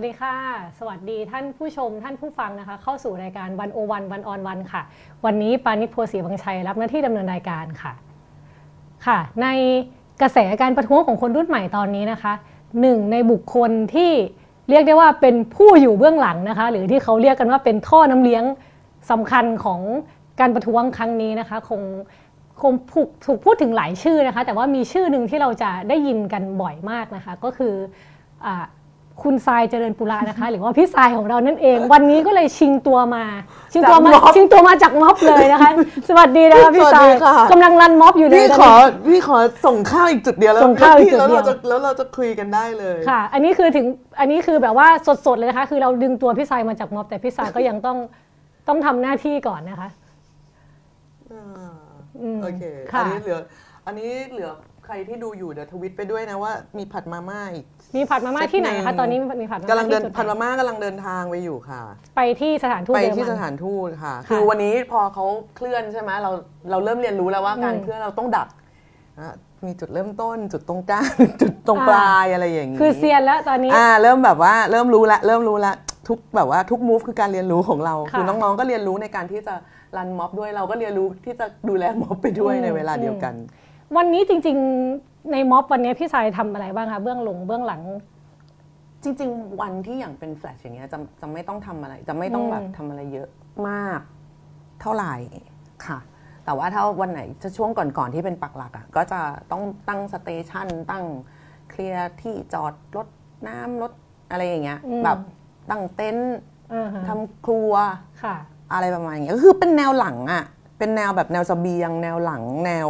วัสดีค่ะ สวัสดีท่านผู้ชมท่านผู้ฟังนะคะ เข้าสู่รายการวันโอวันวันออนวันค่ะ วันนี้ปานิชโพสีวังชัยรับหน้าที่ดำเนินรายการค่ะ ค่ะ ในกระแสการประท้วงของคนรุ่นใหม่ตอนนี้นะคะหนึ่งในบุคคลที่เรียกได้ว่าเป็นผู้อยู่เบื้องหลังนะคะ หรือที่เขาเรียกกันว่าเป็นท่อน้ำเลี้ยงสำคัญของการประท้วงครั้งนี้นะคะ คงคงถูกถูกพูดถึงหลายชื่อนะคะ แต่ว่ามีชื่อหนึ่งที่เราจะได้ยินกันบ่อยมากนะคะ ก็คืออ คุณทรายเจริญปุระนะคะ หรือว่าพี่ทรายของเรานั่นเอง วันนี้ก็เลยชิงตัวมา ชิงตัวมาจากม็อบชิงตัวมาจากม็อบเลยนะคะ สวัสดีนะคะพี่ทรายสวัสดีค่ะกำลังรันม็อบอยู่เลยพี่ตขนอนี้พี่ขอส่งข้าวอีกจุดเดียวแล้วส่งข้าวอีกจุดแล้วเดียวเราจะแล้วเราจะคุยกันได้เลยค่ะ อันนี้คือถึงอันนี้คือแบบว่าสดๆเลยนะคะ คือเราดึงตัวพี่ทรายมาจากม็อบ แต่พี่ทรายก็ยังต้องต้องทำหน้าที่ก่อนนะคะอ่าอืมโอเคค่ะอันนี้เหลือ อันนี้เหลือใครที่ดูอยู่เดี๋ยวทวิตไปด้วยนะว่ามีผัดมาม่าอีก มีผัดมาม่าที่ไหนคะตอนนี้มีผัดมาม่ากำลังเดินที่จุผัดไหมาม่ากำลังเดินทางไปอยู่ค่ะ ไปที่สถานทูตไปเยอรที่มัสนถานทูตค่ะค่ะ คือวันนี้พอเขาเคลื่อนใช่ไหมเราเราเริ่มเรียนรู้แล้วว่าการอืมเคลื่อนเราต้องดักอะมีจุดเริ่มต้นจุดตรงกลางจุดตรงปลายอะไรอย่างนี้คือเซียนแล้วตอนนี้อ่าเริ่มแบบว่าเริ่มรู้ละเริ่มรู้ละทุกแบบว่าทุกมูฟคือการเรียนรู้ของเราค่ะคือน้องๆก็เรียนรู้ในการที่จะรันม็อบด้วยเราก็เรียนรู้ที่จะดูแลม็อบไปด้วยอืมในเวลาเดียวกัน วันนี้จริง ๆ ในม็อบวันนี้พี่ทรายทำอะไรบ้างคะเบื้องหลังเบื้องหลัง จริง ๆ วันที่อย่างเป็นแฟลชอย่างเงี้ยจะจะไม่ต้องทำอะไร จะไม่ต้องแบบอืมทำอะไรเยอะมาก เท่าไหร่ค่ะ แต่ว่าถ้าวันไหนจะช่วงก่อนๆที่เป็นปักหลักอะก็จะต้องตั้ง station ตั้งเคลียร์ที่จอดรถน้ำรถอะไรอย่างเงี้ยอืมแบบตั้งเต็นท์อ่าฮะทำครัว ค่ะ อะไรประมาณอย่างเงี้ยก็คือเป็นแนวหลังอะเป็นแนวแบบแนวเสบียง แนวหลังแนว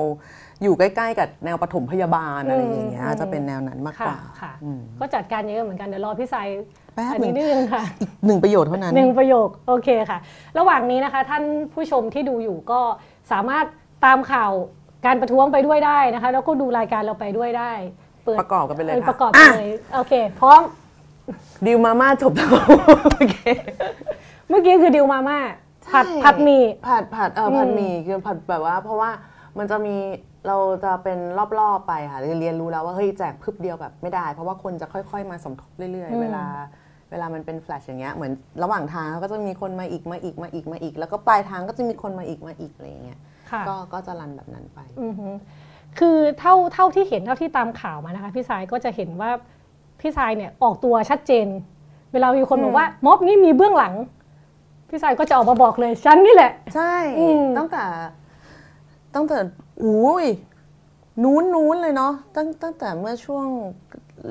อยู่ใกล้ๆกับแนวปฐมพยาบาลอะไรอย่างเงี้ยอืมจะเป็นแนวนั้นมากกค่ะว่าค่ะอืมก็จัดการเยอะเหมือนกันเดี๋ยวรอพี่ทรายแป๊บอันหนึ่นี้งนิดนึงค่ะอีกหนึ่งประโยชน์เท่านั้นหนึ่งประโยคโอเคค่ะ ระหว่างนี้นะคะ ท่านผู้ชมที่ดูอยู่ก็สามารถตามข่าวการประท้วงไปด้วยได้นะคะ แล้วก็ดูรายการเราไปด้วยได้เปิดประกอบกันไปเลยออค่ะประกอบไปเลยโอเค พร้อมดิวมาม่าจบแล้วโอเคเมื่อกี้คือดิวมาม่าผัดใช่ผัดหมี่ผัดผัดเอออมผัดหมี่คือผัดแบบว่า เพราะว่ามันจะมี เราจะเป็นรอบๆไปค่ะเรียนรู้แล้วว่าเฮ้ยแจกพึบเดียวแบบไม่ได้ เพราะว่าคนจะค่อยๆ มาสมทบเรื่อยๆ เวลาเวลามันเป็นแฟลชอย่างเงี้ยเหมือนระหว่างทางก็จะมีคนมาอีกมาอีกมาอีกมาอีก แล้วก็ปลายทางก็จะมีคนมาอีกมาอีกอะไรอย่างเงี้ยค่ะก็ก็จะรันแบบนั้นไปอือหือคือเท่าเท่าที่เห็นเท่าที่ตามข่าวมานะคะพี่สายก็จะเห็นว่าพี่สายเนี่ยออกตัวชัดเจน เวลามีคนบอกว่าม็อบนี่มีเบื้องหลัง พี่สายก็จะออกมาบอกเลยฉันนี่แหละ ใช่อืมตั้งแต่ ตั้งแต่อุ้ยนู้นนู้นเลยเนาะตั้งตั้งแต่เมื่อช่วง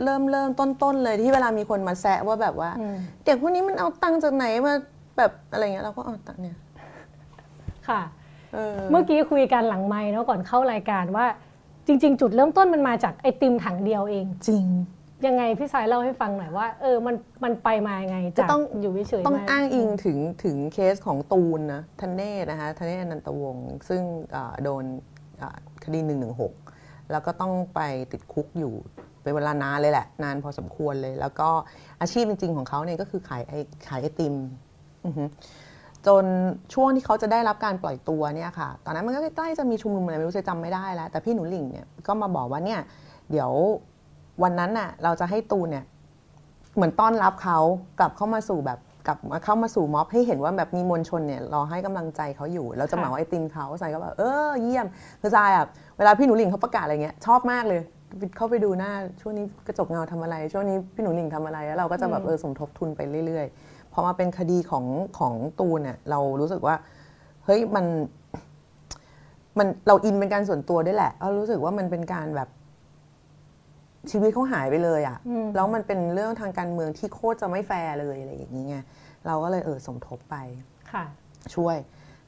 เริ่มเริ่มต้นต้นเลยที่เวลามีคนมาแซะว่าแบบว่าอืมเด็กพวกนี้มันเอาตังค์จากไหนมาแบบอะไรเงี้ยเราก็เอาตังค์เนี่ยค่ะเออเมื่อกี้คุยกันหลังไม้เนาะก่อนเข้ารายการว่า จริง ๆ จุดเริ่มต้นมันมาจากไอติมถังเดียวเอง จริง ยังไงพี่สายเล่าให้ฟังหน่อยว่าเออมันมันไปมายังไงจะจากต้องอยู่เฉยๆต้องมาอ้างอิงถึงถึงเคสของตูนนะทนเนศนะคะทนเนศอนันตวงศ์ซึ่งอ่าโดนอ่าคดีหนึ่งหนึ่งหกแล้วก็ต้องไปติดคุกอยู่เป็นเวลานานเลยแหละ นานพอสมควรเลย แล้วก็อาชีพจริง ๆ ของเขาเนี่ยก็คือขายไอขายไอติมอือฮึจนช่วงที่เขาจะได้รับการปล่อยตัวเนี่ยค่ะ ตอนนั้นมันก็ใกล้ๆจะมีชุมนุมอะไรไม่รู้จะจำไม่ได้แล้ว แต่พี่หนูหลิงเนี่ยก็มาบอกว่าเนี่ยเดี๋ยว วันนั้นน่ะ เราจะให้ตูนเนี่ย เหมือนต้อนรับเขากลับเข้ามาสู่แบบกลับมาเข้ามาสู่ม็อบให้เห็นว่าแบบมีมวลชนเนี่ยรอให้กำลังใจเขาอยู่แล้วจะเหมาไอติมเขาใส่ก็แบบเออเยี่ยมคือทรายอะเวลาพี่หนูหลิงเขาประกาศอะไรเงี้ยชอบมากเลย เข้าไปดูหน้าช่วงนี้กระจกเงาทำอะไร ช่วงนี้พี่หนูหลิงทำอะไรแล้วเราก็จะแบบเออสมทบทุนไปเรื่อยๆพอมาเป็นคดีของของตูนเนี่ยเรารู้สึกว่าเฮ้ยมันมันเราอินเป็นการส่วนตัวด้วยแหละเรารู้สึกว่ามันเป็นการแบบ ชีวิตเขาหายไปเลยอะ่ะอืมแล้วมันเป็นเรื่องทางการเมืองที่โคตรจะไม่แฟร์เลยอะไรอย่างนี้ไงเราก็เลยเออสมทบไปค่ะ ช่วย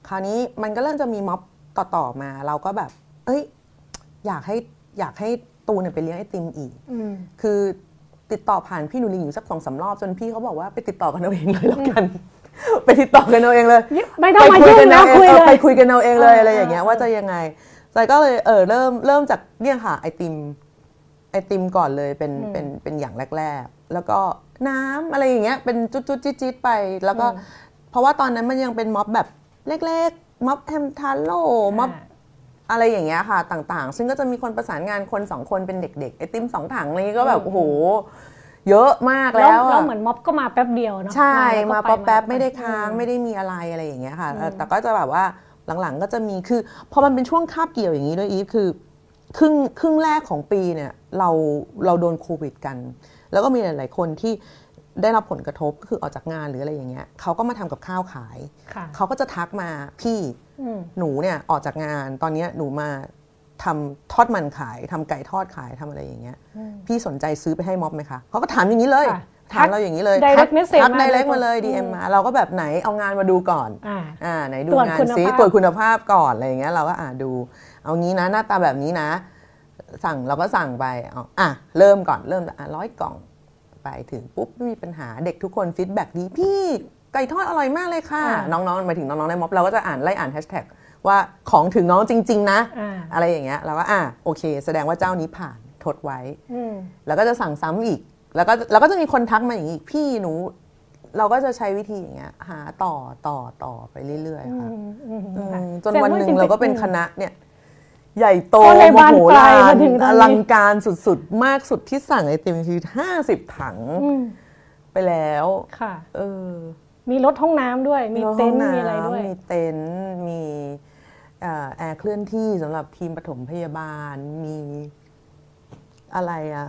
คราวนี้มันก็เริ่มจะมีม็อบต่อๆมา เราก็แบบ เอ้ย อยากให้อยากให้ตูนเนี่ยไปเลี้ยงไอติมอีกอืมคือติดต่อผ่านพี่หนูลิงอยู่สักสองสามรอบจนพี่เขาบอกว่าไปติดต่อกันเอาเองเลยแล้วกัน ไปติดต่อกันเอาเองเลยไม่ต้องมายุ่งนะเอคุยเอเลอยไปคุยกันเอาเองเลยเอออะไรอย่างเงี้ยเออว่าจะยังไงใจก็เลยเออเริ่มเริ่มจากเนี่ยค่ะไอติม ไอติมก่อนเลยเป็นเป็นเป็นอย่างแรก ๆ แล้วก็น้ำอะไรอย่างเงี้ยเป็นจุดจุดจิ๊ดจิ๊ดไปแล้วก็ เพราะว่าตอนนั้นมันยังเป็นม็อบแบบเล็กๆม็อบแฮมทาโร่ม็อบอะไรอย่างเงี้ยค่ะต่างๆ ซึ่งก็จะมีคนประสานงานคนสองคนเป็นเด็กๆไอติมสองถังอะไรนี้ก็แบบโอ้โหเยอะมากแล้วแล้วแล้วอะเหมือนม็อบก็มาแป๊บเดียวเนาะใช่แล้วก็มาปป๊อปแป๊บปไม่ได้ค้างอืมไม่ได้มีอะไรอะไรอย่างเงี้ยค่ะอืมแต่ก็จะแบบว่าหลังๆก็จะมีคือพอมันเป็นช่วงคาบเกี่ยวอย่างนี้ด้วยอีฟคือ ครึ่งครึ่งแรกของปีเนี่ยเราเราโดนโควิดกัน แล้วก็มีหลาย ๆ คนที่ได้รับผลกระทบก็คือออกจากงานหรืออะไรอย่างเงี้ยเขาก็มาทำกับข้าวขายค่ะเขาก็จะทักมาพี่อืมหนูเนี่ยออกจากงานตอนเนี้ยหนูมาทำทอดมันขายทำไก่ทอดขายทำอะไรอย่างเงี้ยอืมพี่สนใจซื้อไปให้ม็อบไหมคะเขาก็ถามอย่างนี้เลยค่ะถามเราอย่างนี้เลย direct ทัก message ทักมาไดเรกโดยตรงมาเลยอืม DM มา เราก็แบบไหนเอางานมาดูก่อนอ่าอ่าไหนดูตรวจงานคุณซิภาพตรวจคุณภาพก่อนอะไรอย่างเงี้ยเราก็อ่าดู เอางี้นะ หน้าตาแบบนี้นะ สั่งเราก็สั่งไปเอาอะเริ่มก่อนเริ่มอะร้อยกล่องไปถึงปุ๊บไม่มีปัญหาเด็กทุกคน feedback ดีพี่ไก่ทอดอร่อยมากเลยค่ะอ่าน้องๆหมายถึงน้องๆในม็อบเราก็จะอ่านไล่อ่านแฮชแท็กว่าของถึงน้องจริง ๆ นะอ่าอะไรอย่างเงี้ยเราก็อะโอเค แสดงว่าเจ้านี้ผ่านทดไว้อืมแล้วก็จะสั่งซ้ำอีก แล้วก็แล้วก็จะมีคนทักมาอย่างนี้อีกพี่หนู เราก็จะใช้วิธีอย่างเงี้ยหาต่อต่อต่อไปเรื่อยๆค่ะอืมอืมอืมค่ะจนวันหนึ่งแสดเราก็เป็นคณะเนี่ย ใหญ่โตก็เลยโมบานโหปลาลายมานถึงตอนนี้อลังการสุดๆ มากสุดที่สั่งไอติมคือห้าสิบถังอืมไปแล้ว ค่ะ เออมีรถห้องน้ำด้วย มีเต็นท์มีอะไรด้วย มีเต็นท์มีเอ่อแอร์เคลื่อนที่สำหรับทีมปฐมพยาบาลมีอะไรอะ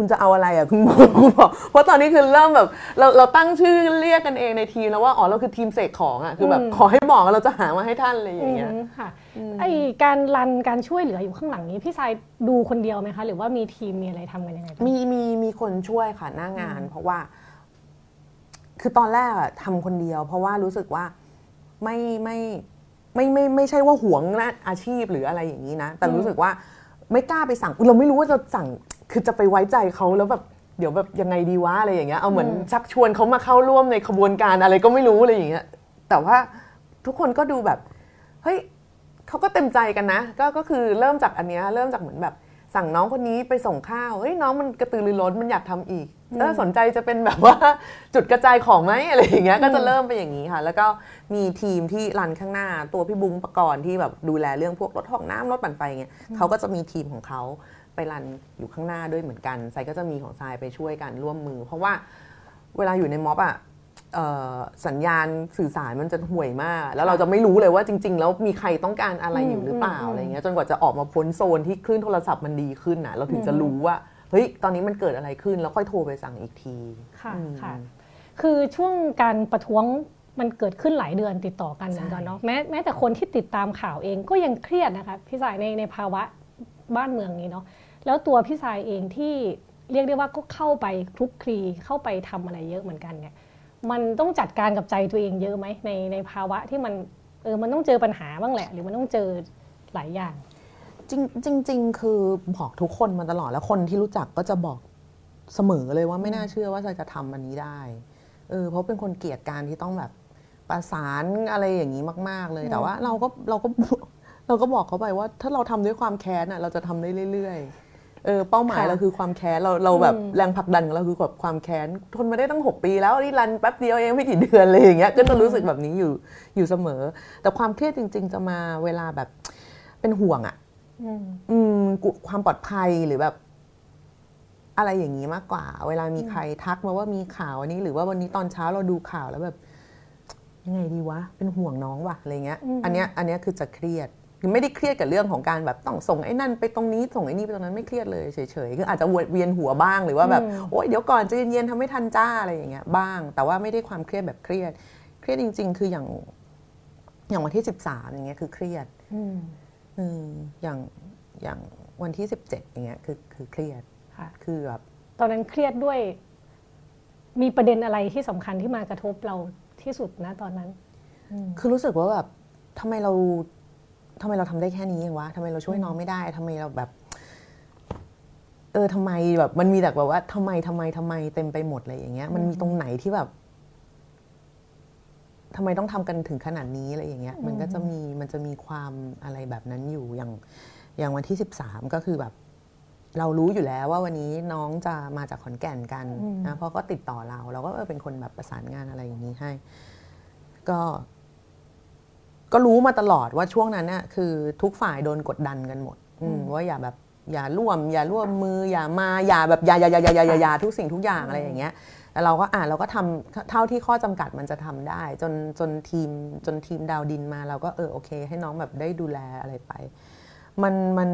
คุณจะเอาอะไรอะคุณบอกคุณบอกเพราะตอนนี้คือเริ่มแบบเราเราตั้งชื่อเรียกกันเองในทีมแล้วว่าอ๋อเราคือทีมเสกของอะคือแบบอืมขอให้บอกเราจะหามาให้ท่านอะไรอย่างเงี้ยอืมค่ะไอการรันการช่วยเหลืออยู่ข้างหลังนี้พี่ชายดูคนเดียวไหมคะหรือว่ามีทีมมีอะไรทำกันยังไงบ้างมีมีมีคนช่วยค่ะหน้างาน เพราะว่า คือตอนแรกอะทำคนเดียว เพราะว่ารู้สึกว่าไม่ไม่ไม่ไม่ไม่ใช่ว่าหวงนะอาชีพหรืออะไรอย่างนี้นะ แต่รู้สึกว่าไม่กล้าไปสั่งเราไม่รู้ว่าจะสั่ง คือจะไปไว้ใจเขาแล้วแบบเดี๋ยวแบบยังไงดีวะอะไรอย่างเงี้ยเอาเหมือนชักชวนเขามาเข้าร่วมในขบวนการอะไรก็ไม่รู้อะไรอย่างเงี้ยแต่ว่าทุกคนก็ดูแบบเฮ้ยเขาก็เต็มใจกันนะ ก็ก็คือเริ่มจากอันเนี้ยเริ่มจากเหมือนแบบสั่งน้องคนนี้ไปส่งข้าวเฮ้ยน้องมันกระตือรือร้นมันอยากทำอีกเออสนใจจะเป็นแบบว่าจุดกระจายของไหมอะไรอย่างเงี้ยก็จะเริ่มไปอย่างนี้ค่ะ แล้วก็มีทีมที่รันข้างหน้าตัวพี่บุ้งประกรณ์ที่แบบดูแลเรื่องพวกรถห้องน้ำรถปั่นไฟเงี้ยเขาก็จะมีทีมของเขา ไปรันอยู่ข้างหน้าด้วยเหมือนกันไซก็จะมีของทรายไปช่วยกันร่วมมือ เพราะว่าเวลาอยู่ในม็อบอะเอ่อสัญญาณสื่อสารมันจะห่วยมาก แล้วเราจะไม่รู้เลยว่าจริง ๆ แล้วมีใครต้องการอะไรอยู่หรือเปล่าอืมอะไรเงี้ยจนกว่าจะออกมาพ้นโซนที่คลื่นโทรศัพท์มันดีขึ้นนะเราถึงจะรู้ว่าเฮ้ยตอนนี้มันเกิดอะไรขึ้นแล้วค่อยโทรไปสั่งอีกทีค่ะอืมค่ะคือช่วงการประท้วงมันเกิดขึ้นหลายเดือนติดต่อกันเหมือนกันเนาะแม้แม้แต่คนที่ติดตามข่าวเองก็ยังเครียดนะคะพี่สายในในภาวะบ้านเมืองนี้เนาะ แล้วตัวพี่สายเองที่เรียกได้ว่าก็เข้าไปคลุกคลีเข้าไปทำอะไรเยอะเหมือนกันเนี่ยมันต้องจัดการกับใจตัวเองเยอะไหมในในภาวะที่มันเออมันต้องเจอปัญหาบ้างแหละ หรือมันต้องเจอหลายอย่าง จริงจริงๆคือบอกทุกคนมาตลอดแล้วคนที่รู้จักก็จะบอกเสมอเลยว่าไม่น่าเชื่อว่าจะทำอันนี้ได้เออเพราะเป็นคนเกลียดการที่ต้องแบบประสานอะไรอย่างนี้มาก ๆ เลยแต่ว่าเราก็เราก็เราก็บอกเขาไปว่า ถ้าเราทำด้วยความแค้นอะเราจะทำได้เรื่อยๆ เออเป้าหมายค่ะเราคือความแค้นเราเราแบบอืมแรงผลักดันของเราคือแบบความแค้นทนมาได้ตั้ง 6 ปีแล้วนี่รันแป๊บเดียวเองไม่กี่เดือนเลยอย่างเงี้ยก็จะรู้สึกแบบนี้อยู่อยู่เสมอ แต่ความเครียดจริง ๆ จะมาเวลาแบบเป็นห่วงอะอืมอืมกุความปลอดภัยหรือแบบ อะไรอย่างนี้มากกว่า เวลามีใครทักมาว่ามีข่าวอันนี้ หรือว่าวันนี้ตอนเช้าเราดูข่าวแล้วแบบ ยังไงดีวะเป็นห่วงน้องว่ะอะไรเงี้ยอืมอันเนี้ยอันเนี้ยคือจะเครียด คือไม่ได้เครียดกับเรื่องของการแบบต้องส่งไอ้นั่นไปตรงนี้ส่งไอ้นี่ไปตรงนั้นไม่เครียดเลยเฉยๆคืออาจจะเวียนหัวบ้างหรือว่าแบบอืมโอ๊ยเดี๋ยวก่อนใจะเย็นๆทำไม่ทันจ้าอะไรอย่างเงี้ยบ้าง แต่ว่าไม่ได้ความเครียดแบบเครียด เครียดจริง ๆ คืออย่างอย่างวันที่สิบสามอย่างเงี้ยคือเครียดอืมอืมอย่างอย่างวันที่สิบเจ็ดอย่างเงี้ยคือคือเครียดค่ะคือแบบตอนนั้นเครียดด้วย มีประเด็นอะไรที่สำคัญที่มากระทบเราที่สุดนะตอนนั้น คือรู้สึกว่าแบบทำไมเรา ทำไมเราทำได้แค่นี้เองวะทำไมเราช่วยน้องไม่ได้ทำไมเราแบบ เออทำไมแบบมันมีแต่แบบว่าทำไมทำไมทำไมเต็มไปหมดเลยอย่างเงี้ย มันมีตรงไหนที่แบบทำไมต้องทำกันถึงขนาดนี้อะไรอย่างเงี้ย มันก็จะมีมันจะมีความอะไรแบบนั้นอยู่อย่างอย่างวันที่สิบสามก็คือแบบ เรารู้อยู่แล้วว่าวันนี้น้องจะมาจากขอนแก่นกันอืมนะเพราะก็ติดต่อเรา เราก็เออเป็นคนแบบประสานงานอะไรอย่างนี้ให้ ก็ ก็รู้มาตลอดว่าช่วงนั้นเนี่ยคือทุกฝ่ายโดนกดดันกันหมดอืมว่าอย่าแบบอย่าร่วม อย่าร่วมมืออย่ามาอย่าแบบอย่าอย่าอย่าอย่าอย่าอย่าอย่าทุกสิ่งทุกอย่างอะไรอย่างเงี้ยแล้วเราก็อ่านเราก็ทำเท่าที่ข้อจำกัดมันจะทำได้ จนจนทีมจนทีมดาวดินมา เราก็เออโอเค ให้น้องแบบได้ดูแลอะไรไป มันมัน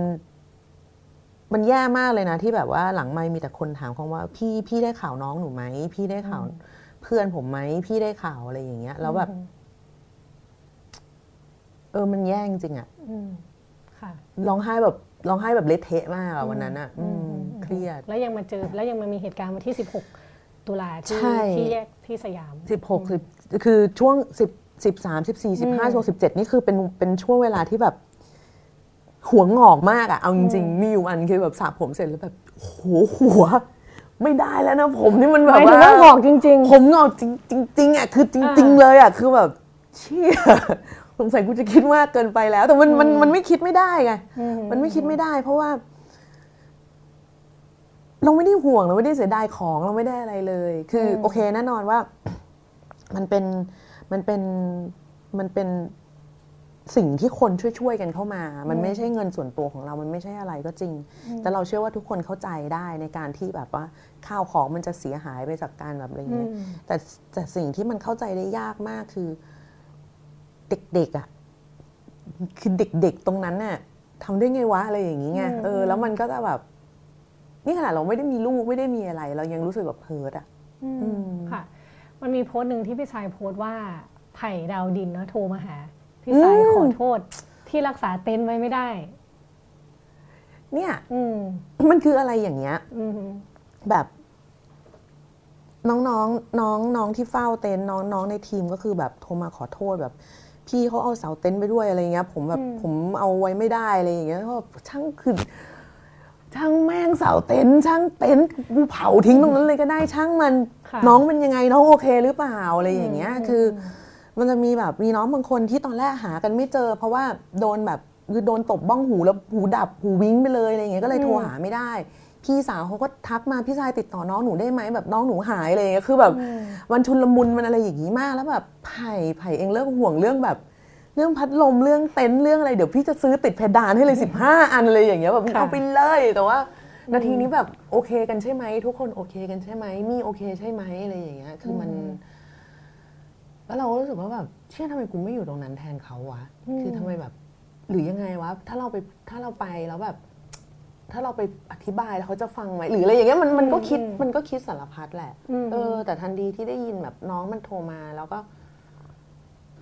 มันแย่มากเลยนะ ที่แบบว่าหลังไม่มีแต่คนถามเขาว่า พี่พี่ได้ข่าวน้องหนูไหมพี่ได้ข่าวเพื่อนผมไหมพี่ได้ข่าวอะไรอย่างเงี้ยแล้วแบบเออมันแย่จริงๆอะอืมค่ะร้องไห้แบบร้องไห้แบบเละเทะมากอะวันนั้นอะอืมเครียด แล้วยังมาเจอแล้วยังมามีเหตุการณ์วันที่ 16 ตุลาที่ใช่ที่แยกที่สยามสิบหกสิบคือช่วงสิบสิบสามสิบสี่สิบห้าช่วงสิบเจ็ดนี่คือเป็นเป็นช่วงเวลาที่แบบหัวงอกมากอะเอาจริงๆมีอยู่อันคือแบบสระผมเสร็จแล้วแบบโหหัว ไม่ได้แล้วนะผมนี่มันหแบบมายถึงว่าว่าหงอกจริงผมงอกจริงจริง ๆอะคือจริง ๆ เลยอะคือแบบเชี่ย สงสัยกูจะคิดมากเกินไปแล้ว แต่มันมันมันไม่คิดไม่ได้ไงอืมมันไม่คิดไม่ได้ เพราะว่า เราไม่ได้ห่วงเราไม่ได้เสียดายของเราไม่ได้อะไรเลย คืออโอเคแน่นอนว่า มันเป็นมันเป็นมันเป็นสิ่งที่คนช่วยๆกันเข้ามา มันไม่ใช่เงินส่วนตัวของเรา มันไม่ใช่อะไรก็จริง แต่เราเชื่อว่าทุกคนเข้าใจได้ในการที่แบบว่าข้าวของมันจะเสียหายไปจากการแบบอะไรเงี้ยอืมแต่แต่สิ่งที่มันเข้าใจได้ยากมากคือ เด็กๆอะ่ะคือเด็กๆตรงนั้นน่ะทำได้ไงวะอะไรอย่างงี้ไงอืมเออ แล้วมันก็จะแบบนี่ขนาดเราไม่ได้มีลูกไม่ได้มีอะไร เรายังรู้สึกแบบเพิร์ดอะอืมอืมค่ะ มันมีโพสต์หนึ่งที่พี่ชายโพสต์ว่าไผ่ดาวดินเนอะโทรมาหา พี่ชายขอโทษ ที่รักษาเต็นท์ไว้ไม่ได้ เนี่ยอืมมันคืออะไรอย่างเงี้ยอืมแบบ น้องๆน้องน้องที่เฝ้าเต็นท์น้องน้องในทีมก็คือแบบโทรมาขอโทษแบบ พี่เขาเอาเสาเต็นท์ไปด้วยอะไรเงี้ย ผมแบบผมเอาไว้ไม่ได้อะไรอย่างเงี้ยก็ช่างคือช่างแม่งเสาเต็นท์ช่างเต็นท์กูเผาทิ้งตรงนั้นเลยก็ได้ช่างมันค่ะน้องเป็นยังไงน้องโอเคหรือเปล่าอะไรอย่างเงี้ยอืมคือ มันจะมีแบบมีน้องบางคนที่ตอนแรกหากันไม่เจอ เพราะว่าโดนแบบคือโดนตบบ้องหูแล้วหูดับหูวิ้งไปเลยอะไรอย่างเงี้ยก็เลยโทรหาไม่ได้ พี่สาวเขาก็ทักมาพี่ชายติดต่อน้องหนูได้ไหมแบบน้องหนูหายอะไรอย่างเงี้ยคือแบบวันชุนลมุนมันอะไรอย่างงี้มากแล้วแบบไผ่ไผ่เองเลิกห่วงเรื่องแบบ เรื่องพัดลมเรื่องเต็นท์เรื่องอะไรเดี๋ยวพี่จะซื้อติดเพดานให้เลยสิบห้าอันเลยอย่างเงี้ยแบบค่ะเอาไปเลยแต่ว่า นาทีนี้แบบโอเคกันใช่ไหมทุกคนโอเคกันใช่ไหมมีโอเคใช่ไหมอะไรอย่างเงี้ยคือมันแล้วเราก็รู้สึกว่าแบบเชื่อทำไมกูไม่อยู่ตรงนั้นแทนเขาวะ คือทำไมแบบ หรือยังไงวะ ถ้าเราไปถ้าเราไปแล้วแบบ ถ้าเราไปอธิบายแล้วเขาจะฟังไหมหรืออะไรอย่างเงี้ยมันมันก็คิดมันก็คิดสารพัดแหละอืมเออ แต่ทันทีที่ได้ยินแบบน้องมันโทรมาแล้วก็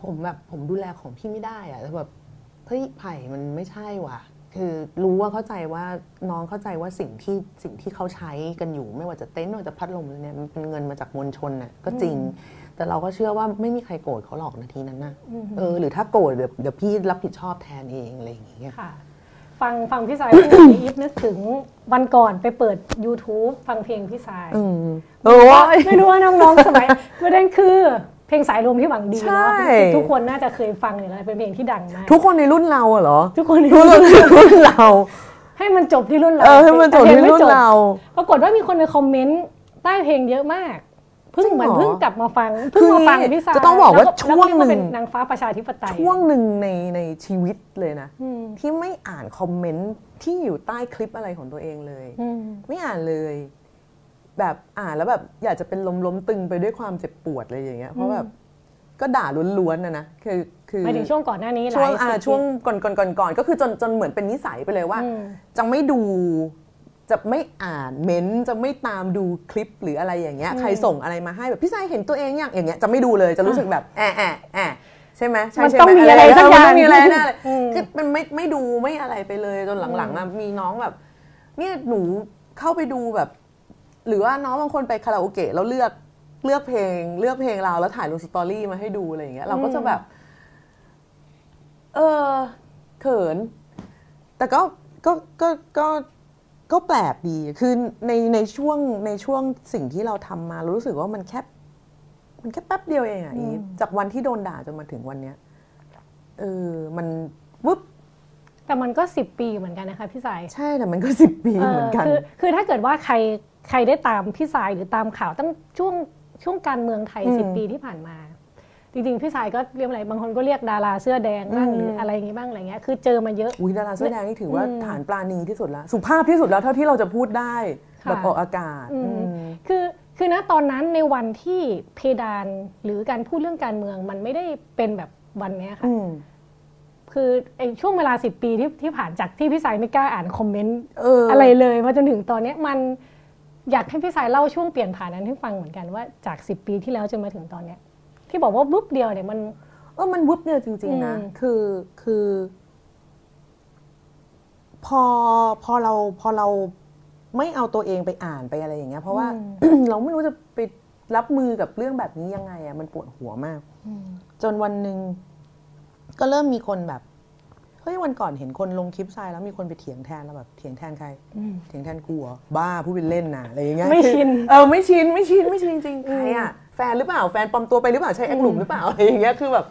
ผมแบบผมดูแลของพี่ไม่ได้อะแต่แบบเฮ้ยไผ่มันไม่ใช่ว่ะ คือรู้ว่าเข้าใจว่าน้องเข้าใจว่าสิ่งที่สิ่งที่เขาใช้กันอยู่ ไม่ว่าจะเต็นท์ไม่ว่าจะพัดลมอะไรเนี่ยมันเป็นเงินมาจากมวลชนน่ะก็จริง แต่เราก็เชื่อว่าไม่มีใครโกรธเขาหรอกนาทีนั้นนะเออหรือถ้าโกรธเดี๋ยวเดี๋ยวพี่รับผิดชอบแทนเองอะไรอย่างเงี้ยค่ะ ฟังฟังพี่สายพูดอย่างนี้อีฟนึกถึงวันก่อนไปเปิด YouTube ฟังเพลงพี่สายอืมเออว่าไม่รู้ว่าน้องๆสมัยประเด็นคือเพลงสายลมที่หวังดีใช่เนาะทุกคนน่าจะเคยฟังอยู่แล้วเป็นเพลงที่ดังมากทุกคนในรุ่นเราอะเหรอทุกคนทุกคนในรุ่นเรา ให้มันจบที่รุ่นเราเออให้มันจบที่แต่พลงไรุ่นเรา ปรากฏว่ามีคนไปคอมเมนต์ใต้เพลงเยอะมาก เพิ่งจริงเหเหรอมือนเพิ่งกลับมาฟังเพิ่งมาฟังพี่สายจะต้องบอกว่าแล้ช่วงแล้ก็เรียกาหนึ่เป็นงนางฟ้าประชาธิปไตยช่วงหนึ่งในในชีวิตเลยนะอืมที่ไม่อ่านคอมเมนต์ที่อยู่ใต้คลิปอะไรของตัวเองเลยอืมไม่อ่านเลย แบบอ่านแล้วแบบอยากจะเป็นลมล้มตึงไปด้วยความเจ็บปวดอะไรอย่างเงี้ยเพราะแบบก็ด่าล้วนๆนะนะคือคือหมายถึงช่วงก่อนหน้านี้หลายช่วงอ่าสิบปีช่วงก่อนก่อนก่อนก่อนก็คือจนจนเหมือนเป็นนิสัยไปเลยว่าอืมจะไม่ดู จะไม่อ่านเม้นต์จะไม่ตามดูคลิปหรืออะไรอย่างเงี้ยใครส่งอะไรมาให้แบบพี่ชายเห็นตัวเองอย่างอย่างเงี้ยจะไม่ดูเลยจะรู้สึกแบบแอะแอะแอะใช่ไหมใช่มันใช่ต้องไหมีอะไรสักอย่างมันต้องมีอะไรแน่เลยอืมคือมันไม่ไม่ดูไม่อะไรไปเลยจนหลังๆอะมีน้องแบบเนี่ยหนูเข้าไปดูแบบ หรือว่าน้องบางคนไปคาราโอเกะแล้วเลือกเลือกเพลงเลือกเพลงเราแล้วถ่ายลงสตอรี่มาให้ดูอะไรอย่างเงี้ยเราก็จะแบบ เออเขิน แต่ก็ก็ก็ก็ ก็แปลกดี คือในในช่วงในช่วงสิ่งที่เราทำมารู้สึกว่ามันแค่มันแค่แป๊บเดียวเองอะอีฟจากวันที่โดนด่าจนมาถึงวันเนี้ยเออมันวึบแต่มันก็สิบปีเหมือนกันนะคะพี่สายใช่แต่มันก็สิบปีเหมือนกันคือคือถ้าเกิดว่าใครใครได้ตามพี่สายหรือตามข่าวตั้งช่วงช่วงการเมืองไทยอืมสิบปีที่ผ่านมา จริงๆ พี่สายก็เรียกอะไรบางคนก็เรียกดาราเสื้อแดงบ้างอืมหรืออะไรอย่างงี้บ้างอะไรเงี้ยคือเจอมาเยอะอุ้ยดาราเสื้อแดงนี่ถือว่าอืมฐานปลาณีที่สุดแล้วสุภาพที่สุดแล้วเท่าที่เราจะพูดได้ค่ะแบบออกอากาศอืมอืมคือคือณตอนนั้นในวันที่เพดานหรือการพูดเรื่องการเมืองมันไม่ได้เป็นแบบวันเนี้ยค่ะอืมคือไอ้ช่วงเวลาสิบปีที่ที่ผ่านจากที่พี่สายไม่กล้าอ่านคอมเมนต์เออออะไรเลยมาจนถึงตอนเนี้ยมันอยากให้พี่สายเล่าช่วงเปลี่ยนผ่านนั้นให้ฟังเหมือนกันว่าจากสิบปีที่แล้วจนมาถึงตอนเนี้ย ที่บอกว่าปุ๊บเดียวเนี่ยมัน เออมันวุบเนี่ยจริง ๆ นะอืมคือคือ พอพอเราพอเราไม่เอาตัวเองไปอ่านไปอะไรอย่างเงี้ย เพราะว่าเราไม่รู้จะไปรับมือกับเรื่องแบบนี้ยังไงอะ่ะมันปวดหัวมากจนวันหนึ่งก็เริ่มมีคนแบบเฮ้ยวันก่อนเห็นคนลงคลิปทรายแล้วมีคนไปเถียงแทนแล้วแบบเถียงแทนใครเถียงแทนกูเหรอบ้าพูดเป็นเล่นนะอะไรอย่างเงี้ยไม่ชินเออไม่ชินไม่ชินไม่ชินจริงๆใครอะ แฟนหรือเปล่าแฟนปลอมตัวไปหรือเปล่าใช่แอคหลุมหรือเปล่าอะไรอย่างเงี้ยคือแบบ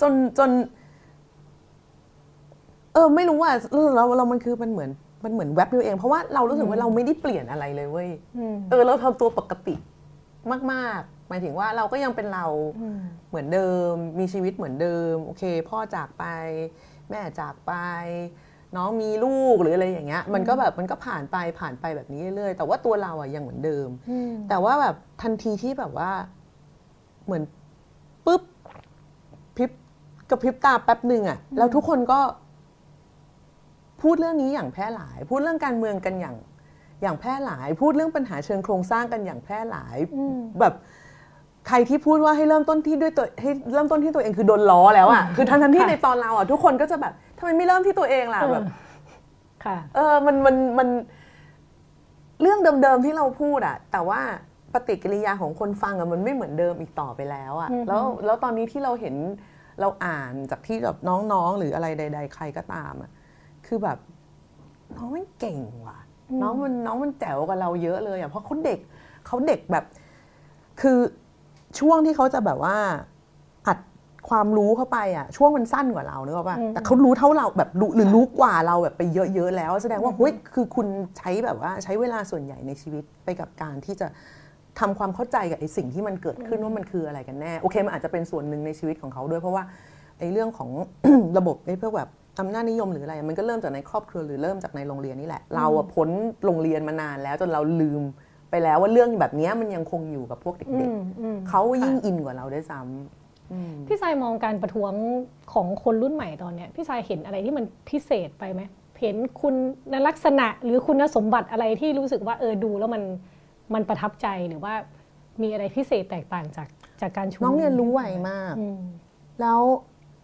จนจน เออ ไม่รู้ว่าเราเรามันคือมันเหมือน มันเหมือนแว็บเดียวเองเพราะว่าเรารู้สึกว่าเราไม่ได้เปลี่ยนอะไรเลยเว้ยอืมเออ เราทำตัวปกติ มากๆ หมายถึงว่าเราก็ยังเป็นเราอืมเหมือนเดิม มีชีวิตเหมือนเดิม โอเค พ่อจากไป แม่จากไปน้องมีลูกหรืออะไรอย่างเงี้ยมันก็แบบมันก็ผ่านไปผ่านไปแบบนี้เรื่อยๆแต่ว่าตัวเราอะยังเหมือนเดิมอืมแต่ว่าแบบทันทีที่แบบว่า เหมือนปุ๊บพริบกับพริบตาแป๊บหนึ่งอะแล้วทุกคนก็พูดเรื่องนี้อย่างแพร่หลาย พูดเรื่องการเมืองกันอย่างอย่างแพร่หลาย พูดเรื่องปัญหาเชิงโครงสร้างกันอย่างแพร่หลายอืมแบบใครที่พูดว่าให้เริ่มต้นที่ด้วยตัวให้เริ่มต้นที่ตัวเองคือโดนล้อแล้วอะคือทั้งทันที่ค่ะในตอนเราอะทุกคนก็จะแบบทำไมไม่เริ่มที่ตัวเองล่ะแบบค่ะเออมันมันมันเรื่องเดิมๆที่เราพูดอะแต่ว่าป ฏิกิริยาของคนฟังอะมันไม่เหมือนเดิมอีกต่อไปแล้วอะอือฮึแล้วแล้วตอนนี้ที่เราเห็นเราอ่านจากที่แบบน้องๆ หรืออะไรใด ๆ ใครก็ตามอะคือแบบน้องมันเก่งว่ะ น้องมันน้องมันแจ๋วกับเราเยอะเลยอะเพราะเขาเด็กเขาเด็กแบบ คือช่วงที่เขาจะแบบว่าอัดความรู้เข้าไปอะช่วงมันสั้นกว่าเราเนกอะป่ะอืมแต่เขารู้เท่าเราแบบรู้หรือรู้กว่าเราแบบไปเยอะๆแล้ว แสดงว่าเฮ้ยคือคุณใช้แบบว่าใช้เวลาส่วนใหญ่ในชีวิตไปกับการที่จะ ทำความเข้าใจกับไอ้สิ่งที่มันเกิดขึ้นว่ามันคืออะไรกันแน่โอเคมันอาจจะเป็นส่วนหนึ่งในชีวิตของเขาด้วยเพราะว่าไอ้เรื่องของ ระบบไอ้พวกแบบอำนาจนิยมหรืออะไร มันก็เริ่มจากในครอบครัวหรือเริ่มจากในโรงเรียนนี่แหละ เราอะพ้นโรงเรียนมานานแล้วจนเราลืมไปแล้วว่าเรื่องแบบเนี้ยมันยังคงอยู่กับพวกอืเด็กมอืมๆเขายิ่งอินกว่าเราด้วยซ้ำอืมพี่สายมองการประท้วงของคนรุ่นใหม่ตอนเนี้ยพี่สายเห็นอะไรที่มันพิเศษไปไหมเห็นคุณลักษณะหรือคุณสมบัติอะไรที่รู้สึกว่าเออดูแล้วมัน มันประทับใจหรือว่ามีอะไรพิเศษแตกต่างจากจากการชุมน้องเรียนรู้ไวมากอืมแล้ว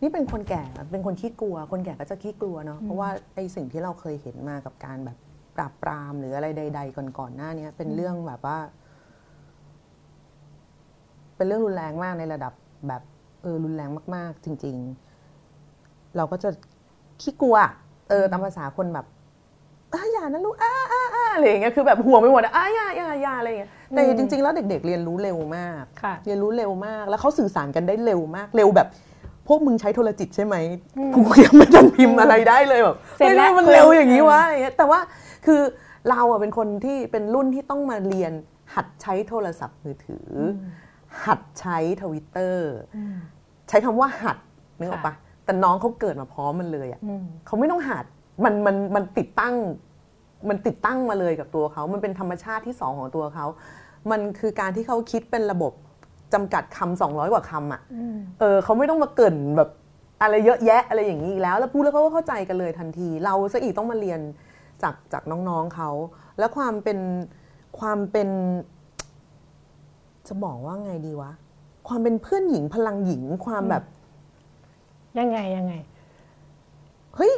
นี่เป็นคนแก่เป็นคนขี้กลัว คนแก่ก็จะขี้กลัวเนาะเพราะว่าไอ้สิ่งที่เราเคยเห็นมากับการแบบปราบปรามหรืออะไรใด ๆ ก่อนๆหน้าเนี้ยเป็นเรื่องแบบว่า เป็นเรื่องรุนแรงมากในระดับแบบเออรุนแรงมาก ๆ จริง ๆ เราก็จะขี้กลัว เออตามภาษาคนแบบ อ่าอย่านะลูกอ้าอ้าอ้าอะไรอย่างเงี้ยคือแบบห่วงไปหมดอะอ่าอย่าอย่าอย่าอะไรอย่างเงี้ยแต่อืมจริง ๆ แล้วเด็ก ๆ เรียนรู้เร็วมากค่ะเรียนรู้เร็วมาก แล้วเขาสื่อสารกันได้เร็วมากเร็วแบบพวกมึงใช้โทรจิตใช่ไหมกูยังไม่ทันพิมพ์อะไรได้เลยแบบเสร็จแล้วฮ้ยมันเร็วอย่างนี้วะอย่างเงี้ยแต่ว่าคือเราอะเป็นคนที่เป็นรุ่นที่ต้องมาเรียนหัดใช้โทรศัพท์มือถืออหัดใช้ทวิตเตอร์ใช้คำว่าหัดนึกออกปะแต่น้องเขาเกิดมาพร้อมมันเลยอะอืมเขาไม่ต้องหัด มันมันมันติดตั้ง มันติดตั้งมาเลยกับตัวเขา มันเป็นธรรมชาติที่สองของตัวเขา มันคือการที่เขาคิดเป็นระบบจำกัดคำสองร้อยกว่าคำอะอืมเออเขาไม่ต้องมาเกรินแบบอะไรเยอะแยะอะไรอย่างนี้อีกแล้ว แล้วพูดแล้วเขาก็เข้าใจกันเลยทันที เราซะอีกต้องมาเรียนจากจากน้องๆเขา แล้วความเป็นความเป็น จะบอกว่าไงดีวะ ความเป็นเพื่อนหญิงพลังหญิงความแบบ ยังไงยังไง เฮ้ย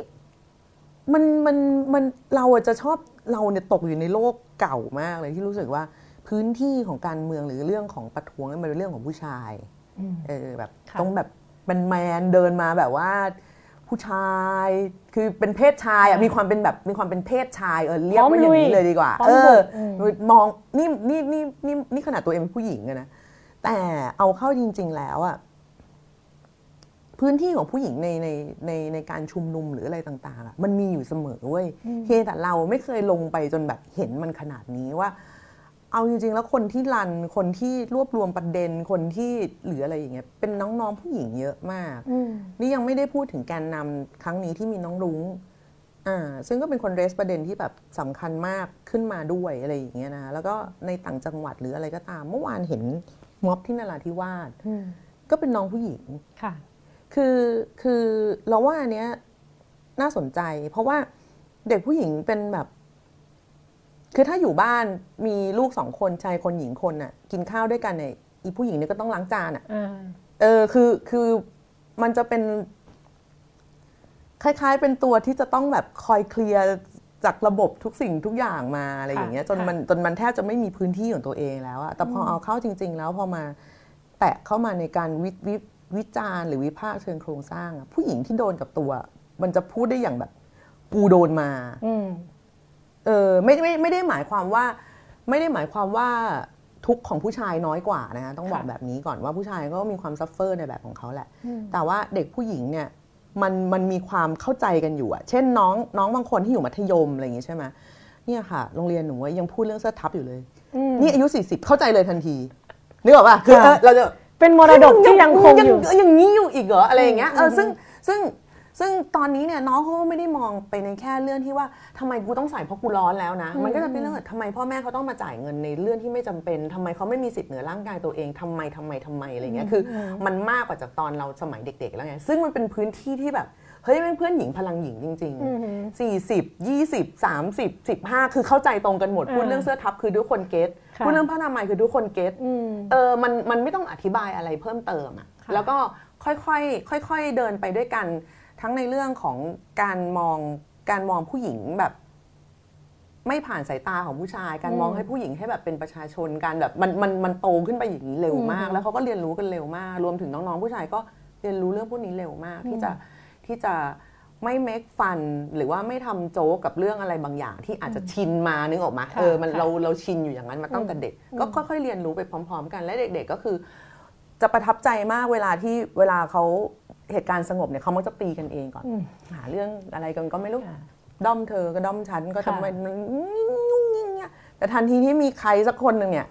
มันมันมันเราอะจะชอบเราเนี่ยตกอยู่ในโลกเก่ามากเลยที่รู้สึกว่าพื้นที่ของการเมืองหรือเรื่องของประท้วงเนี่ยมันเป็นเรื่องของผู้ชายอืมเออแบบค่ะต้องแบบเป็นแมนเดินมาแบบว่า ผู้ชายคือเป็นเพศชายอะมีความเป็นแบบมีความเป็นเพศชายเออเรียกว่าอย่างนี้เลยดีกว่าพร้อมเอบุอกอืมมองนี่นี่นี่นี่นี่ขนาดตัวเองเป็นผู้หญิงอะนะแต่เอาเข้าจริง ๆ แล้วอะ พื้นที่ของผู้หญิงในในในในการชุมนุมหรืออะไรต่างๆอะมันมีอยู่เสมอเว้ยเพียงแต่เราไม่เคยลงไปจนแบบเห็นมันขนาดนี้ว่า เอาจริงๆ แล้วคนที่รันคนที่รวบรวมประเด็นคนที่หรืออะไรอย่างเงี้ยเป็นน้องๆผู้หญิงเยอะมากอืมนี่ยังไม่ได้พูดถึงแกนนำครั้งนี้ที่มีน้องรุ้งอ่าซึ่งก็เป็นคนเรสประเด็นที่แบบสำคัญมากขึ้นมาด้วยอะไรอย่างเงี้ยนะแล้วก็ในต่างจังหวัดหรืออะไรก็ตาม เมื่อวานเห็นม็อบที่นราธิวาสอืมก็เป็นน้องผู้หญิงค่ะ คือคือเราว่าอันเนี้ยน่าสนใจ เพราะว่าเด็กผู้หญิงเป็นแบบ คือถ้าอยู่บ้านมีลูกสองคนชายคนหญิงคนน่ะ กินข้าวด้วยกันเนี่ยอีผู้หญิงเนี่ยก็ต้องล้างจานอะอ่าเออคือคือมันจะเป็น คล้ายๆ เป็นตัวที่จะต้องแบบคอยเคลียร์จากระบบทุกสิ่งทุกอย่างมาอะไรอย่างเงี้ยจนมันจนมันแทบจะไม่มีพื้นที่ของตัวเองแล้วอะแต่พอเอาเข้าจริง ๆ แล้วพอมาแตะเข้ามาในการวิวิ วิจารณ์หรือวิพากษ์เชิงโครงสร้างอะผู้หญิงที่โดนกับตัว มันจะพูดได้อย่างแบบ กูโดนมาอืมเออไม่ไม่ไม่ได้หมายความว่า ไม่ได้หมายความว่าทุกข์ของผู้ชายน้อยกว่านะฮะต้องบอกค่ะแบบนี้ก่อนว่าผู้ชายก็มีความซัฟเฟอร์ในแบบของเขาแหละอืมแต่ว่าเด็กผู้หญิงเนี่ยมันมันมีความเข้าใจกันอยู่อะเช่นน้องน้องบางคนที่อยู่มัธยมอะไรอย่างงี้ใช่ไหมเนี่ยค่ะ โรงเรียนหนูอะยังพูดเรื่องเสื้อทับอยู่เลยอืมนี่อายุ 40 เข้าใจเลยทันทีนึกออกป่ะคือค่ะเออเราจะ เป็นมรดกที่ยังคงอยู่อย่างนี้อยู่อีกเหรออะไรอย่างเงี้ยเอออืมซึ่งซึ่งซึ่งตอนนี้เนี่ยน้องเขาก็ไม่ได้มองไปในแค่เรื่องที่ว่าทำไมกูต้องใส่เพราะกูร้อนแล้วนะ มันก็จะเป็นเรื่องทำไมพ่อแม่เขาต้องมาจ่ายเงินในเรื่องที่ไม่จำเป็นทำไมเขาไม่มีสิทธิ์เหนือร่างกายตัวเองทำไมทำไมทำไมอะไรเงี้ยคืออมันมากกว่าจากตอนเราสมัยเด็ก ๆ แล้วไงซึ่งมันเป็นพื้นที่ที่แบบเฮ้ยเป็นเพื่อนหญิงพลังหญิงจริงอือหือๆสี่สิบยี่สิบสามสิบสิบห้าคือเข้าใจตรงกันหมดพูดอ่าเรื่องเสื้อทับคือทุกคนเก็ตค่ะ พูดเรื่องผ้าอนามัยคือทุกคนเก็ตอืมเออมันมันไม่ต้องอธิบายอะไรเพิ่มเติมอะค่ะแล้วก็ค่อยๆค่อย ๆเดินไปด้วยกัน ทั้งในเรื่องของการมองการมองผู้หญิงแบบ ไม่ผ่านสายตาของผู้ชาย การมองให้ผู้หญิงให้แบบเป็นประชาชนการแบบมันมันมันโตขึ้นไปอย่างนี้เร็วมาก แล้วเขาก็เรียนรู้กันเร็วมาก รวมถึงน้องๆผู้ชายก็เรียนรู้เรื่องพวกนี้เร็วมากที่จะที่จะ ไม่เมคฟันหรือว่าไม่ทำโจ๊กกับเรื่องอะไรบางอย่าง ที่อาจจะชินมานึกออกมาค่ะเออมันค่ะเราเราชินอยู่อย่างนั้นมาตั้งแต่เด็ก ก็ค่อยๆเรียนรู้ไปพร้อม ๆ กันและเด็ก ๆ ก็คือ จะประทับใจมากเวลาที่เวลาเขาเหตุการณ์สงบเนี่ยเขามักจะตีกันเองก่อนอืมหาเรื่องอะไรกันก็ไม่รู้ค่ะด้อมเธอก็ด้อมฉันก็ค่ะทำไมมันยุ่งยิ่งเนี่ยแต่ทันทีที่มีใครสักคนหนึ่งเนี่ย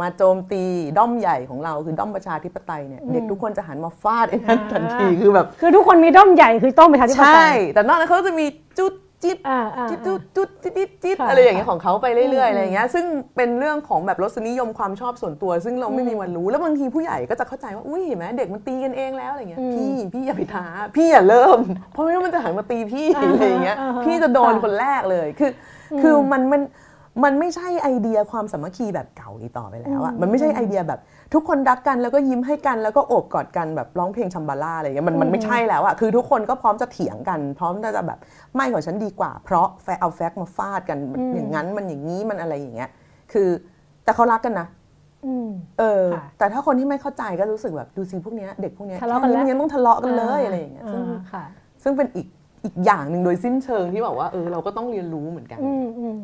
มาโจมตีด้อมใหญ่ของเราคือด้อมประชาธิปไตยเนี่ยเด็กทุกคนจะหันมาฟาดไอ้นั่นทันทีคือแบบคือทุกคนมีด้อมใหญ่คือต้องไปทางที่ปไตใช่ยแต่นอกนั้นเขาจะมีจุดจิ๊บอ่าอ่าจิ๊บจุดจุดจิ๊บจิ๊บจิ๊บค่ะอะไรอย่างเงี้ยของเขาไปเรื่อยๆอืมอะไรอย่างเงี้ยซึ่งเป็นเรื่องของแบบรสนิยมความชอบส่วนตัว ซึ่งเราไม่มีวันรู้แล้วบางทีผู้ใหญ่ก็จะเข้าใจว่าอุ้ยเห็นไหมเด็กมันตีกันเองแล้วอะไรเงี้ยพี่พี่อย่าไปท้าพี่อย่าเริ่ม เพราะไม่งั้นมันจะหันมาตีพี่อะไรอย่างเงี้ยอ่าฮะพี่จะโดนค่ะคนแรกเลยคืออคือมันมันมั นไม่ใช่ไอเดียความสามัคคีแบบเก่าอีกต่อไปแล้วอะมันไม่ใช่ไอเดียแบบทุกคนรักกันแล้วก็ยิ้มให้กันแล้วก็โอบกอดกันแบบร้องเพลงชัมบาล่าอะไรเงี้ยมันมันไม่ใช่แล้วอะคือทุกคนก็พร้อมจะเถียงกัน พร้อมจะแบบไม่ของฉันดีกว่า เพราะแฟเอาแฟกต์มาฟาดกันมันอย่างนั้นมันอย่างนี้มันอะไรอย่างเงี้ยคือแต่เขารักกันนะอืมเออค่ะแต่ถ้าคนที่ไม่เข้าใจก็รู้สึกแบบดูสิพวกเนี้ยเด็กพวกเนี้ยทะเลาะกันแล้วแค่ยังต้องทะเลาะกันเลยอะไรอย่างเงี้ยซึ่งอ่าค่ะซึ่งเป็นอีกอีกอย่างหนึ่งโดยสิ้นเชิงที่บอกว่าเออเราก็ต้องเรียนรู้เหมือนกันอืมอืม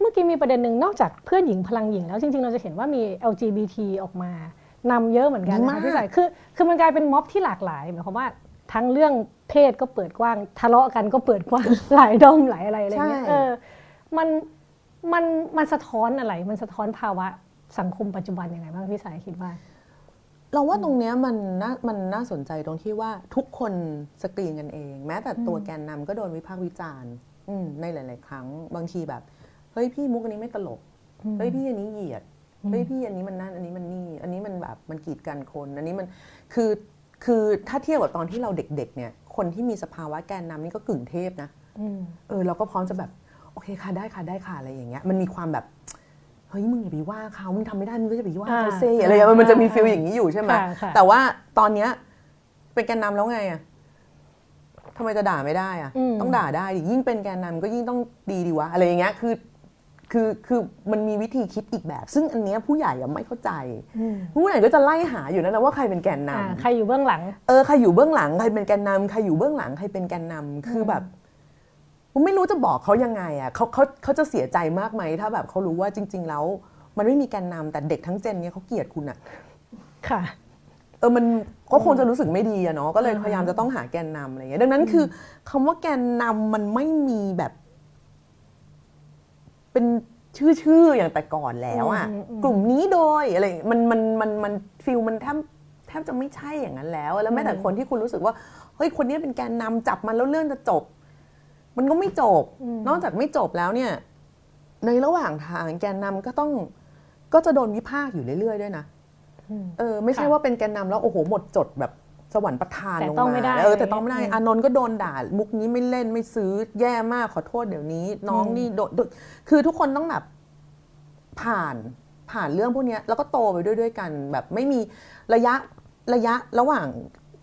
เมื่อกี้มีประเด็นหนึ่งนอกจากเพื่อนหญิงพลังหญิงแล้วจริง ๆ เราจะเห็นว่ามี LGBT ออกมานำเยอะเหมือนกันดีนะมากคะพี่สายคือคือมันกลายเป็นม็อบที่หลากหลายหมายความว่าทั้งเรื่องเพศก็เปิดกว้าง ทะเลาะกันก็เปิดกว้างหลายด้อมหลายอะไรอะไรเงี้ยเออมันมันมันสะท้อนอะไร มันสะท้อนภาวะสังคมปัจจุบันยังไงบ้างพี่สายคิดว่า เราว่าตรงเนี้ยมันน่ามันน่าสนใจตรงที่ว่าทุกคนสกรีนกันเอง แม้แต่ตัวแกนนำก็โดนวิพากษ์วิจารณ์อืมในหลาย ๆ ครั้ง บางทีแบบเฮ้ยพี่มุกอันนี้ไม่ตลกเฮ้ยพี่อันนี้เหยียดเฮ้ยพี่อันนี้มันนั่นอันนี้มันนี่ อันนี้มันแบบมันกีดกันคน อันนี้มันคือคือถ้าเทียบกับตอนที่เราเด็กๆเนี่ย คนที่มีสภาวะแกนนำนี่ก็กึ่งเทพนะอืมเออเราก็พร้อมจะแบบโอเคค่ะได้ค่ะได้ค่ะอะไรอย่างเงี้ยมันมีความแบบเฮ้ยมึงอย่าไปว่าเขามึงทำไม่ได้มึงก็จะไปว่าเขาอ่าเซ่อะไรอย่างเงี้ยมันจะมีอ่าฟีลอย่างนี้อยู่ใช่ไหมค่ะค่ะแต่ว่าตอนเนี้ยเป็นแกนนำแล้วไงอะทำไมจะด่าไม่ได้อะอืมต้องด่าได้ดิยิ่งเป็นแกนนำก็ยิ่งต้องดีดีวะอะไรอย่างเงี้ยคือ คือคือมันมีวิธีคิดอีกแบบ ซึ่งอันเนี้ยผู้ใหญ่อะไม่เข้าใจอืมผู้ใหญ่ก็จะไล่หาอยู่นั่นนะว่าใครเป็นแกนนำอ่าใครอยู่เบื้องหลังเออใครอยู่เบื้องหลังใครเป็นแกนนำใครอยู่เบื้องหลังใครเป็นแกนนำคือแบบผมไม่รู้จะบอกเขายังไงอะเขาเขาเขาจะเสียใจมากไหมถ้าแบบเขารู้ว่าจริง ๆ แล้ว มันไม่มีแกนนำแต่เด็กทั้งเจนเนี่ยเขาเกลียดคุณอะค่ะเออมันก็คงจะรู้สึกไม่ดีอะเนาะก็เลยพยายามจะต้องหาแกนนำอะไรอย่างเงี้ยดังนั้นคือคำว่าแกนนำมันไม่มีแบบ เป็นชื่อชื่ออย่างแต่ก่อนแล้วอะอืมอืมกลุ่มนี้โดยอะไรมันมันมันมันฟิลมันแทบแทบจะไม่ใช่อย่างนั้นแล้ว แล้วแม้แต่คนที่คุณรู้สึกว่าเฮ้ยคนนี้เป็นแกนนำจับมันแล้วเรื่องจะจบ มันก็ไม่จบ นอกจากไม่จบแล้วเนี่ย ในระหว่างทางแกนนำก็ต้องก็จะโดนวิพากษ์อยู่เรื่อยๆด้วยนะอืมเออ ไม่ใช่ค่ะว่าเป็นแกนนำแล้วโอ้โหหมดจดแบบ สวรรค์ประทานแต่ลงต้องมาไม่ได้เออแต่ต้องไม่ได้อืมอานนท์ก็โดนด่า มุกนี้ไม่เล่นไม่ซื้อแย่มากขอโทษเดี๋ยวนี้ น้องอืมนี่โดนโดนคือทุกคนต้องแบบผ่านผ่านเรื่องพวกเนี้ยแล้วก็โตไปด้วยด้วยกันแบบไม่มีระยะระยะระหว่าง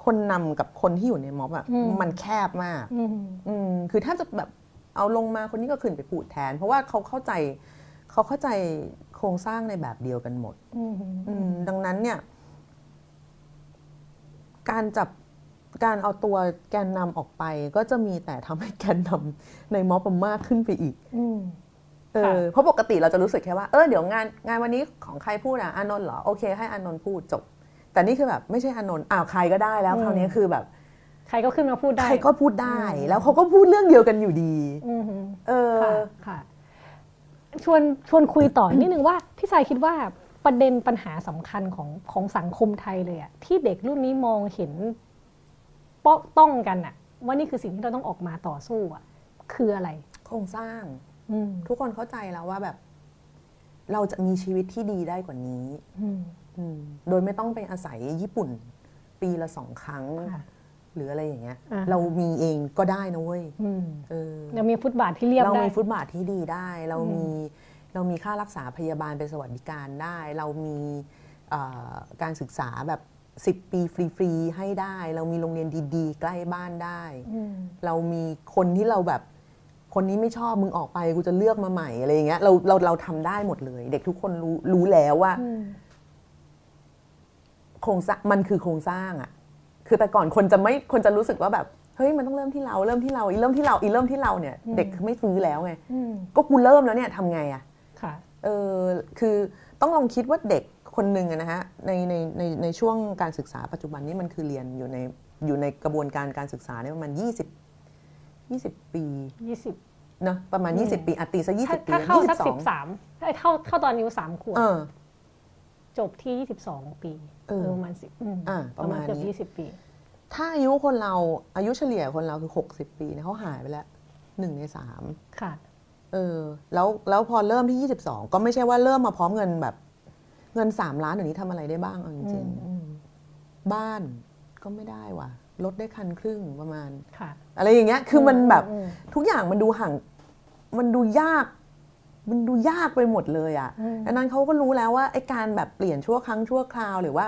คนนำกับคนที่อยู่ในม็อบอะมันแคบมากอืมอืมคือแทบจะแบบเอาลงมาคนนี้ก็ขึ้นไปพูดแทน เพราะว่าเขาเข้าใจเขาเข้าใจโครงสร้างในแบบเดียวกันหมดอืมอืมดังนั้นเนี่ย การจับการเอาตัวแกนนำออกไป ก็จะมีแต่ทำให้แกนนำในม็อบมันมากขึ้นไปอีกอืมเอค่ะอเพราะปกติเราจะรู้สึกแค่ว่าเออเดี๋ยวงานงานวันนี้ของใครพูดอะอานนท์เหรอโอเค ให้อานนท์พูดจบ แต่นี่คือแบบไม่ใช่อานนท์อ้าวใครก็ได้แล้วอืมคราวนี้คือแบบ ใครก็ขึ้นมาพูดได้ ใครก็พูดได้ แล้วเขาก็พูดเรื่องเดียวกันอยู่ดีอืมเออค่ะค่ะชวนชวนคุยต่อนิดนึงว่าพี่สายคิดว่า ประเด็นปัญหาสำคัญของของสังคมไทยเลยอะที่เด็กรุ่นนี้มองเห็นป้องต้องกันอะว่านี่คือสิ่งที่เราต้องออกมาต่อสู้อะคืออะไร โครงสร้างอืมทุกคนเข้าใจแล้วว่าแบบ เราจะมีชีวิตที่ดีได้กว่านี้อืมอืมโดยไม่ต้องไปอาศัยญี่ปุ่น ปีละสองครั้งค่ะหรืออะไรอย่างเงี้ยอ่าฮะเรามีเองก็ได้นะเว้ยอืมเออยังมีฟุตบาทที่เรียบเราได้มีฟุตบาทที่ดีได้ เรามี เรามีค่ารักษาพยาบาลเป็นสวัสดิการได้ เรามีเอ่อการศึกษาแบบ 10 ปีฟรีๆให้ได้ เรามีโรงเรียนดีๆ ใกล้บ้านได้อืมเรามีคนที่เราแบบคนนี้ไม่ชอบมึงออกไปกูจะเลือกมาใหม่อะไรอย่างเงี้ยเราเราเราทำได้หมดเลย เด็กทุกคนรู้รู้แล้วว่าอืมโครงสร้างมันคือโครงสร้างอะคือแต่ก่อนคนจะไม่คนจะรู้สึกว่าแบบเฮ้ยมันต้องเริ่มที่เราเริ่มที่เราอีเริ่มที่เราอีเริ่มที่เราเนี่ย เด็กไม่ซื้อแล้วไงอืมก็กูเริ่มแล้วเนี่ยทำไงอะ ค่ะเออคือต้องลองคิดว่าเด็กคนหนึ่งอะนะฮะในในในในช่วงการศึกษาปัจจุบันนี้มันคือเรียนอยู่ในอยู่ในกระบวนการการศึกษาเนี่ยประมาณ 20 20 ปียี่สิบเนอะประมาณอืม20 ปีอัตีซะถ้า20 ปีถ้าเข้าสักสิบ22สามเท่าเข้าตอนอายุสามขวบเออจบที่ยี่สิบสองปีเออประมาณสิบอืมอ่าประมาณประมาณเกือบนี้ยี่สิบปี ถ้าอายุคนเราอายุเฉลี่ยคนเราคือ 60 ปีเนี่ยเขาหายไปแล้วหนึ่งในสามค่ะ เออแล้วแล้วพอเริ่มที่ 22 ก็ไม่ใช่ว่าเริ่มมาพร้อมเงินแบบเงิน 3 ล้านเดี๋ยวนี้ทำอะไรได้บ้างเอาจริงอืมๆบ้านก็ไม่ได้ว่ะลดได้คันครึ่งประมาณค่ะอะไรอย่างเงี้ยคือมันแบบอืมทุกอย่างมันดูห่างมันดูยาก มันดูยากไปหมดเลยอะ่ะอืมดังนั้นเขาก็รู้แล้วว่าไอ้การแบบเปลี่ยนชั่วครั้งชั่วคราวหรือว่า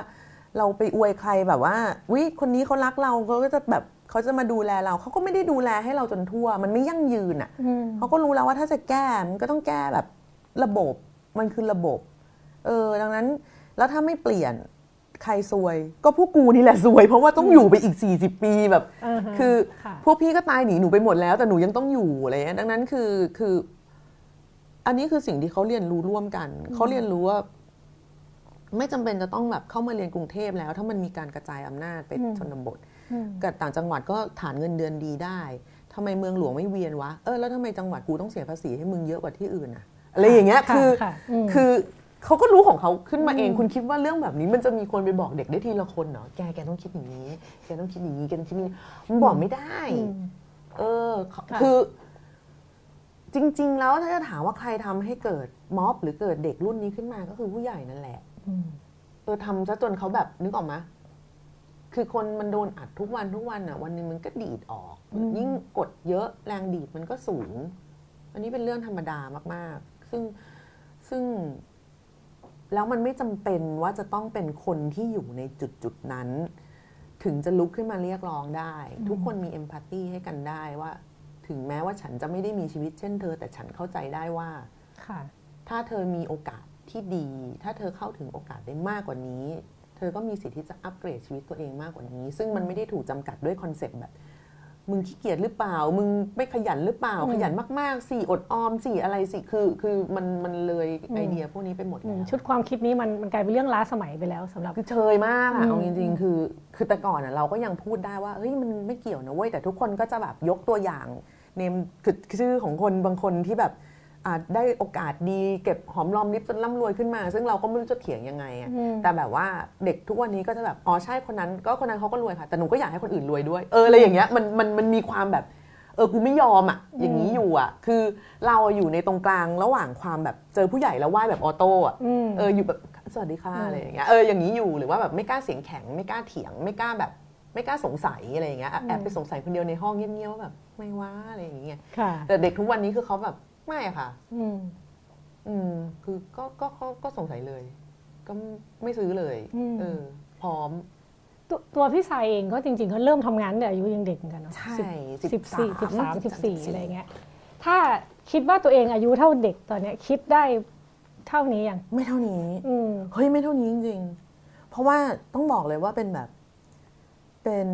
เราไปอวยใครแบบว่าวิคนนี้เขารักเราเขาก็จะแบบ เขาจะมาดูแลเราเขาก็ไม่ได้ดูแลให้เราจนทั่ว มันไม่ยั่งยืนอะอืมเขาก็รู้แล้วว่าถ้าจะแก้มันก็ต้องแก้แบบระบบมันคือระบบ เออ ดังนั้นแล้วถ้าไม่เปลี่ยนใครซวย ก็พวกกูนี่แหละซวย เพราะว่าต้องอยู่ไปอีก 40 ปีแบบอ่าฮะคือค่ะพวกพี่ก็ตายหนีหนูไปหมดแล้ว แต่หนูยังต้องอยู่อะไรเงี้ยดังนั้นคือคือ อันนี้คือสิ่งที่เขาเรียนรู้ร่วมกัน เขาเรียนรู้ว่า ไม่จำเป็นจะต้องแบบเข้ามาเรียนกรุงเทพแล้ว ถ้ามันมีการกระจายอำนาจไปอืมชนบทอืม กับต่างจังหวัดก็ฐานเงินเดือนดีได้ทำไมเมืองหลวงไม่เวียนวะเออแล้วทำไมจังหวัดกูต้องเสียภาษีให้มึงเยอะกว่าที่อื่นอะอะไรอย่างเงี้ยค่ะคือค่ะมคือเขาก็รู้ของเขาขึ้นมาเองอืมคุณคิดว่าเรื่องแบบนี้มันจะมีคนไปบอกเด็กได้ทีละคนเหรอแกแกต้องคิดอย่างนี้ แกต้องคิดอย่างนี้แกต้องคิดอย่างนี้มันบอกไม่ได้อืมเออค่ะคือ จริง ๆ แล้วถ้าจะถามว่าใครทำให้เกิดม็อบหรือเกิดเด็กรุ่นนี้ขึ้นมาก็คือผู้ใหญ่นั่นแหละอืมเออทำซะจนเขาแบบนึกออกไหม คือคนมันโดนอัดทุกวันทุกวันอะวันหนึ่งมันก็ดีดออกอืมยิ่งกดเยอะแรงดีดมันก็สูง อันนี้เป็นเรื่องธรรมดามาก ๆ ซึ่งซึ่งแล้วมันไม่จำเป็นว่าจะต้องเป็นคนที่อยู่ในจุดจุดๆนั้น ถึงจะลุกขึ้นมาเรียกร้องได้ ทุกคนมี empathy ให้กันได้ว่า ถึงแม้ว่าฉันจะไม่ได้มีชีวิตเช่นเธอ แต่ฉันเข้าใจได้ว่าค่ะถ้าเธอมีโอกาสที่ดี ถ้าเธอเข้าถึงโอกาสได้มากกว่านี้ เธอก็มีสิทธิ์ที่จะอัปเกรดชีวิตตัวเองมากกว่านี้ ซึ่งมันไม่ได้ถูกจำกัดด้วย concept แบบมึงขี้เกียจหรือเปล่า มึงไม่ขยันหรือเปล่าอืมขยันมากๆสิอดออมสิอะไรสิ คือ คือมันมันเลยอืมไอเดียพวกนี้ไปหมดอืแล้วชุดความคิดนี้มันมันกลายเป็นเรื่องล้าสมัยไปแล้วสำหรับ คือเชยมากอะอืมเอาจริงๆ คือ คือแต่ก่อนอะเราก็ยังพูดได้ว่า เฮ้ย มันไม่เกี่ยวนะเว้ย แต่ทุกคนก็จะแบบยกตัวอย่าง เนมคือชื่อของคนบางคนที่แบบอาจ ได้โอกาสดีเก็บหอมรอมริบจนร่ำรวยขึ้นมา ซึ่งเราก็ไม่รู้จะเถียงยังไงอะอืมแต่แบบว่าเด็กทุกวันนี้ก็จะแบบอ๋อใช่คนนั้น ก็คนนั้นเขาก็รวยค่ะ แต่หนูก็อยากให้คนอื่นรวยด้วยเอออะไรอย่างเงี้ยมันมันมันมีความแบบเออกูไม่ยอมอะอย่างนี้อยู่อะ คือเราอยู่ในตรงกลางระหว่างความแบบเจอผู้ใหญ่แล้วไหว้แบบออโต้อะอืมเอออยู่แบบสวัสดีค่ะอืมอะไรอย่างเงี้ยเอออย่างนี้อยู่หรือว่าแบบไม่กล้าเสียงแข็งไม่กล้าเถียงไม่กล้าแบบไม่กล้าสงสัยอะไรอย่างเงี้ยแอบแอบไปสงสัยคนเดียวในห้องเงียบๆว่าแบบไม่ว่าอะไรอย่างเงี้ยค่ะแต่เด็กทุกวันนี้คือเขาแบบ ไม่อะค่ะ อืม อืม คือก็ก็ก็ก็สงสัยเลย ก็ไม่ซื้อเลยอืม เออ พร้อมตัวตัวพี่ชายเองก็จริงๆก็เริ่มทำงานแต่อายุยังเด็กเหมือนกันเนาะใช่สิบสิบสี่สิบสามสิบสี่14อะไรเงี้ย ถ้าคิดว่าตัวเองอายุเท่าเด็กตอนเนี้ย คิดได้เท่านี้ยังไม่เท่านี้ อืม เฮ้ยไม่เท่านี้จริงๆ เพราะว่าต้องบอกเลยว่าเป็นแบบ เป็น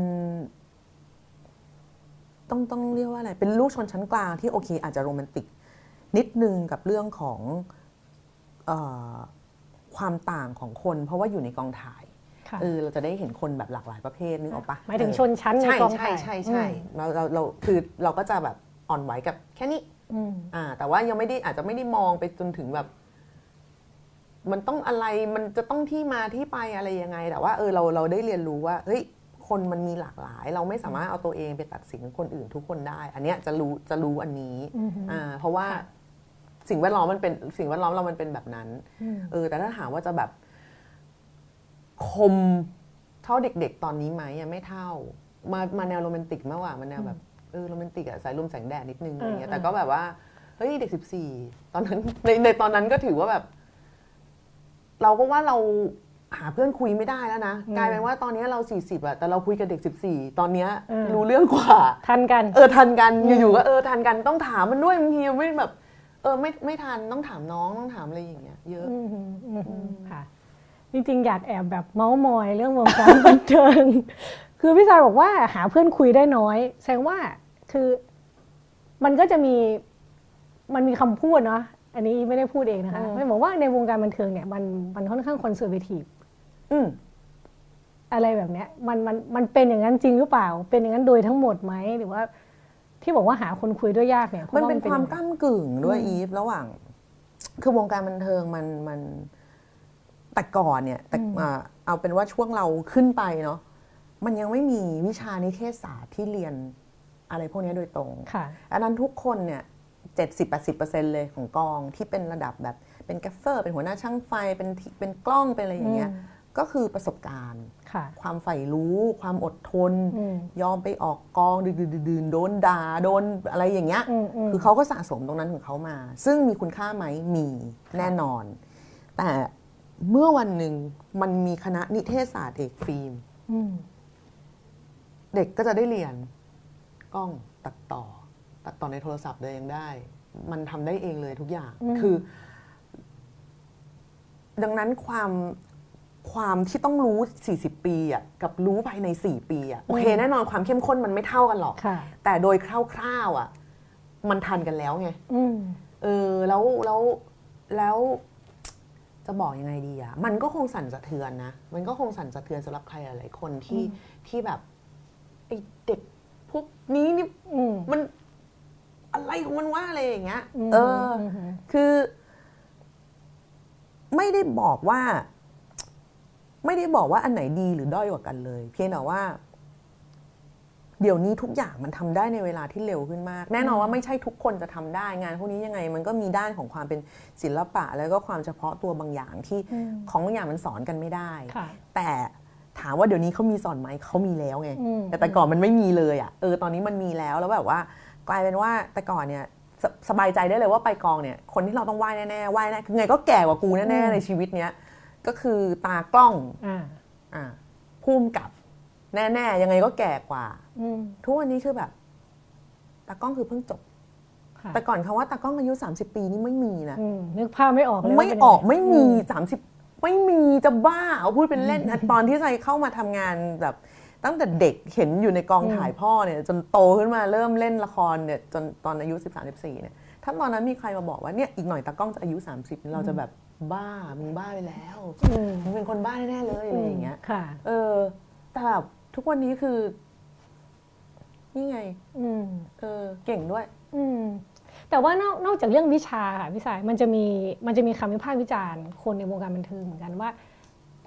ต้องต้องเรียกว่าอะไร เป็นลูกชนชั้นกลางที่โอเค อาจจะโรแมนติก นิดนึงกับเรื่องของเออความต่างของคน เพราะว่าอยู่ในกองถ่ายค่ะเออเราจะได้เห็นคนแบบหลากหลายประเภทนึกออกปะหมายถึงเออชนชั้นในใช่กองใช่ถ่ายใช่ใช่อืมเราเราเราคือเราก็จะแบบอ่อนไหวกับแค่นี้อืมอ่า แต่ว่ายังไม่ได้อาจจะไม่ได้มองไปจนถึงแบบ มันต้องอะไรมันจะต้องที่มาที่ไปอะไรยังไง แต่ว่าเออเราเราได้เรียนรู้ว่าเฮ้ยคนมันมีหลากหลาย เราไม่สามารถเอาตัวเองไปตัดสินคนอื่นทุกคนได้ อันเนี้ยจะรู้จะรู้อันนี้อือฮึอ่าเพราะว่า สิ่งแวดล้อมมันเป็นสิ่งแวดล้อมเรามันเป็นแบบนั้นอืมเออแต่ถ้าถามว่าจะแบบคมเท่าเด็ก ๆ ตอนนี้ไหมอะไม่เท่า มามาแนวโรแมนติกมากกว่ามันแนวแบบเออโรแมนติกอะสายลมแสงแดดนิดนึงอะไรเงี้ยเออแต่ก็แบบว่าเฮ้ยเด็กสิบสี่ตอนนั้นในในตอนนั้นก็ถือว่าแบบ เราก็ว่าเราหาเพื่อนคุยไม่ได้แล้วนะกลายเป็นว่าตอนนี้เราสี่สิบอะแต่เราคุยกับเด็กสิบสี่ตอนเนี้ยรู้เรื่องกว่า ทันกัน เออทันกันอยู่ๆก็เออทันกันต้องถามมันด้วยบางทีไม่แบบ เออไม่ไม่ทันต้องถามน้องต้องถามอะไรอย่างเงี้ยเยอะอืมอืมอืมค่ะ จริงๆ อยากแอบแบบเมาส์มอยเรื่องวงการบันเทิง คือพี่ชายบอกว่าหาเพื่อนคุยได้น้อย แสดงว่าคือมันก็จะมีมันมีคำพูดเนาะอันนี้ไม่ได้พูดเองนะคะอืมไม่บอกว่าในวงการบันเทิงเนี่ยมันมันค่อนข้างคอนเซอร์เวทีฟอืมอะไรแบบเนี้ยมันมันมันเป็นอย่างนั้นจริงหรือเปล่า เป็นอย่างนั้นโดยทั้งหมดไหมหรือว่า ที่บอกว่าหาคนคุยด้วยยากเนี่ยพราะมันเป็นความยังไงก้ากึ่งด้วยอีฟระหว่าง คือวงการบันเทิงมันมันแต่ก่อนเนี่ยแต่อ่าเอาเป็นว่าช่วงเราขึ้นไปเนาะมันยังไม่มีวิชานิเทศศาสตร์ที่เรียนอะไรพวกนี้โดยตรงค่ะอันนั้นทุกคนเนี่ยเจ็ดสิบแปดสิบเปอร์เซ็นเลยของกองที่เป็นระดับแบบเป็นแกฟเฟอร์ เป็นหัวหน้าช่างไฟเป็นที่เป็นกล้องเป็นอะไรอย่างเงี้ยอืมก็คือประสบการณ์ ค่ะความใฝ่รู้ ความอดทนอืมยอมไปออกกองดืนๆๆโดนด่าโดนอะไรอย่างเงี้ยอืมอืมคือเขาก็สะสมตรงนั้นของเขามา ซึ่งมีคุณค่าไหมมีแน่นอน แต่เมื่อวันหนึ่งมันมีคณะนิเทศศาสตร์เอกฟิล์มอืมเด็กก็จะได้เรียนกล้องตัดต่อ ตัดต่อในโทรศัพท์เลยยังได้ มันทำได้เองเลยทุกอย่างอืมคือ ดังนั้นความ ความที่ต้องรู้ 40 ปีอะกับรู้ภายใน 4 ปีอะโอเค แน่นอนความเข้มข้นมันไม่เท่ากันหรอกค่ะแต่โดยคร่าวๆอะมันทันกันแล้วไงอืมเออแล้วแล้วแล้วจะบอกยังไงดีอะมันก็คงสั่นสะเทือนนะ มันก็คงสั่นสะเทือนสำหรับใครหลายๆคนที่ที่แบบไอเด็กพวกนี้นี่อืมมันอะไรของมันว่าอะไรอย่างเงี้ยอืมเอออมคือ ไม่ได้บอกว่า ไม่ได้บอกว่าอันไหนดีหรือด้อยกว่ากันเลย เพียงแต่ว่า เดี๋ยวนี้ทุกอย่างมันทำได้ในเวลาที่เร็วขึ้นมาก แน่นอนว่าไม่ใช่ทุกคนจะทำได้งานพวกนี้ยังไง มันก็มีด้านของความเป็นศิลปะ แล้วก็ความเฉพาะตัวบางอย่างที่อืมของบางอย่างมันสอนกันไม่ได้ค่ะแต่ถามว่าเดี๋ยวนี้เขามีสอนไหมเขามีแล้วไงอืมแต่แต่ก่อนมันไม่มีเลยอะ่ะเออตอนนี้มันมีแล้วแล้วแบบว่า กลายเป็นว่าแต่ก่อนเนี่ยสสบายใจได้เลยว่าไปกองเนี่ย คนที่เราต้องไหว้แน่ๆไหว้แน่คือไงก็แก่กว่ากูแน่ๆในชีวิตเนี้ย ก็คือตากล้องอ่าอ่าพุ่มกับ แน่ๆยังไงก็แก่กว่าอืมทุกวันนี้คือแบบตากล้องคือเพิ่งจบค่ะแต่ก่อนคำว่าตากล้องอายุ 30 ปีนี่ไม่มีนะอืมนึกภาพไม่ออกเลยว่าไม่เป็นออกยังงไม่มีสามสิบไม่มีจะบ้าเอาพูดเป็นเล่นนะตอนที่ใจเข้ามาทำงานแบบตั้งแต่เด็กเห็นอยู่ในกองถ่ายพ่อเนี่ย จนโตขึ้นมาเริ่มเล่นละครเนี่ยจนตอนอายุ 13 14เนี่ยถ้าตอนนั้นมีใครมาบอกว่าเนี่ยอีกหน่อยตากล้องจะอายุ 30 เราจะแบบ บ้ามึงบ้าไปแล้วอืมมึงเป็นคนบ้าแน่ๆเลยอะไรอย่างเงี้ยค่ะ เออ แต่แบบทุกวันนี้คือ นี่ไง อืมเออ เก่งด้วย อืมแต่ว่านอกนอกจากเรื่องวิชาค่ะพี่สายมันจะมีมันจะมีคำวิพากษ์วิจารณ์คนในวงการบันเทิงเหมือนกันว่า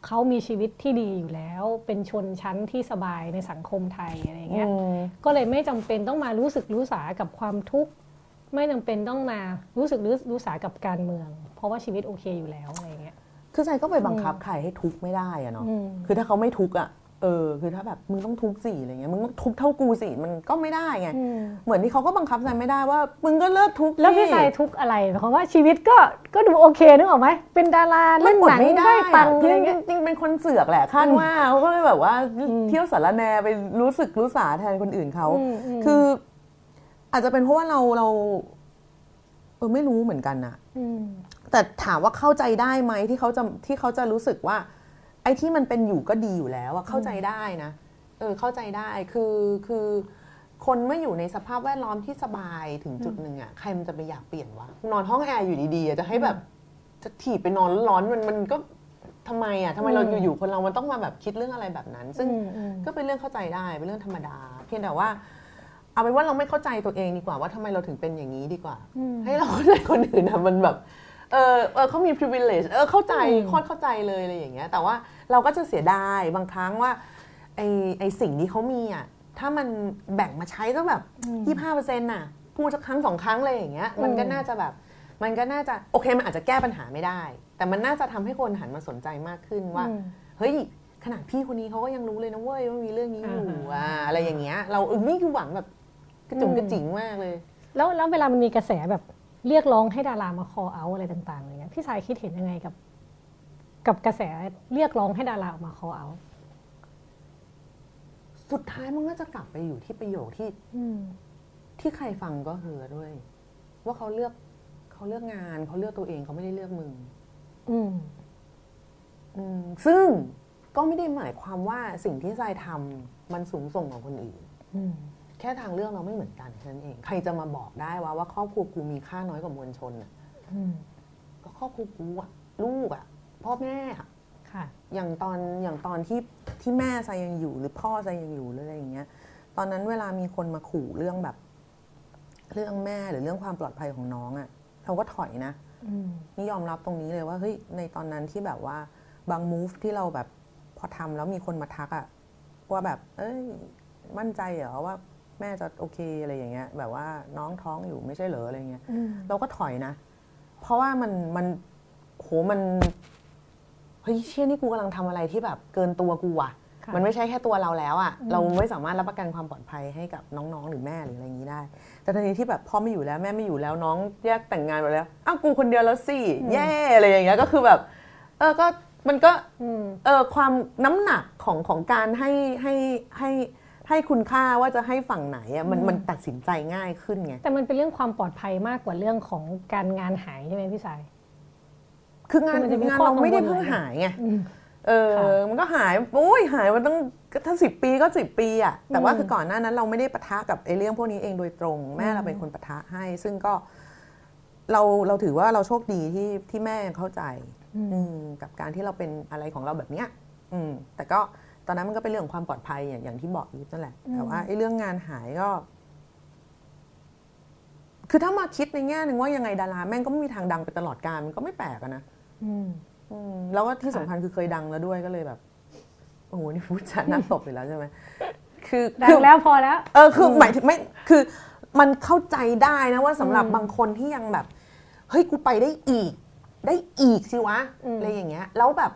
เขามีชีวิตที่ดีอยู่แล้ว เป็นชนชั้นที่สบายในสังคมไทยอะไรอย่างเงี้ยก็เลยไม่จำเป็นต้องมารู้สึกรู้สากับความทุกข์ ไม่จำเป็นต้องมารู้สึกรู้รู้สากับการเมือง เพราะว่าชีวิตโอเคอยู่แล้วอะไรอย่างเงี้ยคือใจก็ไปบังคับใครให้ทุกข์ไม่ได้อะเนาะอืมคือถ้าเขาไม่ทุกข์อะเออคือถ้าแบบมึงต้องทุกข์สิอะไรเงี้ยมึงต้องทุกข์เท่ากูสิมันก็ไม่ได้ไงอืมเหมือนที่เขาก็บังคับใจไม่ได้ว่า มึงก็เลิกทุกข์แล้วพี่สิสายทุกข์อะไรหมายความว่าชีวิตก็ก็ดูโอเคนึกออกไหมเป็นดารามัเล่นนกดหนังไม่ได้ได้ตังค์อะอะไรเงี้ยจริงๆเป็นคนเสือกแหละคาดว่าเขาก็เลยแบบว่าเที่ยวสารแหนไปรู้สึกรู้สาแทนคนอื่นเขาอืมอืมคือ อาจจะเป็นเพราะว่าเราเราเออไม่รู้เหมือนกันอะอืมแต่ถามว่าเข้าใจได้ไหมที่เขาจะที่เขาจะรู้สึกว่า ไอ้ที่มันเป็นอยู่ก็ดีอยู่แล้วอะเข้าใจได้นะเออเข้าใจได้คือคือคนเมื่ออยู่ในสภาพแวดล้อมที่สบายถึงจุดหนึ่งอะใครมันจะไปอยากเปลี่ยนวะนอนห้องแอร์อยู่ดีๆอะจะให้แบบจะถีบไปนอนร้อนๆมันมันก็ทำไมอะทำไมเราอืมอยู่ๆคนเรามันต้องมาแบบคิดเรื่องอะไรแบบนั้น ซึ่งอืมอืมก็เป็นเรื่องเข้าใจได้เป็นเรื่องธรรมดา เพียงแต่ว่า เอาเป็นว่าเราไม่เข้าใจตัวเองดีกว่าว่าทำไมเราถึงเป็นอย่างนี้ดีกว่าอืมให้เราเข้าใจคนอื่นนะมันแบบเออเออเขามี privilege เออเข้าใจอืมโคตรเข้าใจเลยอะไรอย่างเงี้ยแต่ว่าเราก็จะเสียดายบางครั้งว่าไอไอสิ่งที่เขามีอะถ้ามันแบ่งมาใช้สักแบบยี่ห้าเปอร์เซ็นต์น่ะพูดสักครั้งสองครั้งเลยอย่างเงี้ยมันก็น่าจะแบบ มันก็น่าจะโอเคมันอาจจะแก้ปัญหาไม่ได้ แต่มันน่าจะทำให้คนหันมาสนใจมากขึ้นว่าอืมเฮ้ยขนาดพี่คนนี้เขาก็ยังรู้เลยนะเว้ยว่ามีเรื่องนี้อยู่อ่าฮะอ่าอะไรอย่างเงี้ยเราเออนี่คือหวังแบบ กระจุ๋มอืมกระจิ๋งมากเลย แล้วแล้วเวลามันมีกระแสแบบเรียกร้องให้ดารามาคอเอาอะไรต่างๆอะไรเงี้ยพี่สายคิดเห็นยังไงกับ กับกระแสเรียกร้องให้ดาราออกมาคอเอาสุดท้ายมันก็จะกลับไปอยู่ที่ประโยคที่อืมที่ใครฟังก็เฮือด้วย ว่าเขาเลือกเขาเลือกงานเขาเลือกตัวเองเขาไม่ได้เลือกมึงอืมอืมซึ่งก็ไม่ได้หมายความว่าสิ่งที่ทรายทำมันสูงส่งกว่าคนอื่นอืม แค่ทางเลือกเราไม่เหมือนกันแค่นั้นเอง ใครจะมาบอกได้ว่าว่าครอบครัวกูมีค่าน้อยกว่ามวลชนน่ะอืมก็ครอบครัวกูอะลูกอะพ่อแม่อะค่ะอย่างตอนอย่างตอนที่ที่แม่ทรายยังอยู่ หรือพ่อทรายยังอยู่หรืออะไรอย่างเงี้ย ตอนนั้นเวลามีคนมาขู่เรื่องแบบ เรื่องแม่หรือเรื่องความปลอดภัยของน้องอะเราก็ถอยนะอืมนี่ยอมรับตรงนี้เลยว่าเฮ้ยในตอนนั้นที่แบบว่าบาง move ที่เราแบบพอทำแล้วมีคนมาทักอะว่าแบบ เอ้ยมั่นใจเหรอว่า แม่จะโอเคอะไรอย่างเงี้ย แบบว่าน้องท้องอยู่ไม่ใช่เหรออะไรเงี้ยอืมเราก็ถอยนะ เพราะว่ามันมันโหมันเฮ้ยเชื่อนี่กูกำลังทำอะไรที่แบบเกินตัวกูอะค่ะมันไม่ใช่แค่ตัวเราแล้วอะอืมเราไม่สามารถรับประกันความปลอดภัยให้กับน้องๆ หรือแม่หรืออะไรอย่างนี้ได้ แต่ทีนี้ที่แบบพ่อไม่อยู่แล้วแม่ไม่อยู่แล้วน้องแยกแต่งงานไปแล้วอ้าวกูคนเดียวแล้วสิแย่อะไรอย่างเงี้ยก็คือแบบ เออก็มันก็อืมเออความน้ำหนักของของการให้ให้ให้ให้ คุณค่าว่าจะให้ฝั่งไหนอะมันอืมมันตัดสินใจง่ายขึ้นไงแต่มันเป็นเรื่องความปลอดภัยมากกว่าเรื่องของการงานหายใช่ไหมพี่สายคืองานคือมันจะมีงานข้อเราไม่ได้กังวลเพิ่งหลายหายไงอืมเออค่ะมันก็หายโอ้ยหายมันต้องถ้าสิบปีก็สิบปีอะแต่ว่าอืมคือก่อนหน้านั้นเราไม่ได้ปะทะกับไอ้เรื่องพวกนี้เองโดยตรง แม่อืมเราเป็นคนปะทะให้ ซึ่งก็เราเราถือว่าเราโชคดีที่ที่แม่ยังเข้าใจ อืมอืมกับการที่เราเป็นอะไรของเราแบบเนี้ย อืมแต่ก็ ตอนนั้นมันก็เป็นเรื่องของความปลอดภัยอย่างอย่างที่บอกอีฟนั่นแหละแต่ว่าไอ้เรื่องงานหายก็ คือถ้ามาคิดในแง่หนึ่งว่ายังไงดาราแม่งก็ไม่มีทางดังไปตลอดกาลมันก็ไม่แปลกอะนะอืมอืมแล้วก็ที่ค่ะสำคัญคือเคยดังแล้วด้วยก็เลยแบบโอ้โหนี่พูดจะน่าตบอยู่แล้วใช่ไหมคือดัคืงแล้วพอแล้ว เออคือหมายถึงไม่คือ มันเข้าใจได้นะว่าสำหรับอืมบางคนที่ยังแบบเฮ้ยกูไปได้อีก ได้อีกสิวะอืมอะไรอย่างเงี้ย แล้วแบบ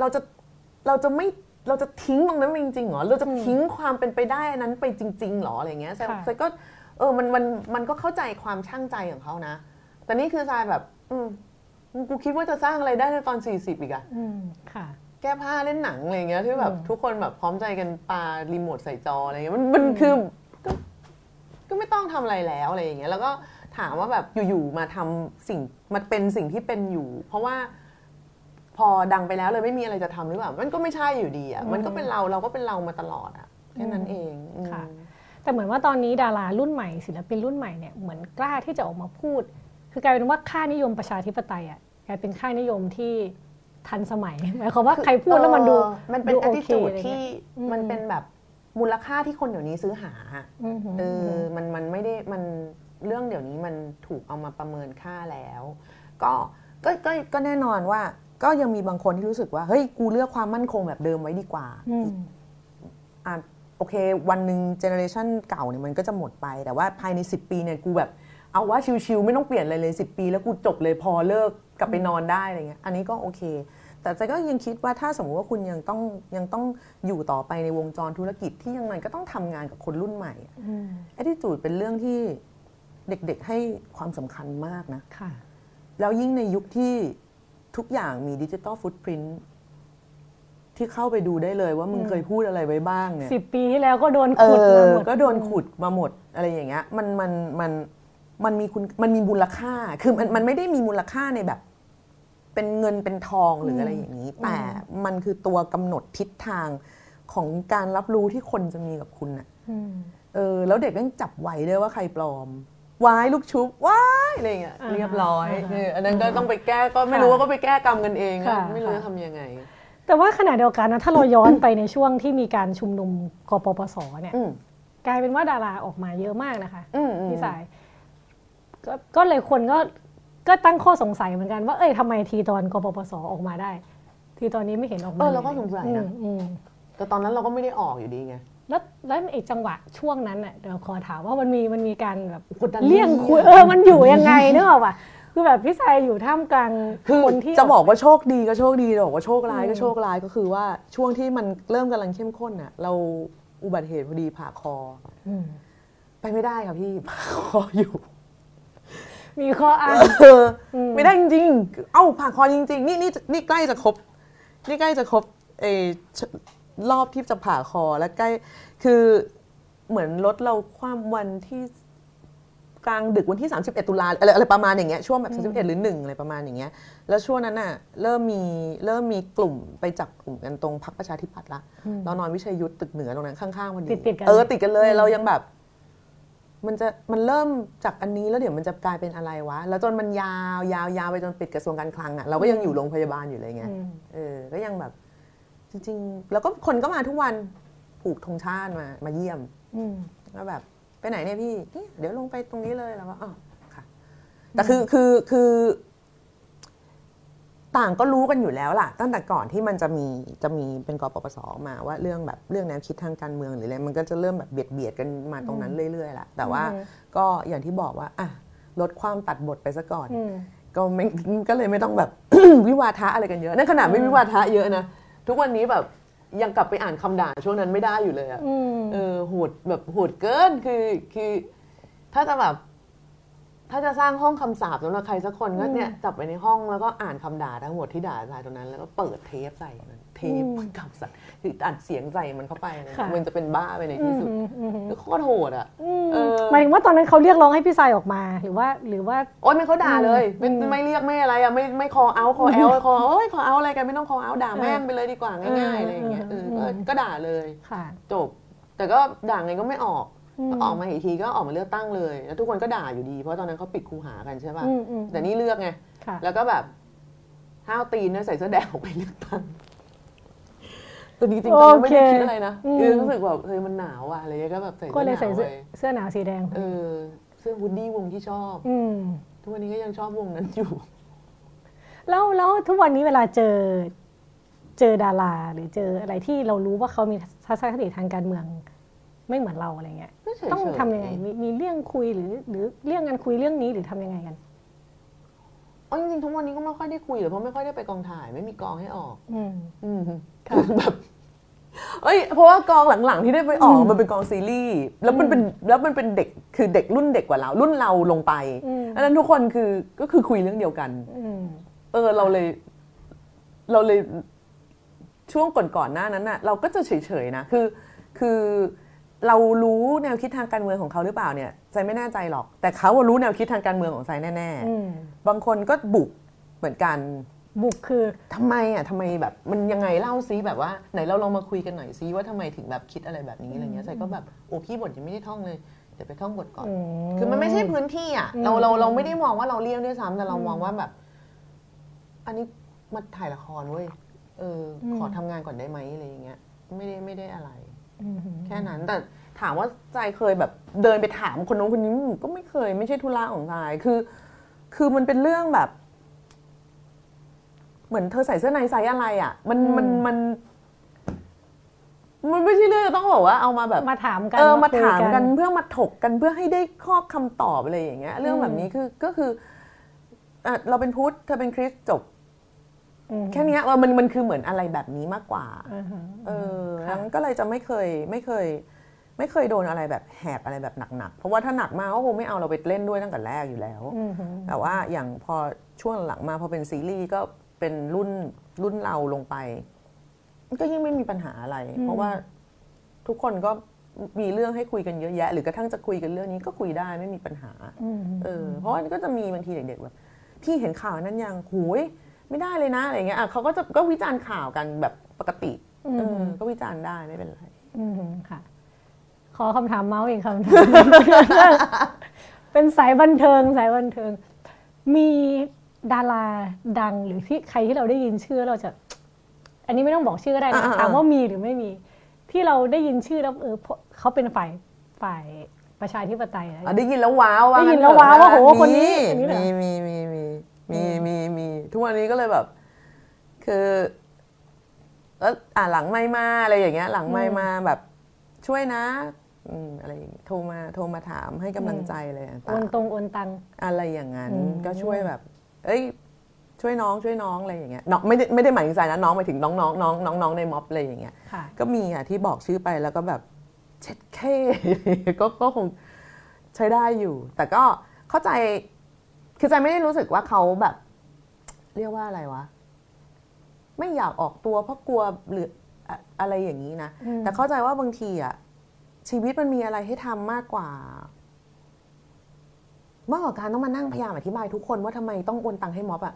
เราจะเราจะไม่ เราจะทิ้งตรงนั้นไปจริงๆเหรอเราจะทิ้งความเป็นไปได้นั้นไปจริงๆเหรออะไรเงี้ยแต่ค่ะแต่ก็เออมันมันมันก็เข้าใจความช่างใจของเขานะ แต่นี่คือทรายแบบ อืมกูคิดว่าจะสร้างอะไรได้ในตอนสี่สิบอีกอะอืมค่ะ แก้ผ้าเล่นหนังอะไรเงี้ยที่แบบอืมทุกคนแบบพร้อมใจกันปารีโมทใส่จออะไรเงี้ยมันมันคือก็ก็ไม่ต้องทำอะไรแล้วอะไรอย่างเงี้ยแล้วก็ถามว่าแบบอยู่ๆมาทำสิ่งมันเป็นสิ่งที่เป็นอยู่ เพราะว่า พอดังไปแล้วเลยไม่มีอะไรจะทำหรือเปล่ามันก็ไม่ใช่อยู่ดีอะมันก็เป็นเราเราก็เป็นเรามาตลอดอะแค่นั้นเองอืมค่ะ แต่เหมือนว่าตอนนี้ดารารุ่นใหม่ศิลปินรุ่นใหม่เนี่ยเหมือนกล้าที่จะออกมาพูด คือกลายเป็นว่าค่านิยมประชาธิปไตยอะกลายเป็นค่านิยมที่ทันสมัยหมายความว่าใครพูดแล้วมันดูเออมันเป็นดูแอโอ t ิเคจูดอะไรเงี้ยที่อืมมันเป็นแบบมูลค่าที่คนเดี๋ยวนี้ซื้อหาอะอืมหืมเออมันมันไม่ได้มันเรื่องเดี๋ยวนี้มันถูกเอามาประเมินค่าแล้ว ก็ก็ก็ก็แน่นอนว่า ก็ยังมีบางคนที่รู้สึกว่า เฮ้ย กูเลือกความมั่นคงแบบเดิมไว้ดีกว่าอืมอะโอเค วันหนึ่ง generation เก่าเนี่ยมันก็จะหมดไป แต่ว่าภายใน 10 ปีเนี่ยกูแบบ เอาว่าชิวๆไม่ต้องเปลี่ยนอะไรเลย 10 ปี แล้วกูจบเลยพอเลิกกลับไปนอนได้อะไรเงี้ย อันนี้ก็โอเค แต่ใจก็ยังคิดว่าถ้าสมมติว่าคุณยังต้องยังต้องอยู่ต่อไปในวงจรธุรกิจที่ยังไงก็ต้องทำงานกับคนรุ่นใหม่อืมแอ t ิจูดเป็นเรื่องที่เด็กๆให้ความสำคัญมากนะ ค่ะ แล้วยิ่งในยุคที่ ทุกอย่างมี digital footprintที่เข้าไปดูได้เลยว่ามึงเคยพูดอะไรไว้บ้างเนี่ยสิบปีที่แล้วก็โดนเอขุดมาอหมดก็โดนขุดมาหมดอะไรอย่างเงี้ยมันมันมันมันมีคุณมันมีมูลค่า คือมันมันไม่ได้มีมูลค่าในแบบ เป็นเงินเป็นทองหรืออะไรอย่างนี้ แต่มันคือตัวกำหนดทิศทางของการรับรู้ที่คนจะมีกับคุณอะอืมเออ แล้วเด็กแม่งจับไหวเลยว่าใครปลอม วายลูกชุบว้ายอะไรอย่างเงี้ยอ่าเรียบร้อยอ่าเอออันนั้นก็ต้องไปแก้ก็ไม่รู้ว่าก็ไปแก้กรรมกันเองอะค่ะไม่รู้ค่ะจะทำยังไง แต่ว่าขณะเดียวกันนะถ้าเราย้อนไปในช่วงที่มีการชุมนุมกปปสเนี่ยอืมกลายเป็นว่าดาราออกมาเยอะมากนะคะอืมอืมพี่สายก็ก็เลยคนก็ก็ตั้งข้อสงสัยเหมือนกันว่าเอ้ยทำไมทีตอนกปปสออกมาได้ ทีตอนนี้ไม่เห็นออกมาเออเราก็สงสัยนะอืมอืมแต่ตอนนั้นเราก็ไม่ได้ออกอยู่ดีไง แล้วแล้วไอ้จังหวะช่วงนั้นน่ะเดี๋ยวขอถามว่ามันมีมันมีการแบบกดดันเลี่ยงคุยเออมันอยู่ยังไงเนกอะป่ะคือแบบพี่สายอยู่ท่ามกลางคือคนที่จะบอกว่าโชคดีก็โชคดีจะบอกว่าโชคร้ายก็โชคร้ายก็คือว่าช่วงที่มันเริ่มกำลังเข้มข้นน่ะ เราอุบัติเหตุพอดีผ่าคออืมไปไม่ได้ค่ะพี่ผ่าคออยู่ มีข้ออ้างเอออไม่ได้จริงๆเอ้าผ่าคอจริง ๆ นี่นี่นี่ใกล้จะครบนี่ใกล้จะครบเออช รอบที่จะผ่าคอแล้วใกล้คือเหมือนรถเราความวันที่กลางดึกวันที่ 31 ตุลาอะไรอะไรประมาณอย่างเงี้ยช่วงแบบ31 หรือ1อะไรประมาณอย่างเงี้ยแล้วช่วงนั้นน่ะเริ่มมีเริ่มมีกลุ่มไปจับกลุ่มกันตรงพักประชาธิปัตย์ละเรานอนวิชัยยุทธตึกเหนือตรงนั้นข้างๆพอดีติดๆกันเออติดกันเลยเรายังแบบมันจะมันเริ่มจากอันนี้แล้วเดี๋ยวมันจะกลายเป็นอะไรวะ แล้วจนมันยาวยาวยาวไปจนปิดกระทรวงการคลังอะ่ะเราก็ยังอยู่โรงพยาบาลอยู่เลยไงอืมเออก็ยังแบบ จริง ๆ แล้วก็คนก็มาทุกวันผูกธงชาติมามาเยี่ยมอืมก็แบบไปไหนเนี่ยพี่เนี่ยเดี๋ยวลงไปตรงนี้เลยแล้วก็อ๋อค่ะ แต่คือคือคือ ต่างก็รู้กันอยู่แล้วล่ะ ตั้งแต่ก่อนที่มันจะมีจะมีเป็นกปปสออกมาว่าเรื่องแบบเรื่องแนวคิดทางการเมืองหรืออะไรมันก็จะเริ่มแบบเบียดเบียดกันมาตรงนั้นเรื่อยๆแหละแต่ว่าอืมก็อย่างที่บอกว่าอะลดความตัดบทไปซะก่อนอืมก็ไม่ก็เลยไม่ต้องแบบวิวาทะอะไรกันเยอะนั่นขนาดไม่วิวาทะเยอะนะ ทุกวันนี้แบบยังกลับไปอ่านคำด่าช่วงนั้นไม่ได้อยู่เลยอะอืมเออโหดแบบโหดเกินคือคือ ถ้าจะแบบถ้าจะสร้างห้องคำสาปสำหรับใครสักคนก็เนี่ยจับไปในห้องแล้วก็อ่านคำด่าทั้งหมดที่ด่าใส่ตรงนั้น แล้วก็เปิดเทปใส่มัน เทปคำสัตว์คืออัดเสียงใส่มันเข้าไปนะค่ะมันจะเป็นบ้าไปในที่สุดอืมอืมอืมคือโคตรโหดอะเออหมายถึงว่าตอนนั้นเขาเรียกร้องให้พี่สายออกมาหรือว่าหรือว่าโอ๊ยไม่เขาด่าเลยไม่อืมไม่เรียกไม่อะไรอะไม่ไม่คอเอาคอแอลคอโอ้ยคอเอาอะไรกันไม่ต้องคอเอาด่าแม่งไปเลยดีกว่าง่ายๆอะไรอย่างเงี้ยเออก็ก็ด่าเลยค่ะจบ แต่ก็ด่าไงก็ไม่ออกอืมออกมาอีกทีก็ออกมาเลือกตั้งเลย แล้วทุกคนก็ด่าอยู่ดี เพราะตอนนั้นเขาปิดคูหากันใช่ป่ะอืมอืมแต่นี่เลือกไงค่ะแล้วก็แบบห้าวตีนนะใส่เสื้อแดงออกไปเลือกตั้ง แต่จริงๆตอนนั้นไม่ได้คิดอะไรนะอืมเออรู้สึกแบบเฮ้ยมันหนาวอะอะไรเงี้ยก็แบบใส่ก็เสื้อเลยหใส่นาวเสื้อไปเสื้อหนาวสีแดงเออเสื้อฮูดดี้วงที่ชอบอืมทุกวันนี้ก็ยังชอบวงนั้นอยู่แล้วแล้วทุกวันนี้เวลาเจอเจอดาราหรือเจออะไรที่เรารู้ว่าเขามีทัศนคติทางการเมือง ไม่เหมือนเราอะไรเงี้ยก็เฉยๆต้องทำยังไงมีมีเรื่องคุยหรือ หรือเรื่องกันคุยเรื่องนี้หรือทำยังไงกันอ๋อจริงๆ ทุกวันนี้ก็ไม่ค่อยได้คุยหรอกเพราะไม่ค่อยได้ไปกองถ่าย ไม่มีกองให้ออก อืมอืมคือแบบเอ้ยเพราะว่ากองหลังๆที่ได้ไปออกมันเป็นกองซีรีส์แล้วมันเป็นแล้วมันเป็นเด็กคือเด็กรุ่นเด็กกว่าเรา รุ่นเราลงไปอืมอันนั้นทุกคนคือก็คือคุยเรื่องเดียวกันอืมเออเราเลย เราเลยช่วงก่อนๆหน้านั้นน่ะ เราก็จะเฉยๆนะคือ คือ เรารู้แนวคิดทางการเมืองของเขาหรือเปล่าเนี่ยใจไม่แน่ใจหรอก แต่เขาอะรู้แนวคิดทางการเมืองของใจแน่อืมๆบางคนก็บุกเหมือนกันบุกคือทำไมอะทำไมแบบมันยังไงเล่าซิแบบว่าไหนเราลองมาคุยกันหน่อยซิว่าทำไมถึงแบบคิดอะไรแบบนี้อะไรเงี้ยใจก็แบบโอ้พี่บทยังไม่ได้ท่องเลยเดี๋ยวไปท่องบทก่อนอืมคือมันไม่ใช่พื้นที่อะเราเราเราไม่ได้มองว่าเราเลี่ยงด้วยซ้ำแต่เรามองว่าแบบ อันนี้มาถ่ายละครเว้ยเอออมขอทำงานก่อนได้ไหมอะไรอย่างเงี้ยไม่ได้ไม่ได้อะไรอืม แค่นั้นแต่ถามว่าใจเคยแบบเดินไปถามคนนู้นคนนี้ก็ไม่เคย ไม่ใช่ธุระของใจคือ คือมันเป็นเรื่องแบบ เหมือนเธอใส่เสื้อในไซส์อะไรอะ มันมันมัน มันไม่ใช่เรื่องจะต้องบอกว่าเอามาแบบมาถามกันเออมาคุยถามกันเพื่อมาถกกันเพื่อให้ได้ข้อคำตอบอะไรอย่างเงี้ย เรื่องแบบนี้คือก็คืออะเราเป็นพุทธเธอเป็นคริสต์จบอืม แค่เนี้ยว่ามันมันคือเหมือนอะไรแบบนี้มากกว่าอือฮึเออดังนั้นก็เลยจะไม่เคยไม่เคย ไม่เคยโดนอะไรแบบแหบอะไรแบบหนักๆเพราะว่าถ้าหนักมากก็คงไม่เอาเราไปเล่นด้วยตั้งแต่แรกอยู่แล้วอืมฮึแต่ว่าอย่างพอช่วงหลังมาพอเป็นซีรีส์ก็เป็นรุ่นรุ่นเราลงไป ก็ยิ่งไม่มีปัญหาอะไร เพราะว่าทุกคนก็มีเรื่องให้คุยกันเยอะแยะ หรือกระทั่งจะคุยกันเรื่องนี้ก็คุยได้ไม่มีปัญหาอืมฮึเออเพราะว่าก็จะมีบางทีเด็กๆแบบพี่เห็นข่าวนั้นยังหูย ไม่ได้เลยนะอะไรเงี้ยอะเขาก็จะก็วิจารณ์ข่าวกันแบบปกติเออก็วิจารณ์ได้ไม่เป็นไรอืมฮึค่ะ ขอคำถามเมาส์อีกคำถามเป็นสายบันเทิงสายบันเทิง มีดาราดังหรือที่ใครที่เราได้ยินชื่อเราจะ อันนี้ไม่ต้องบอกชื่อก็ได้นะอ่าๆถามว่ามีหรือไม่มี ที่เราได้ยินชื่อแล้วเออเพราะเขาเป็นฝ่ายฝ่ายประชาธิปไตยอะไรอะได้ยินแล้วว้าวว่าได้ยินงั้แล้วเถอะว้าวว่าโหมีคนนี้อันนี้เหรอมีมีมีมี มีมีมีทุกวันนี้ก็เลยแบบ คือแล้วอ่าหลังไม่มาอะไรอย่างเงี้ย หลังไม่มาแบบช่วยนะอืมอะไรอย่างเงี้ยโทรมาโทรมาถามให้กำลังใจอะไรต่างโอนตรงโอนตังๆอะไรอย่างนั้นอืมก็ช่วยแบบ เอ้ย ช่วยน้องช่วยน้องอะไรอย่างเงี้ยน้องไม่ได้ไม่ได้หมายถึงใจนะน้องหมายถึงน้องน้องน้องน้องน้องในม็อบอะไรอย่างเงี้ยค่ะก็มีอะที่บอกชื่อไปแล้วก็แบบเช็ดเคก็ก็คงใช้ได้อยู่ แต่ก็เข้าใจ คือใจไม่ได้รู้สึกว่าเขาแบบ เรียกว่าอะไรวะ ไม่อยากออกตัวเพราะกลัวหรืออะอะไรอย่างนี้นะอืมแต่เข้าใจว่าบางทีอะชีวิตมันมีอะไรให้ทำมากกว่ามากกว่าการต้องมานั่งพยายามอธิบายทุกคนว่าทำไมต้องโอนตังค์ให้ม็อบอะ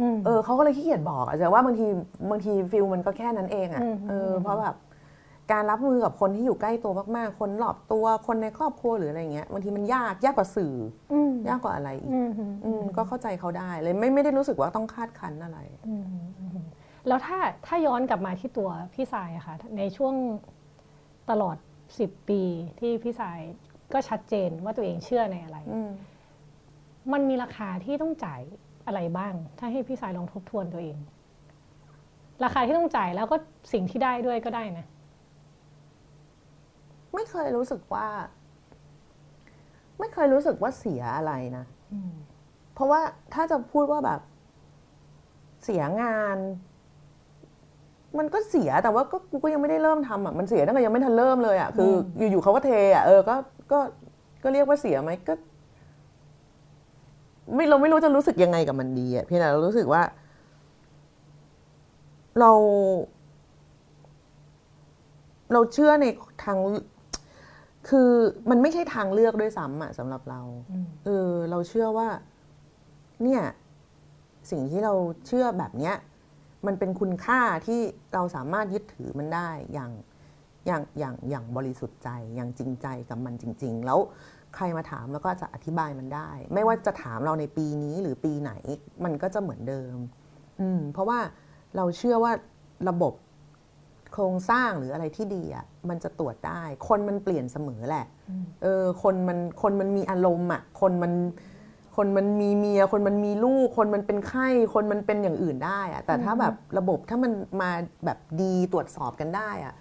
อืมเออเขาก็เลยขี้เกียจบอกอะแต่ว่าบางทีบางทีฟิลมันก็แค่นั้นเองอะอืมเออเพราะแบบ การรับมือกับคนที่อยู่ใกล้ตัวมากๆ คนรอบตัว คนในครอบครัวหรืออะไรเงี้ยบางทีมันยากยากกว่าสื่ออืมยากกว่าอะไรอีกอืมฮึอืมก็เข้าใจเขาได้เลยไม่ไม่ได้รู้สึกว่าต้องคาดคันอะไรอืมอืมแล้วถ้าถ้าย้อนกลับมาที่ตัวพี่สายอะค่ะในช่วงตลอดสิบปีที่พี่สายก็ชัดเจนว่าตัวเองเชื่อในอะไรอืมมันมีราคาที่ต้องจ่ายอะไรบ้าง ถ้าให้พี่สายลองทบทวนตัวเอง ราคาที่ต้องจ่ายแล้วก็สิ่งที่ได้ด้วยก็ได้นะ ไม่เคยรู้สึกว่า ไม่เคยรู้สึกว่าเสียอะไรนะอืมเพราะว่าถ้าจะพูดว่าแบบ เสียงาน มันก็เสียแต่ว่าก็กูก็ยังไม่ได้เริ่มทำอะมันเสียตั้งแต่ยังไม่ทันเริ่มเลยอะคือออยู่ๆเขาก็เทอะเออก็ก็ก็เรียกว่าเสียไหมก็ไม่เราไม่รู้จะรู้สึกยังไงกับมันดีอะเพียงแต่เรารู้สึกว่า เรา เราเชื่อในทาง คือมันไม่ใช่ทางเลือกด้วยซ้ำอะสำหรับเราอืมเออเราเชื่อว่า เนี่ย สิ่งที่เราเชื่อแบบเนี้ย มันเป็นคุณค่าที่เราสามารถยึดถือมันได้อย่างอย่างอย่างอย่างบริสุทธิ์ใจอย่างจริงใจกับมันจริง ๆ แล้วใครมาถามแล้วก็จะอธิบายมันได้ ไม่ว่าจะถามเราในปีนี้หรือปีไหน มันก็จะเหมือนเดิม อืม เพราะว่าเราเชื่อว่าระบบ โครงสร้างหรืออะไรที่ดีอะมันจะตรวจได้ คนมันเปลี่ยนเสมอแหละเออคนมันคนมันมีอารมณ์อะคนมันคนมันมีเมีย คนมันมีลูก คนมันเป็นไข้ คนมันเป็นอย่างอื่นได้อะแต่ถ้าแบบระบบถ้ามันมาแบบดีตรวจสอบกันได้อะ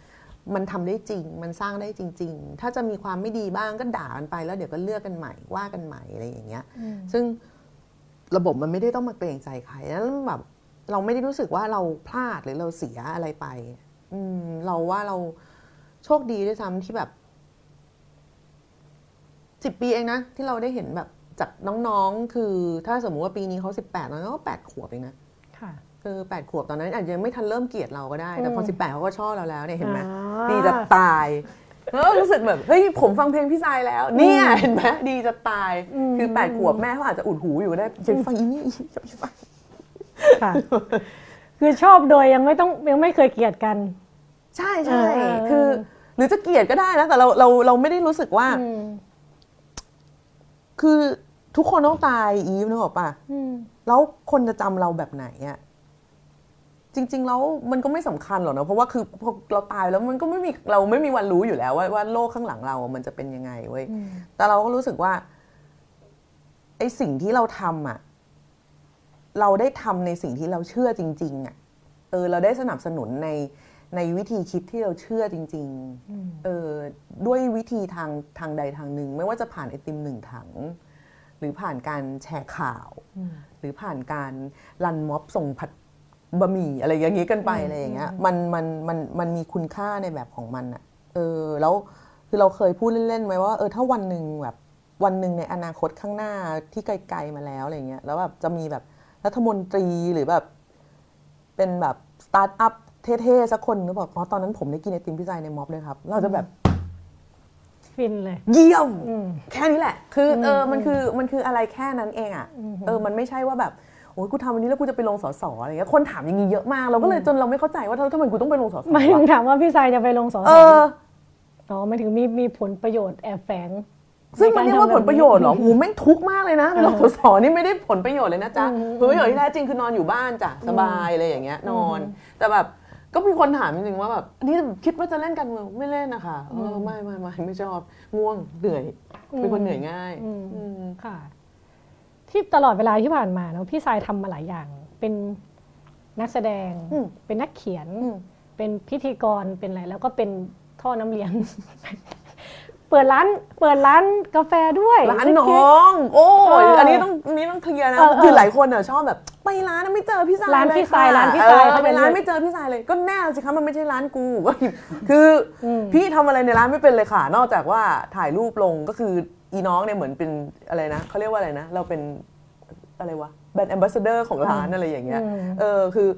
มันทำได้จริง มันสร้างได้จริง ๆ ถ้าจะมีความไม่ดีบ้างก็ด่ากันไป แล้วเดี๋ยวก็เลือกกันใหม่ว่ากันใหม่อะไรอย่างเงี้ย ซึ่งระบบมันไม่ได้ต้องมาเกรงใจใครแล้วแบบเราไม่ได้รู้สึกว่าเราพลาดหรือเราเสียอะไรไป อืม เราว่าเราโชคดีด้วยซ้ำที่แบบสิบปีเองนะที่เราได้เห็นแบบจากน้องๆ คือถ้าสมมุติว่าปีนี้เขาสิบแปดตอนนั้นก็แปดขวบเองนะค่ะคือแปดขวบตอนนั้นอาจจะยังไม่ทันเริ่มเกลียดเราก็ได้ แต่พออืมสิบแปดเขาก็ชอบเราแล้วเนี่ยเห็นไหมอ่าดีจะตายแล้วรู้สึกแบบเฮ้ยผมฟังเพลงพี่ทรายแล้ว เนี่ยเห็นไหมดีจะตายอืมคือแปดขวบแม่เขาอาจจะอุดหูอยู่ก็ได้จะฟังอีนี่จะไปฟัง ค่ะคือชอบโดยยังไม่ต้องยังไม่เคยเกลียดกัน ใช่ใช่เออคือ หรือจะเกลียดก็ได้นะแต่เราเราเราไม่ได้รู้สึกว่าอืมคือทุกคนต้องตายอีฟนึกออกปะอืมแล้วคนจะจำเราแบบไหนอะจจริง ๆ แล้วมันก็ไม่สำคัญหรอกนะเพราะว่าคือพอเราตายแล้วมันก็ไม่มีเราไม่มีวันรู้อยู่แล้ว ว่าว่าโลกข้างหลังเรา มันจะเป็นยังไงเว้ยแต่เราก็รู้สึกว่าไอ้สิ่งที่เราทำอะ เราได้ทำในสิ่งที่เราเชื่อจริงๆอะเออเราได้สนับสนุนในในวิธีคิดที่เราเชื่อจริงๆเออด้วยวิธีทางทางใดทางหนึ่ง ไม่ว่าจะผ่านไอติมหนึ่งถัง หรือผ่านการแชร์ข่าว หรือผ่านการรันม็อบส่งผัดบะหมี่อะไรอย่างนี้กันไปอะไรอย่างเงี้ยมันมันมันมันมีคุณค่าในแบบของมันอะเออแล้วคือเราเคยพูดเล่นๆไหมว่าเออถ้าวันหนึ่งแบบวันหนึ่งในอนาคตข้างหน้าที่ไกลๆมาแล้วอะไรเงี้ยแล้วแบบจะมีแบบ รัฐมนตรีหรือแบบ เป็นแบบสตาร์ทอัพเท่ๆสักคนก็บอกอ๋อตอนนั้นผมได้กินไอติมพี่ใจในม็อบเลยครับ เราจะแบบฟินเลย เยี่ยมอืมแค่นี้แหละ คืออเออมันคือมันคืออะไรแค่นั้นเองอะ่ะเออมันไม่ใช่ว่าแบบโอ้ยกูทำวันนี้แล้วกูจะไปลงสสอะไรเงี้ยคนถามอย่างนี้เยอะมากเราก็เลยจนเราไม่เข้าใจว่าทำไมกูต้องไปลงสสหมายถึงวะถามว่าพี่ทรายจะไปลงสอเอสออ๋อหมายถึงมีมีผลประโยชน์แอบแฝง ซึ่งมันเรียกว่าใกผทำลประโยชน์เหรอแบบหูแม่งทุกข์มากเลยนะไปลงสสนี่ไม่ได้ผลประโยชน์เลยนะจ๊ะผลประโยชน์ที่แท้จริงคือนอนอยู่บ้านจ้ะสบายอะไรอย่างเงี้ยนอน แต่แบบก็มีคนถามจริงๆว่าแบบอันนี่คิดว่าจะเล่นการเมืองไม่เล่นนะคะเออไม่ไม่ไม่ไม่ชอบง่วงเหนื่อยเป็นคนเหนื่อยง่ายอืมอืมค่ะ ที่ตลอดเวลาที่ผ่านมาเนาะพี่ทรายทำมาหลายอย่าง เป็นนักแสดงอืมเป็นนักเขียนอืมเป็นพิธีกรเป็นอะไรแล้วก็เป็นท่อน้ำเลี้ยง เปิดร้านเปิดร้านกาแฟด้วยร้านเล็น้กอง โอ้เอยออัอันนี้ต้องอันนี้ต้องเคลียร์นะเออเออคือหลายคนอะชอบแบบไปร้านแล้วไม่เจอพี่สายร้านพี่เลยทรายค่ะร้านพี่ทรายเออเขาไปเป็นร้านไม่เจอพี่สายเลยก็แน่สิคะมันไม่ใช่ร้านกูก็คืออืมพี่ทำอะไรในร้านไม่เป็นเลยค่ะ นอกจากว่าถ่ายรูปลงก็คืออีน้องเนี่ยเหมือนเป็นอะไรนะเขาเรียกว่าอะไรนะ เราเป็นอะไรวะแบรนด์แอมบาสเดอร์ของร้านอะไรอย่างเงี้ยอืมเออ คือ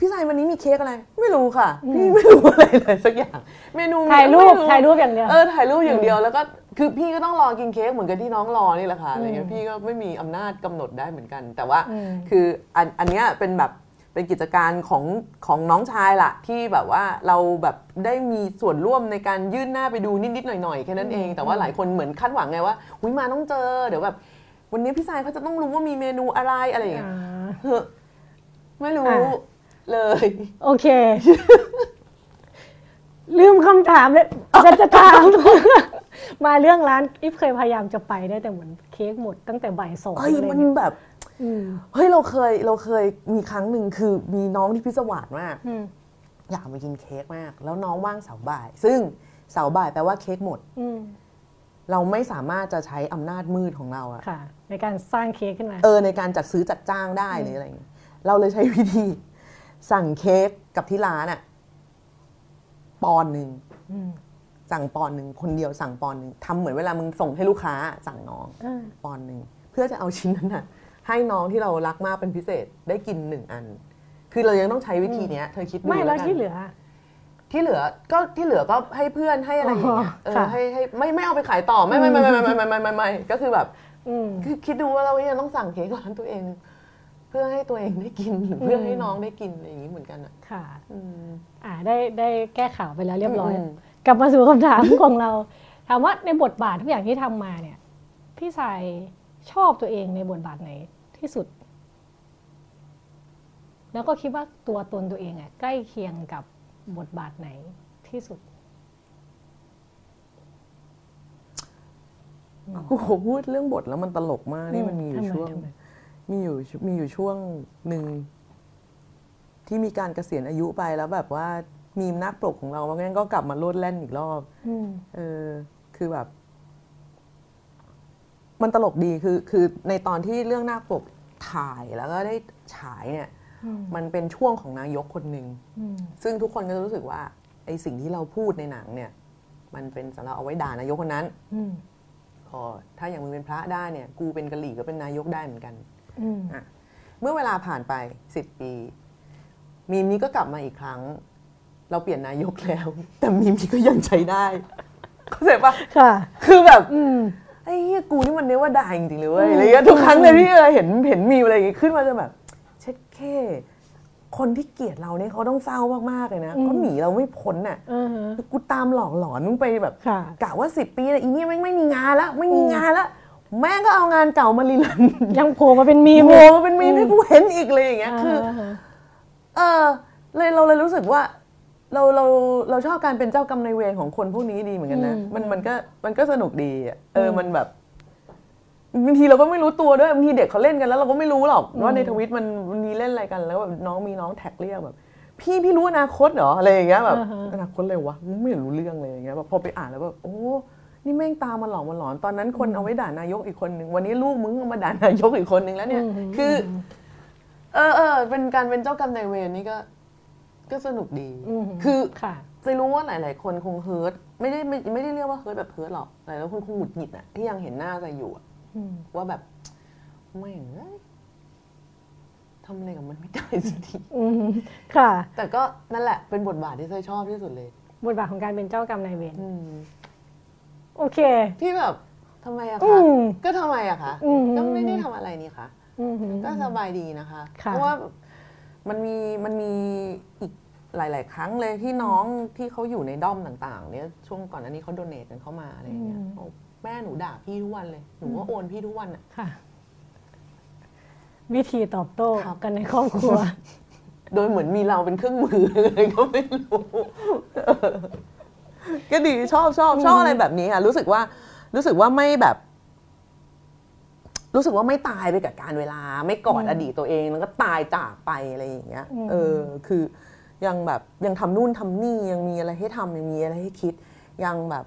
พี่สายวันนี้มีเค้กอะไร ไม่รู้ค่ะ พี่ไม่รู้อะไรเลยสักอย่าง เมนูมีถ่ายรูปไม่ถ่ายรูปอย่างเดียวเออถ่ายรูปอย่างเดียวแล้วก็คือพี่ก็ต้องรอกินเค้กเหมือนกับที่น้องรอนี่แหละค่ะอะไรเงี้ยพี่ก็ไม่มีอำนาจกำหนดได้เหมือนกัน แต่ว่าอืมคืออันอันเนี้ยเป็นแบบเป็นกิจการของของน้องชายล่ะที่แบบว่าเราแบบได้มีส่วนร่วมในการยื่นหน้าไปดูนิดๆหน่อยๆแค่นั้นเองแต่ว่าหลายคนเหมือนคาดหวังไงว่าอุ้ยมาต้องเจอเดี๋ยวแบบวันนี้พี่สายเขาจะต้องรู้ว่ามีเมนูอะไรอะไรอย่างเงี้ยอ่าเฮ้อไม่รู้อะ เลย โอเค ลืมคำถามเลยจะจะถาม มาเรื่องร้านอิฟเคยพยายามจะไปได้แต่เหมือนเค้กหมดตั้งแต่บ่ายสองเฮ้ยอะไรมันเงี้ยแบบอืมเฮ้ยเราเคยเราเคยมีครั้งหนึ่งคือมีน้องที่พิศวาสมาก อืมอยากไปกินเค้กมาก แล้วน้องว่างเสาร์บ่าย ซึ่งเสาร์บ่ายแปลว่าเค้กหมด อืมเราไม่สามารถจะใช้อำนาจมืดของเราอะค่ะ ในการสร้างเค้กขึ้นมา เออในการจัดซื้อจัดจ้างได้หรืออะไรอย่างเงี้ยเราเลยใช้วิธี สั่งเค้กกับที่ร้านอะปอนด์หนึ่งอืมสั่งปอนด์หนึ่งคนเดียวสั่งปอนด์หนึ่งทำเหมือนเวลามึงส่งให้ลูกค้า สั่งน้องอ่าปอนด์หนึ่งเพื่อจะเอาชิ้นนั้นอะให้น้องที่เรารักมากเป็นพิเศษได้กินหนึ่งอัน คือเรายังต้องใช้วิธีเนี้ย เธอคิดดูไม่แล้วกันที่เหลือ ที่เหลือก็ที่เหลือก็ให้เพื่อนให้อะไรอย่างเงี้ยอ๋อเออค่ะ ให้ให้ไม่ไม่เอาไปขายต่อไม่ไม่ไม่ไม่ไม่ไม่ไม่ไม่ไม่ก็คือแบบ อืม คือคิดดูว่าเรายังต้องสั่งเค้กร้านตัวเอง เพื่อให้ตัวเองได้กินหรือเพื่อให้น้องได้กินอะไรอย่างงี้เหมือนกันอะค่ะอืมอ่าได้ได้แก้ข่าวไปแล้วเรียบร้อยอืมกลับมาสู่คำถามของเรา ถามว่าในบทบาททุกอย่างที่ทำมาเนี่ย พี่สายชอบตัวเองในบทบาทไหนที่สุด แล้วก็คิดว่าตัวตนตัวเองอะใกล้เคียงกับบทบาทไหนที่สุดโอ้โหพูดเรื่องบทแล้วมันตลกมากนี่มันมีอยู่ทำไช่วงทำไมมีอยู่มีอยู่ช่วงหนึ่งที่มีการเกษียณอายุไปแล้วแบบว่ามีมนักปลกของเราว่างั้นก็กลับมาโลดแล่นอีกรอบอืมเออ คือแบบ มันตลกดีคือ คือในตอนที่เรื่องหน้าปกถ่ายแล้วก็ได้ฉายเนี่ยอืมมันเป็นช่วงของนายกคนหนึ่งอืมซึ่งทุกคนก็จะรู้สึกว่าไอ้สิ่งที่เราพูดในหนังเนี่ย มันเป็นสำหรับเอาไว้ด่านายกคนนั้นอืมพอถ้าอย่างมึงเป็นพระได้เนี่ย กูเป็นกะหรี่ก็เป็นนายกได้เหมือนกันอืมอะ เมื่อเวลาผ่านไปสิบปี มีมนี้ก็กลับมาอีกครั้ง เราเปลี่ยนนายกแล้ว แต่มีมนี้ก็ยังใช้ได้ เข้าใจปะค่ะ คือแบบอืมไอ้เหี้ยกูนี่มันเนว่าได้จริงๆเลยเว้ยอะไรเงี้ยทุกครั้งเลยที่เออเห็นเห็นมีอะไรอย่างงี้ขึ้นมาจะแบบ เช็ดแค่คนที่เกลียดเราเนี่ยเขาต้องเศร้ามากๆเลยนะอืมเขาหนีเราไม่พ้นน่ะอือฮะกูตามหลอกหลอนมึงไปแบบค่ะกะว่าสิบปีแล้วอีเนี่ยแม่งไม่มีงานแล้วไม่มีงานแล้ว แม่งก็เอางานเก่ามารีลันยังโผล่มาเป็นมีมโมมาเป็นมีมให้กูเห็นอีกเลยอย่างเงี้ยคือาฮะเออเลยเราเลยรู้สึกว่า เราเราเราชอบการเป็นเจ้ากรรมนายเวรของคนพวกนี้ดีเหมือนกันนะอืมมันมันก็มันก็สนุกดีอะเออมันแบบบางทีเราก็ไม่รู้ตัวด้วยบางทีเด็กเขาเล่นกันแล้วเราก็ไม่รู้หรอกว่าในทวิตมันมันมีเล่นอะไรกันแล้วแบบน้องมีน้องแท็กเรียกแบบ พี่พี่รู้อนาคตเหรออะไรอย่างเงี้ยแบบอ่าฮะอนาคตเลยวะไม่เห็นรู้เรื่องเลยอย่างเงี้ยแบบพอไปอ่านแล้วแบบโอ้ นี่แม่งตามมาหลอกมาหลอน ตอนนั้นคนเอาไว้ด่านายกอีกคนหนึ่งวันนี้ลูกมึงเอามาด่านายกอีกคนหนึ่งแล้วเนี่ย คือ เออเออเป็นการเป็นเจ้ากรรมนายเวรนี่ก็ ก็สนุกดีอืมคือค่ะจะรู้ว่าหลาย ๆ คนคง hurt ไม่ได้ไม่ไม่ได้เรียกว่า hurt แบบ hurt หรอกหลายๆคนคงหงุดหงิดอะที่ยังเห็นหน้าทรายอยู่อะอืมว่าแบบแม่งเอ้ยทำอะไรกับมันไม่ได้สักทีอืมค่ะ แต่ก็นั่นแหละเป็นบทบาทที่เคยชอบที่สุดเลย บทบาทของการเป็นเจ้ากรรมนายเวรอืม โอเค ที่แบบทำไมอะอืคะมก็ทำไมอะคะอืมก็ไม่ได้ทำอะไรนี่คะอืมก็สบายดีนะคะค่ะเพราะว่ามันมีมันมีอีกหลาย ๆ ครั้งเลยที่น้องที่เขาอยู่ในด้อมต่าง ๆ เนี่ยช่วงก่อนอันนี้เขาโดเนทกันเข้ามาอะไรอย่างเงี้ยบอกแม่หนูด่าพี่ทุกวันเลย หนูก็โอนพี่ทุกวันอะค่ะวิธีตอบโต้ครับกันในครอบครัว โดยเหมือนมีเราเป็นเครื่องมือเลยก็ไม่รู้เออ ก็ดีชอบชอบชอบอะไรแบบนี้ค่ะรู้สึกว่ารู้สึกว่าไม่แบบ รู้สึกว่าไม่ตายไปกับการเวลา ไม่กอดอดีตตัวเองแล้วก็ตายจากไปอะไรอย่างเงี้ยอืมเออ คือยังแบบยังทำนู่นทำนี่ยังมีอะไรให้ทำยังมีอะไรให้คิด ยังแบบ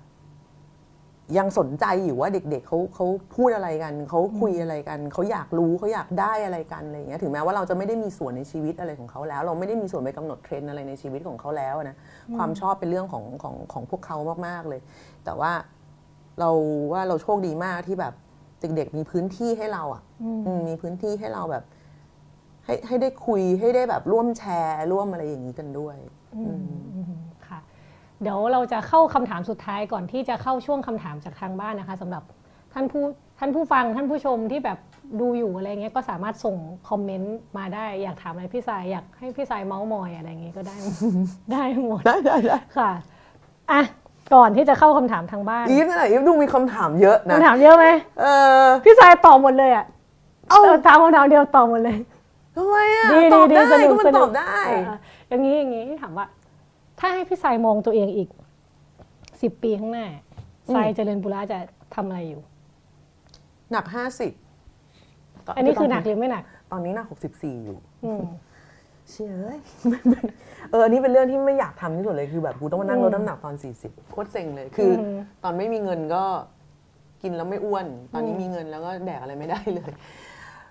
ยังสนใจอยู่ว่าเด็กๆเขาเขาพูดอะไรกันเขาคุยอะไรกันเขาอยากรู้เขาอยากได้อะไรกันอะไรอย่างเงี้ยถึงแม้ว่าเราจะไม่ได้มีส่วนในชีวิตอะไรของเขาแล้ว เราไม่ได้มีส่วนไปกำหนดเทรนด์อะไรในชีวิตของเขาแล้วนะความชอบเป็นเรื่องของของของพวกเขามากๆเลย แต่ว่าเราว่าเราโชคดีมากที่แบบเด็กๆมีพื้นที่ให้เราอะอืมอืมมีพื้นที่ให้เราแบบ ให้ให้ได้คุยให้ได้แบบร่วมแชร์ ร่วมอะไรอย่างนี้กันด้วย อืมอืมค่ะ เดี๋ยวเราจะเข้าคำถามสุดท้ายก่อนที่จะเข้าช่วงคำถามจากทางบ้านนะคะสำหรับท่านผู้ท่านผู้ฟังท่านผู้ชมที่แบบดูอยู่อะไรเงี้ยก็สามารถส่งคอมเมนต์มาได้ อยากถามอะไรพี่สายอยากให้พี่สายเมาส์มอยอะไรเงี้ยก็ได้ได้หมดได้ได้ได้ค่ะอะก่อนที่จะเข้าคำถามทางบ้านอีฟนั่นแหละอีฟดูมีคำถามเยอะนะคำถามเยอะไหมเออพี่สายตอบหมดเลยอะเอ้าเออถามคำถามเดียวตอบหมดเลยทำไมอะดีตดีอบดีได้สนุก็กมันสตนุอกบได้เอออย่างนี้อย่างนี้ถามว่า ถ้าให้พี่สายมองตัวเองอีกสิบปีข้างหน้าสายเจริญบุระจะทำอะไรอยู่ หนักห้าสิบอันนี้คือหนักหรือไม่หนัก ตอนนี้หนักหกสิบสี่อยู่อืมเชื่อเอ้ยเอออันนี้เป็นเรื่องที่ไม่อยากทำที่สุดเลยคือแบบกูต้องมานั่งลดน้ำหนักตอนสี่สิบโคตรเซ็งเลยคืออมตอนไม่มีเงินก็กินแล้วไม่อ้วน ตอนนี้มีเงินแล้วก็แดกอะไรไม่ได้เลย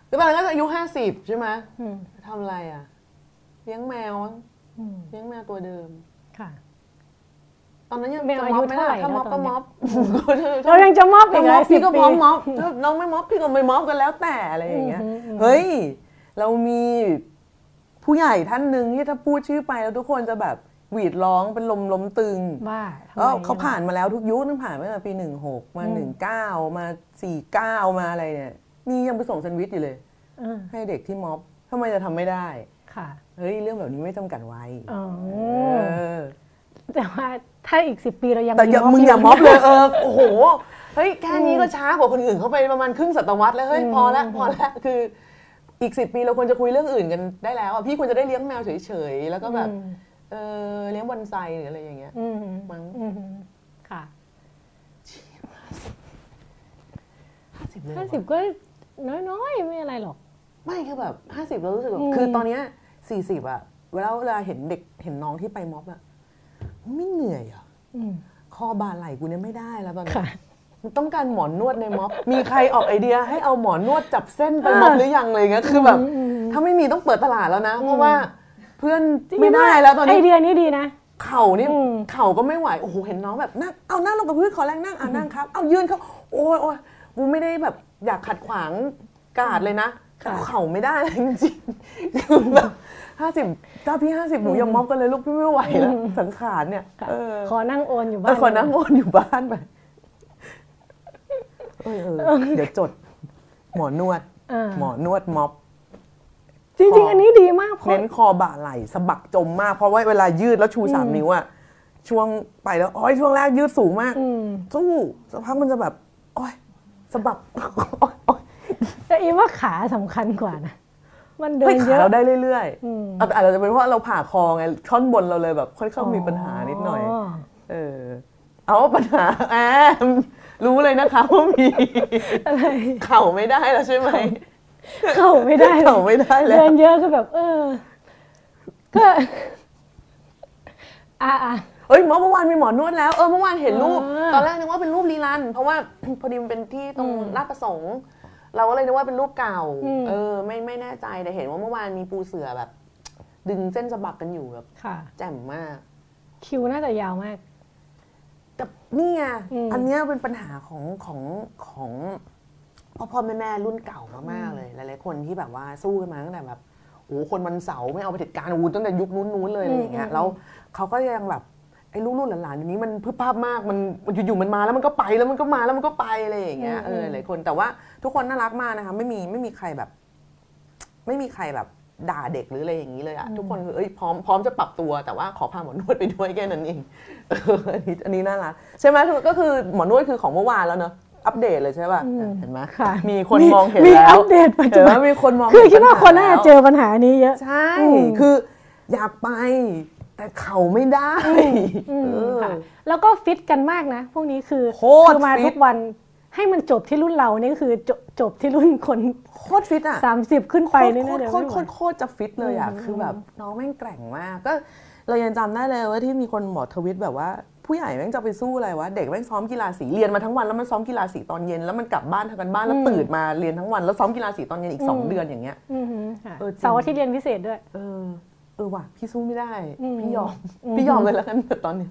คือตอนนั้นก็อายุห้าสิบใช่ไหมอืมทำอะไรอะเลี้ยงแมวมั้งอืมเลี้ยงแมวตัวเดิม ค่ะ ตอนนั้นยังแมวจะอาม็ยุอบไหมเท่าไหร่ล่ะถ้าม็อบแล้วตก็อนเนี้ม็ยอบเรายังจะมอบอีถ้ากเลม็อยบสิบพี่ก็ปีพร้อมม็อบถ้าน้องไม่ม็อบพี่ก็ไม่ม็อบกันแล้วแต่อะไรอย่างเงี้ยอืมอืมเฮ้ย เรามีผู้ใหญ่ท่านหนึ่งที่ถ้าพูดชื่อไปแล้วทุกคนจะแบบหวีดร้องเป็นลมล้มตึงว่าทำไมก็เขาผ่านมาแล้วทุกยุคตั้งผ่านมาตั้งแต่ปีหนึ่งหกมาอืมหนึ่งเก้ามาสี่เก้ามาอะไรเนี่ย นี่ยังไปส่งแซนด์วิชอยู่เลยเออให้เด็กที่ม็อบทำไมจะทำไม่ได้ค่ะ เฮ้ยเรื่องแบบนี้ไม่จำกัดไว้อ๋อเออแต่ว่าถ้าอีกสิบปีเรายังแต่อย่าม็บมึงอย่ายู่ม็อบเลยเออโอ้โหเฮ้ยแค่นี้ก็ช้ากว่าคนอื่นเขาไปประมาณครึ่งศตวรรษแล้วเฮ้ยพอละพอละคืออีกสิบปีเราควรจะคุยเรื่องอื่นกันได้แล้วอะพี่ควรจะได้เลี้ยงแมวเฉยๆแล้วก็แบบอืมเออเลี้ยงบอนไซหรืออะไรอย่างเงี้ยอืมมั้งอืมค่ะห้าสิบเลยเหรอห้าสิบก็น้อยๆไม่อะไรหรอก ไม่คือแบบห้าสิบเรารู้สึกแบอืบมคือตอนเนี้ย สี่สิบอะเวลาเวลาเห็นเด็กเห็นน้องที่ไปม็อบอะไม่เหนื่อยอะอืมคอบาไหล่กูเนี่ยไม่ได้แล้วตอนนี้ค่ะมันต้องการหมอนนวดในม็อบ มีใครออกไอเดียให้เอาหมอนนวดจับเส้นไปม็อบหรือยังเลยเงี้ยคือแบบอืมถ้าไม่มีต้องเปิดตลาดแล้วนะ เพราะว่าเพื่อนไม่ได้แล้วตอนไอนี้เดียนี้ดีนะเข่านี่อืมเข่าก็ไม่ไหวโอ้โหเห็นน้องแบบนั่งเอานั่งลงกับพื้นขอแรงนั่งอ่านั่งครับเอายืนเขาโอ้ยโอ้ยกูไม่ได้แบบอยากขัดขวางกาดเลยนะแต่เข่าไม่ได้เลยจริงๆคือแบบ ห้าสิบถ้าพี่ห้าสิบหนูยังม็อบกันเลยลูกพี่ไม่ไหวแล้วสังขารเนี่ยค่ะเออขอนั่งโอนอยู่เอบ้าอนขอนั่งวนอยู่บ้านไปเออเออเดี๋ยวจด หมอนวดเออหมอนวดม็อบจริงๆ อันนี้ดีมากเพราะเน้นคอบ่าไหล่สะบักจมมาก เพราะว่าเวลายืดแล้วชูสามนิ้วอะช่วงไปแล้วโอ้ยช่วงแรกยืดสูงมากอืมสู้สักพักมันจะแบบโอ้ยสะบักโอ๊ยโอ๊ยแต่อีว่าขาสำคัญกว่านะ มันเดิเฮ้ยนเยขาอะเราได้เรื่อยอืมๆอาอาจจะเป็นเพราะเราผ่าคอไงท่อนบนเราเลยแบบค่อนข้างมีปัญหานิดหน่อย เออ เอาปัญหาแอมรู้เลยนะคะว่ามีอะไรเข่าไม่ได้แล้วใช่ไหมเข้าไม่ได้เข่าไม่ได้แล้เดิวนเยอะก็แบบ เออ ก็อะอะเอ้ยเมื่อวานมีหมอนวดแล้ว เออเมื่อวานเห็นรูปอ่าตอนแรกนึกว่าเป็นรูปรีรัน เพราะว่าพอดีมันเป็นที่ตรงอืมลาดประสงค์ เราก็เลยนึกว่าเป็นรูปเก่าอืมเออ ไม่ไม่แน่ใจแต่เห็นว่าเมื่อวานมีปูเสือแบบ ดึงเส้นสะบักกันอยู่แบบค่ะแจ่มมาก คิวน่าจะยาวมาก แต่นี่ไงอืมอันเนี้ยเป็นปัญหาของของของพ่อพ่อแม่แม่รุ่นเก่ามากๆเลย หลายๆคนที่แบบว่าสู้กันมาตั้งแต่แบบโอ้โหคนมันเสาร์ไม่เอาเผด็จการอูตั้งแต่ยุคนู้นๆเลยอะไรอย่างเงี้ยอืมแล้วเขาก็ยังแบบ ไอ้ลูกๆหลานๆเดี๋ยวนี้มันพึบภาพมากมันอยู่ๆมันมาแล้วมันก็ไปแล้วมันก็มาแล้วมันก็ไปอะไรอย่างเงี้ยเออหลายๆคนแต่ว่าทุกคนน่ารักมากนะคะไม่มีไม่มีใครแบบ ไม่มีใครแบบด่าเด็กหรืออะไรอย่างนี้เลยอะทุกคนคือเอ้ยพร้อมพร้อมจะปรับตัวแต่ว่าขอพาหมอนวดไปด้วยแค่นั้นเองเอออันนี้อันนี้น่ารักใช่ไหมคือก็คือหมอนวดคือของเมื่อวานแล้วเนอะอัปเดตเลยใช่ป่ะอืมเห็นไหมค่ะมีคนมองเห็นมีแล้วอัปเดตปัจจุเห็นไหมบันมีคนมองคือเห็คิดว่าคนน่าปัญหจะเจอปัญหานี้เยอะใช่อืมคืออยากไป แต่เขาไม่ได้อืมเออค่ะแล้วก็ฟิตกันมากนะ พวกนี้คือโคตรคือมาฟิตทุกวันให้มันจบที่รุ่นเรานี่คือจบจบที่รุ่นคนโคตรฟิตอะสามสิบขึ้นไปโคตรนี่โคนะตรเดี๋ยวโคตรไม่ไหโควตรโคตรจะฟิตเลยอะอืมคือแบบน้องแม่งแกร่งมากก็เรายังจำได้เลยว่าที่มีคนบอกทวิตแบบว่า ผู้ใหญ่แม่งจะไปสู้อะไรวะเด็กแม่งซ้อมกีฬาสีเรียนมาทั้งวันแล้วมันซ้อมกีฬาสีตอนเย็นแล้วมันกลับบ้านทำกันบ้านแล้วตื่นมาเรียนทั้งวันแล้วซ้อมกีฬาสีตอนเย็นอีกสองเดือนอย่างเงี้ยอือหือค่ะเออจริงเสาร์อาทิตย์เรียนพิเศษด้วย เออเออว่ะพี่สู้ไม่ได้อืมพี่ยอมอืมพี่ยอมเลยแล้วกันตอนนี้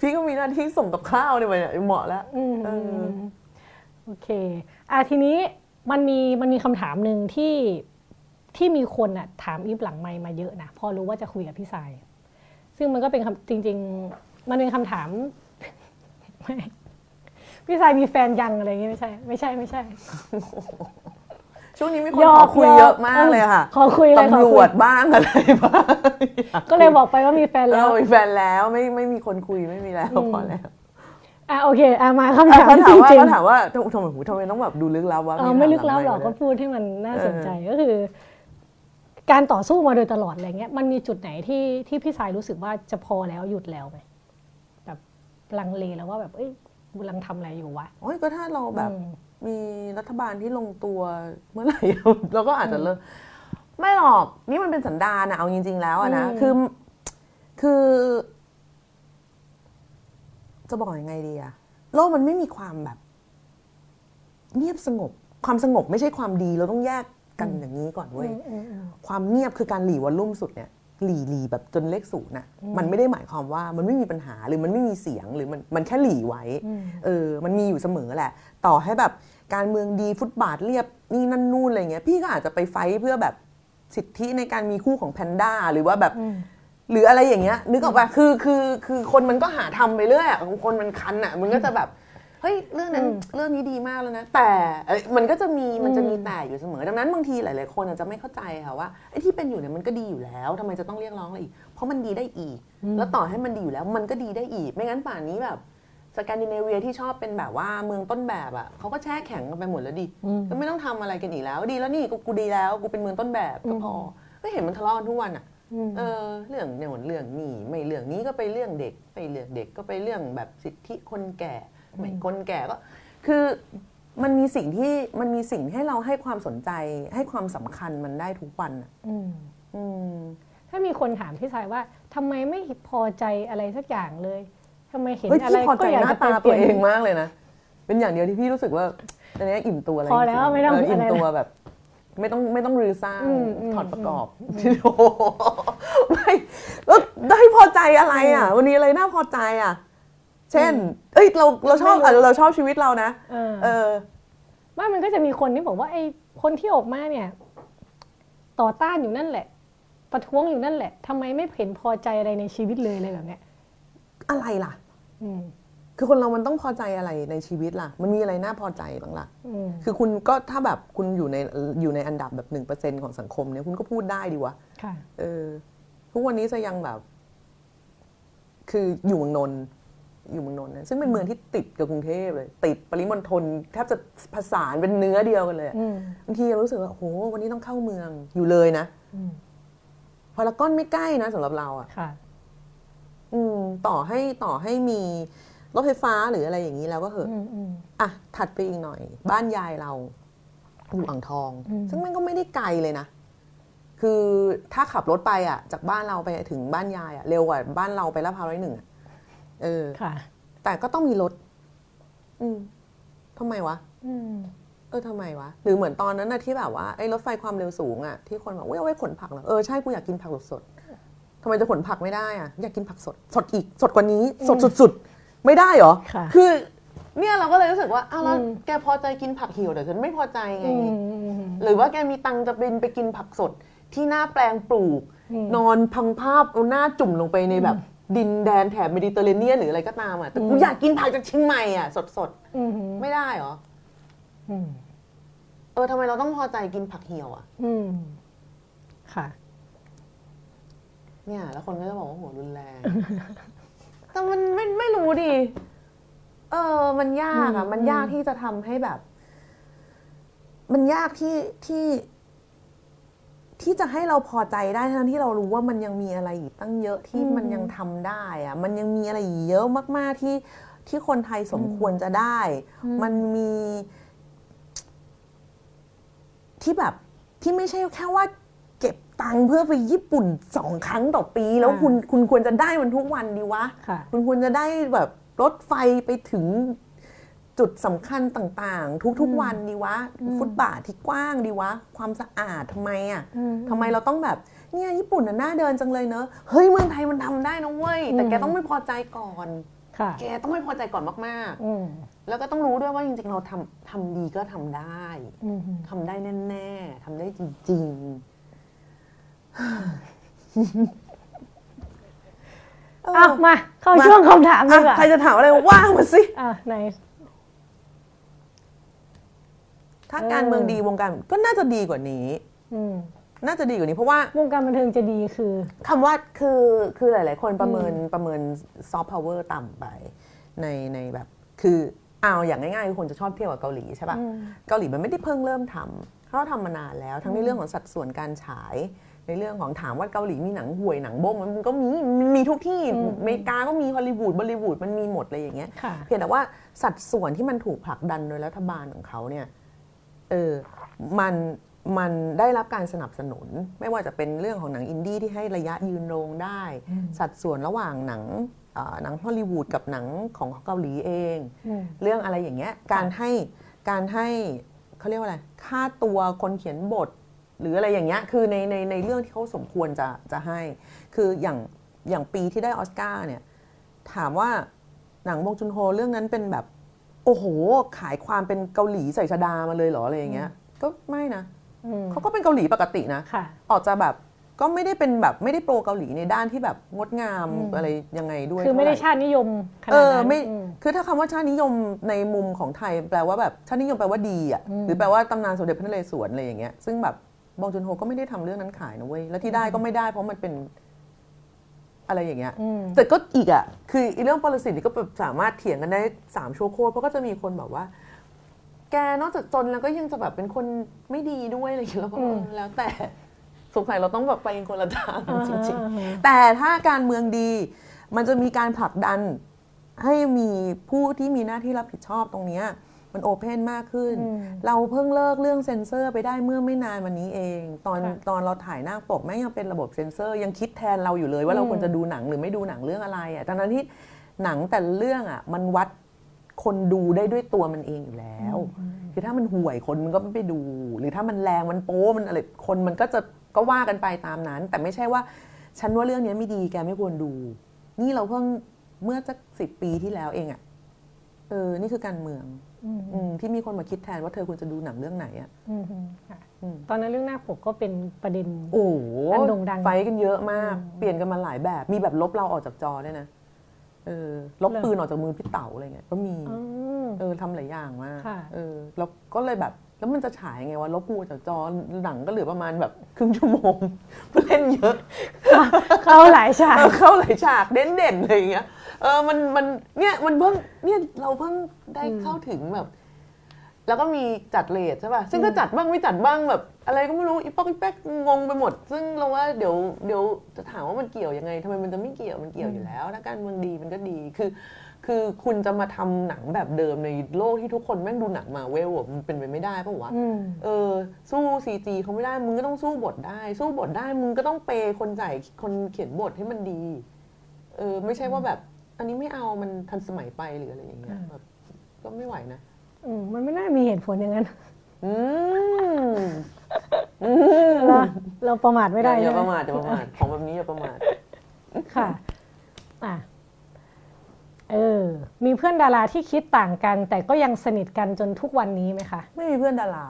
พี่ก็มีหน้าที่ส่งกับข้าวเนี่ยไปเนี่ยเหมาะแล้วอืมเออโอเค อะทีนี้มันมีมันมีคำถามหนึ่งที่ที่มีคนอะถามอีฟหลังไมค์มาเยอะนะพอรู้ว่าจะคุยกับพี่สาย ซึ่งมันก็เป็นคำจริง ๆ มันเป็นคำถามไม่พี่สายมีแฟนยังอะไรอย่างเงี้ยไม่ใช่ ไม่ใช่ไม่ใช่ ช่วงนี้มีคนหยขออกคุยหยอกเยอะมากเลยค่ะขอคุยเลยขอคุยตำรวจบ้างอะไรบ้างอก็เลยบอกไปว่ามีแฟนแล้แล้ววมีแฟนแล้วไม่ไม่มีคนคุยไม่มีแล้วอืมพอแล้วอะโอเคอะมาคำอะถามเขาถาจมว่าริงเขาๆถามว่าทำทำไมหูทำไมต้องแบบดูลึกลับวะเออไม่ลึกแล้วหรอกก็พูดให้มันน่าสนใจก็คือ การต่อสู้มาโดยตลอดอะไรเงี้ย มันมีจุดไหนที่ที่พี่สายรู้สึกว่าจะพอแล้วหยุดแล้วไหมแบบลังเลแล้วว่าแบบเอ้ยกูกำลังทำอะไรอยู่วะโอ้ยก็ถ้าเราแบบอื มมีรัฐบาลที่ลงตัวเมื่อไหร่เราก็อาจจะเลิกไม่หรอก นี่มันเป็นสันดานอะเอาจริง ๆ แล้วอะนะอืมคือคือ จะบอกยังไงดีอะโลกมันไม่มีความแบบ เงียบสงบ ความสงบไม่ใช่ความดีเราต้องแยกกันอย่างนี้ก่อนเว้ยอืมอืมอืมความเงียบคือการหลีวอลลุ่มสุดเนี่ย หลีหลีแบบจนเลขศูนย์น่ะมันไม่ได้หมายความว่ามันไม่มีปัญหาหรือมันไม่มีเสียงหรือมันมันแค่หลีไว้อืมเออมันมีอยู่เสมอแหละ ต่อให้แบบการเมืองดีฟุตบาทเรียบนี่นั่นนู่นอะไรเงี้ยพี่ก็อาจจะไปไฟท์เพื่อแบบสิทธิในการมีคู่ของแพนด้าหรือว่าแบบอืมหรืออะไรอย่างเงี้ย นึกออกปะคือคือคือคนมันก็หาทำไปเรื่อยอะคนมันคันอะมันก็จะแบบเฮ้ยเรื่องนั้นอืมเรื่องนี้ดีมากแล้วนะ แต่เอ้ยมันก็จะมีมันจะมีอืมแต่อยู่เสมอ ดังนั้นบางทีหลาย ๆ คนอาจจะไม่เข้าใจค่ะว่าไอ้ที่เป็นอยู่เนี่ยมันก็ดีอยู่แล้วทำไมจะต้องเรียกร้องอะไรอีก เพราะมันดีได้อีก แล้วต่อให้มันดีอยู่แล้ว มันก็ดีได้อีก ไม่งั้นป่านนี้แบบสแกนดิเนเวียที่ชอบเป็นแบบว่าเมืองต้นแบบอะเขาก็แช่แข็งกันไปหมดแล้วดิอืมก็ไม่ต้องทำอะไรกันอีกแล้วดีแล้วนี่กูกูดีแล้วกูเป็นเมืองต้นแบบก็พอก็เห็นมันทะเลาะกันทุกวันอะอืมเออเรื่องเนี่ยเรื่องนี้ไม่เรื่องนี้ก็ไปเรื่องเด็กไปเรื่องเด็กก็ไปเรื่องแบบสิทธิคนแก่ ไม่คนแก่ก็ คือมันมีสิ่งที่มันมีสิ่งให้เราให้ความสนใจ ให้ความสำคัญมันได้ทุกวันอะอืมอืมถ้ามีคนถามพี่สายว่าทำไมไม่พอใจอะไรสักอย่างเลยทำไมเห็นเฮ้ยอะไรพี่พอก็ใจอยากหน้าจะไปตาเปตัลี่วยนเองมากเลยนะเป็นอย่างเดียวที่พี่รู้สึกว่าตอนนี้อิ่มตัวแล้วพอแล้วจริงๆไม่ต้องเอิ่มอะไรตัวแบบไม่ต้องไม่ต้องรื้อสร้างอืมอืมถอดประกอบโอ้โหไม่แล้วได้พอใจอะไรอะ วันนี้อะไรน่าพอใจอะ เช่น เอ้ยเราเราชอบอะเราชอบชีวิตเรานะเออเออว่ามันก็จะมีคนที่บอกว่าไอ้คนที่ออกมาเนี่ย ต่อต้านอยู่นั่นแหละ ประท้วงอยู่นั่นแหละทำไมไม่เห็นพอใจอะไรในชีวิตเลยอะไรแบบเนี้ยอะไรล่ะ อืมคือคนเรามันต้องพอใจอะไรในชีวิตล่ะ มันมีอะไรน่าพอใจบ้างล่ะอืมคือคุณก็ถ้าแบบคุณอยู่ในอยู่ในอันดับแบบหนึ่งเปอร์เซ็นของสังคมเนี่ยคุณก็พูดได้ดีวะค่ะเออ ทุกวันนี้จะยังแบบ คืออยู่เมืองนนท์ อยู่เมืองนนท์นะซึ่งเป็นเมืองที่ติดกับกรุงเทพเลย ติดปริมณฑลแทบจะผสานเป็นเนื้อเดียวกันเลยอะอืมบางทีเรารู้สึกว่าโอ้โหวันนี้ต้องเข้าเมืองอยู่เลยนะอืมพารากอนไม่ใกล้นะสำหรับเราอะค่ะอืมต่อให้ต่อให้มีรถไฟฟ้าหรืออะไรอย่างนี้แล้วก็เหอะอืมอืมอะถัดไปอีกหน่อย บ้านยายเราอยู่อ่างทองอืมซึ่งมันก็ไม่ได้ไกลเลยนะคือถ้าขับรถไปอะ จากบ้านเราไปถึงบ้านยายอะเร็วกว่าบ้านเราไปลาดพร้าวร้อยหนึ่งอะ เออค่ะ แต่ก็ต้องมีรถ อืมทำไมวะ อืมเออทำไมวะ หรือเหมือนตอนนั้นนะที่แบบว่าไอ้รถไฟความเร็วสูงอะที่คนบอกว่าเอาไว้ขนผักเหรอเออใช่กูอยากกินผักสดๆทำไมจะขนผักไม่ได้อะอยากกินผักสด สดอีก สดกว่านี้ สดสุดๆไม่ได้เหรอค่ะคือ เนี่ยเราก็เลยรู้สึกว่าอ้าวแล้วอืมแกพอใจกินผักเหี่ยวแต่ฉันไม่พอใจไงอืมอืมหรือว่าแกมีตังค์จะบินไปกินผักสด ที่หน้าแปลงปลูกอืมนอนพังภาพเอาหน้าจุ่มลงไปในแบบ ดินแดนแถบเมดิเตอร์เรเนียนหรืออะไรก็ตามอะแต่กูอืมอยากกินผักจากเชียงใหม่อะ สดอืมๆไม่ได้เหรออืมเออทำไมเราต้องพอใจกินผักเหี่ยวอะอืมค่ะ เนี่ย แล้วคนก็จะบอกว่าโหรุนแรง แต่มันไม่ไม่รู้ดิเออ มันยากอะอืมมันยากที่จะทำให้แบบ มันยากที่ที่ ที่จะให้เราพอใจได้ทั้งที่เรารู้ว่ามันยังมีอะไรอีกตั้งเยอะที่มันยังทำได้อะมันยังมีอะไรอีกเยอะมาก ๆที่ที่คนไทยสมควรจะได้ มันมีที่แบบที่ไม่ใช่แค่ว่าเก็บตังค์เพื่อไปญี่ปุ่นสองครั้งต่อปี แล้วอ่าคุณคุณควรจะได้มันทุกวันดีวะค่ะคุณควรจะได้แบบรถไฟไปถึง จุดสำคัญต่างๆ ทุกๆวันดีวะ ฟุตบาทที่กว้างดีวะ ความสะอาดทำไมอะอืมทำไมเราต้องแบบเนี่ยญี่ปุ่นน่ะน่าเดินจังเลยเนอะเฮ้ยเมืองไทยมันทำได้นะเว้ยแต่แกอืมต้องไม่พอใจก่อนค่ะแกต้องไม่พอใจก่อนมากอืมๆแล้วก็ต้องรู้ด้วยว่าจริงๆเราทำทำดีก็ทำได้อืมทำได้แน่ๆทำได้จริงๆเอออะมา เข้าช่วงคำถามดีกว่าอะใครจะถามอะไรว่ามาสิอะไหน ถ้าเออการเมืองดีวงการก็น่าจะดีกว่านี้อืมน่าจะดีกว่านี้เพราะว่าวงการบันเทิงจะดีคือคำว่าคือคือหลาย ๆ คนประเมินประเมินซอฟต์พาวเวอร์ต่ำไปในในแบบคือเอาอย่างง่ายๆคือคนจะชอบเที่ยวกับเกาหลีใช่ป่ะอืมเกาหลีมันไม่ได้เพิ่งเริ่มทำเขาทำมานานแล้ว ทั้งในเรื่องของสัดส่วนการฉาย ในเรื่องของถามว่าเกาหลีมีหนังห่วยหนังบ้งมันก็มีมันมีทุกที่อืมอเมริกาก็มีฮอลลีวูดบอลลีวูดมันมีหมดเลยอย่างเงี้ยค่ะเพียงแต่ว่าสัดส่วนที่มันถูกผลักดันโดยรัฐบาลของเขาเนี่ย เออมันมันได้รับการสนับสนุน ไม่ว่าจะเป็นเรื่องของหนังอินดี้ที่ให้ระยะยืนโรงได้ สัดส่วนระหว่างหนังเอ่อหนังฮอลลีวูดกับหนังของเกาหลีเองอืมเรื่องอะไรอย่างเงี้ยการให้การให้เขาเรียกว่าอะไรค่าตัวคนเขียนบท หรืออะไรอย่างเงี้ยคือในในในเรื่องที่เขาสมควรจะจะให้ คืออย่างอย่างปีที่ได้ออสการ์เนี่ยถามว่าหนังบงจุนโฮเรื่องนั้นเป็นแบบ โอ้โห ขายความเป็นเกาหลีใส่ชดามาเลยเหรออะไรอย่างเงี้ย ก็ไม่นะอืมเขาก็เป็นเกาหลีปกตินะค่ะออกจะแบบก็ไม่ได้เป็นแบบไม่ได้โปรเกาหลีในด้านที่แบบงดงามอืมอะไรยังไงด้วยคือไม่ได้เท่าหร่ชาตินิยมขเอนาดอนั้นไม่อืมคือถ้าคำว่าชาตินิยมในมุมของไทย แปลว่าแบบชาตินิยมแปลว่าดีอะอืมหรือแปลว่าตำนานสมเด็จพระนเรศวรอะไรอย่างเงี้ยซึ่งแบบบองจุนโฮก็ไม่ได้ทำเรื่องนั้นขายนะเว้ยแล้วที่ได้ก็ไม่ได้เพราะมันเป็น อะไรอย่างเงี้ยอืมแต่ก็อีกอะคืออีเรื่องปรสิตนี่ก็แบบสามารถเถียงกันได้สามชั่วโคตรเพราะก็จะมีคนแบบว่า แกนอกจากจนแล้วก็ยังจะแบบเป็นคนไม่ดีด้วยอะไรอย่างเงี้ยแล้วก็อืมเออแล้วแต่สงสัยเราต้องแบบไปคนละทางจริงอ่าฮะๆแต่ถ้าการเมืองดีมันจะมีการผลักดันให้มีผู้ที่มีหน้าที่รับผิดชอบตรงเนี้ย มันโอเพนมากขึ้นอืมเราเพิ่งเลิกเรื่องเซ็นเซอร์ไปได้เมื่อไม่นานวันนี้เอง ตอนค่ะตอนเราถ่ายหน้าปกแม่งยังเป็นระบบเซ็นเซอร์ยังคิดแทนเราอยู่เลยว่าเราอืมควรจะดูหนังหรือไม่ดูหนังเรื่องอะไรอะทั้งนั้นที่หนังแต่ละเรื่องอะมันวัดคนดูได้ด้วยตัวมันเองอยู่แล้ว คือถ้ามันห่วยคนมันก็ไม่ไปดู หรือถ้ามันแรงมันโป๊มันอะไรคนมันก็จะก็ว่ากันไปตามนั้น แต่ไม่ใช่ว่าฉันว่าเรื่องนี้ไม่ดีแกไม่ควรดู นี่เราเพิ่งเมื่อสักสิบปีที่แล้วเองอะ่ะ เออ นี่คือการเมืองอืมอืม ที่มีคนมาคิดแทนว่าเธอควรจะดูหนังเรื่องไหนอะ่ะอืมอืมค่ะอืมตอนนั้นเรื่องหน้าปกก็เป็นประเด็นโอ้โหอันโด่งดังไฟกันเยอะมากอืมเปลี่ยนกันมาหลายแบบ มีแบบลบเราออกจากจอด้วยนะเออลบเหรอปืนออกจากมือพี่เต๋าอะไรเงี้ยก็มีอืมเออทำหลายอย่างมากค่ะเออแล้วก็เลยแบบแล้วมันจะฉายไงวะลบกูจากจอหนังก็เหลือประมาณแบบครึ่งชั่วโมงเล่นเยอะ เข้าหลายฉากเออเข้าหลายฉากเด่นเด่นๆเลยอย่างเงี้ย เออมันมันเนี่ยมันเพิ่งเนี่ยเราเพิ่งได้เข้าถึงแบบ แล้วก็มีจัดเลทใช่ป่ะซึ่งก็จัดบ้างไม่จัดบ้างแบบ อะไรก็ไม่รู้อีป๊อกอีแป๊กงงไปหมด ซึ่งเราว่าเดี๋ยวเดี๋ยวจะถามว่ามันเกี่ยวยังไงทำไมมันจะไม่เกี่ยวมันเกี่ยวอยู่แล้วถ้าการเมืองดีมันก็ดีคือคือคุณจะมาทำหนังแบบเดิมในโลกที่ทุกคนแม่งดูหนังมาเวลอะมันเป็นไปไม่ได้ปะวะอืมเออ สู้ซีจีเขาไม่ได้ มึงก็ต้องสู้บทได้ สู้บทได้ มึงก็ต้องเปย์คนจ่ายคนเขียนบทให้มันดี เออ ไม่ใช่ว่าแบบ อันนี้ไม่เอามันทันสมัยไปหรืออะไรอย่างเงี้ยแบบก็ไม่ไหวนะอืมมันไม่น่ามีเหตุผลอย่างนั้นอืมเราเราประมาทไม่ได้อย่าใช่ไหประมาทอย่าประมาทของแบบนี้อย่าประมาทค่ะอะเออ มีเพื่อนดาราที่คิดต่างกัน แต่ก็ยังสนิทกันจนทุกวันนี้ไหมคะไม่มีเพื่อนดารา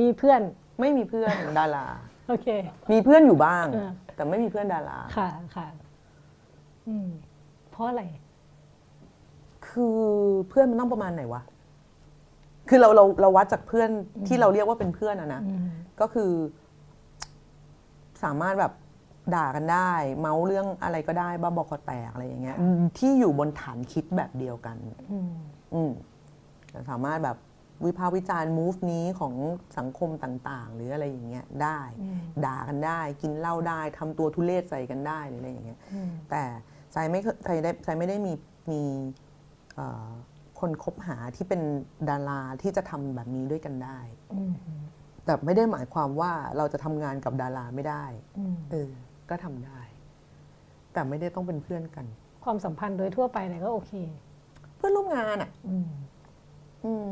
มีเพื่อนไม่มีเพื่อนดารา โอเค มีเพื่อนอยู่บ้างเออแต่ไม่มีเพื่อนดารา ค่ะ ค่ะ อืมเพราะอะไร คือเพื่อนมันต้องประมาณไหนวะ คือเราเราเราวัดจากเพื่อนที่เราเรียกว่าเป็นเพื่อนอะนะอืมก็คือ สามารถแบบด่ากันได้ เมาเรื่องอะไรก็ได้บ้าบอกคอแตกอะไรอย่างเงี้ย ที่อยู่บนฐานคิดแบบเดียวกัน อืมอืมสามารถแบบวิพากษ์วิจารณ์ move นี้ของสังคมต่างๆ หรืออะไรอย่างเงี้ยได้อืมด่ากันได้ กินเหล้าได้ทำตัวทุเรศใส่กันได้หรืออะไรอย่างเงี้ยอืมแต่ ใจไม่เคยใจได้ใจไม่ได้มีมีเอ่อคนคบหาที่เป็นดาราที่จะทำแบบนี้ด้วยกันได้อืมแต่ไม่ได้หมายความว่าเราจะทำงานกับดาราไม่ได้อืมเออก็ทำได้ แต่ไม่ได้ต้องเป็นเพื่อนกัน ความสัมพันธ์โดยทั่วไปเนี่ยก็โอเค เพื่อนร่วมงานอะอืมอืม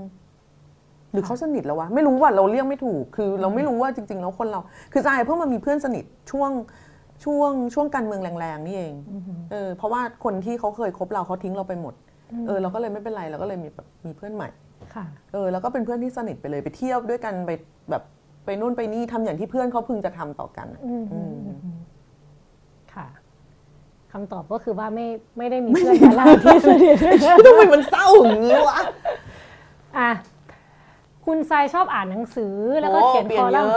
หรือเขาสนิทแล้ววะไม่รู้ว่าเราเรียกไม่ถูก คือ เราไม่รู้ว่าจริงๆแล้วคนเรา คือใจเพิ่งมามีเพื่อนสนิทช่วง ช่วงช่วงการเมืองแรงๆนี่เองอืมเออเพราะว่าคนที่เขาเคยคบเราเขาทิ้งเราไปหมดอืมเออเราก็เลยไม่เป็นไรเราก็เลยมีแบบมีเพื่อนใหม่ค่ะเออแล้วก็เป็นเพื่อนที่สนิทไปเลยไปเที่ยวด้วยกันไปแบบไปนู่นไปนี่ทำอย่างที่เพื่อนเขาพึงจะทำต่อกันอะอืมอืมอืมค่ะคำตอบก็คือว่าไม่ไม่ได้มีเพื่อนดาราที่สนิททำไมมันเศร้าอย่างนี้วะอะคุณทรายชอบอ่านหนังสือแล้วก็โอ้เขียนเปลี่คยอนเยลัมน์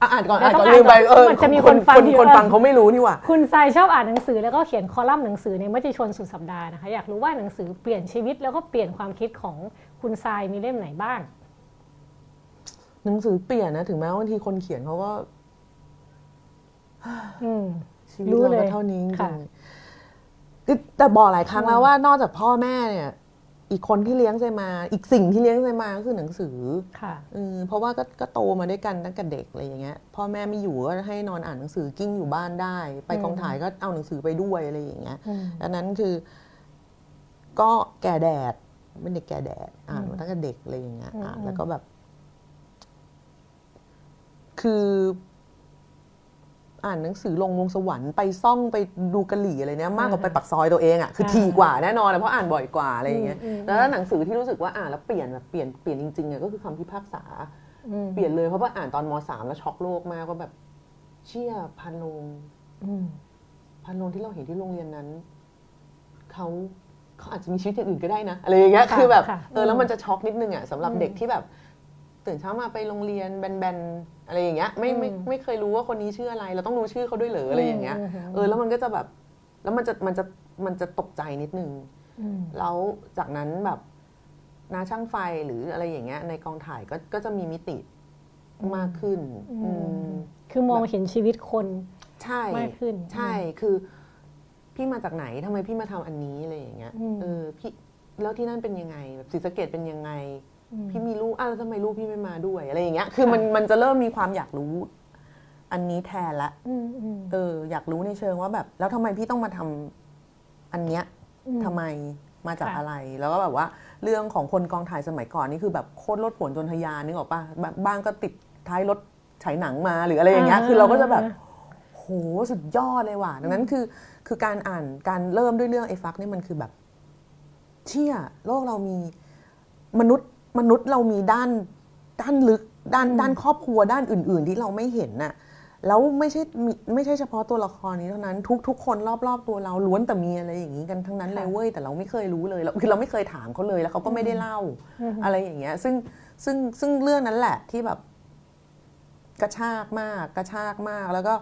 อะอะอ่านก่อนแล้อ่าวนต้องก่อนลืมไปอ่านก่อนเออมันจะมีคนฟังเยอะคนฟังเขาไม่รู้นี่หว่า คุณทรายชอบอ่านหนังสือแล้วก็เขียนคอลัมน์หนังสือในมติชนสุดสัปดาห์นะคะอยากรู้ว่าหนังสือเปลี่ยนชีวิตแล้วก็เปลี่ยนความคิดของคุณทรายมีเล่มไหนบ้าง หนังสือเปลี่ยนนะถึงแม้ว่าบางทีคนเขียนเขาก็อืมชีวิตรู้เราเลก็ยเท่านี้จริค่ะงๆคือแต่บอกหลายครั้งแล้วว่านอกจากพ่อแม่เนี่ย อีกคนที่เลี้ยงใจมา อีกสิ่งที่เลี้ยงใจมาก็คือหนังสือค่ะเออเพราะว่าก็ก็โตมาด้วยกันตั้งแต่เด็กอะไรอย่างเงี้ยพ่อแม่ไม่อยู่ก็ให้นอนอ่านหนังสือกิ้งอยู่บ้านได้ ไปกองถ่ายก็เอาหนังสือไปด้วยอะไรอย่างเงี้ยอืมดังนั้นคือ ก็แก่แดดเป็นเด็กแก่แดดอ่านมาตั้งแต่เด็กอะไรอย่างเงี้ยอืมอ่านอืมแล้วก็แบบ คือ อ่านหนังสือลงลงสวรรค์ไปซ่องไปดูกะหรี่อะไรเนี้ยมากกว่าไปปักซอยตัวเองอะคือถี่กว่าแน่นอนอะเพราะอ่านบ่อยกว่าอะไรอย่างเงี้ยอืมอืมแล้วหนังสือที่รู้สึกว่าอ่านแล้วเปลี่ยนแบบเปลี่ยนเปลี่ยนจริงๆอะก็คือคำพิพากษาอืมเปลี่ยนเลยเพราะว่าอ่านตอนมสามแล้วช็อกโลกมากว่าแบบเชี่ยพันโรงอืมพันโรงที่เราเห็นที่โรงเรียนนั้นเขาเขาอาจจะมีชีวิตอย่างอื่นก็ได้นะอะไรอย่างเงี้ยค่ะคือแบบค่ะเออแล้วมันจะช็อกนิดนึงอะสำหรับอืมเด็กที่แบบ ตื่นเช้ามาไปโรงเรียนแบนๆอะไรอย่างเงี้ยไม่ไม่อืมไม่เคยรู้ว่าคนนี้ชื่ออะไร เราต้องรู้ชื่อเขาด้วยเหรออะไรอย่างเงี้ยอืมอืมเออแล้วมันก็จะแบบ แล้วมันจะมันจะมันจะตกใจนิดนึงอืมแล้วจากนั้นแบบนาช่างไฟหรืออะไรอย่างเงี้ย ในกองถ่ายก็ก็จะมีมิติมากขึ้นอืมคือมองเห็นชีวิตคนใช่มากขึ้น ใช่คือ พี่มาจากไหนทำไมพี่มาทำอันนี้อะไรอย่างเงี้ยอืมเออพี่แล้วที่นั่นเป็นยังไงแบบศรีสะเกดเป็นยังไงอืม พี่มีลูกอ้าวแล้วทำไมลูกพี่ไม่มาด้วยอะไรอย่างเงี้ย คือค่ะมันมันจะเริ่มมีความอยากรู้ อันนี้แทนละอืมอืมเออ อยากรู้ในเชิงว่าแบบ แล้วทำไมพี่ต้องมาทำอันเนี้ยอืมทำไมมาจากค่ะอะไร แล้วก็แบบว่า เรื่องของคนกองถ่ายสมัยก่อนนี่คือแบบโคตรลดผลจนทะยานนึกออกปะแบบบ้างก็ติดท้ายรถฉายหนังมาหรืออะไรอย่างเงี้ย คือเราก็จะแบบโหสุดยอดเลยว่ะ ดังนั้นคือ คือการอ่านการเริ่มด้วยเรื่องไอ้ฟักนี่มันคือแบบ เชี่ยโลกเรามีมนุษย์ มนุษย์เรามีด้านด้านลึกด้านด้านครอบครัวด้านอื่น ๆ ที่เราไม่เห็นน่ะแล้วไม่ใช่มีไม่ใช่เฉพาะตัวละครนี้เท่านั้น ทุกทุกคนรอบๆตัวเราล้วนแต่มีอะไรอย่างนี้กันทั้งนั้นเลยค่ะเว้ยแต่เราไม่เคยรู้เลยเราคือเราไม่เคยถามเขาเลยแล้วเขาก็ไม่ได้เล่าอะไรอย่างเงี้ย ซึ่งซึ่งซึ่งเรื่องนั้นแหละที่แบบกระชากมาก กระชากมาก แล้วก็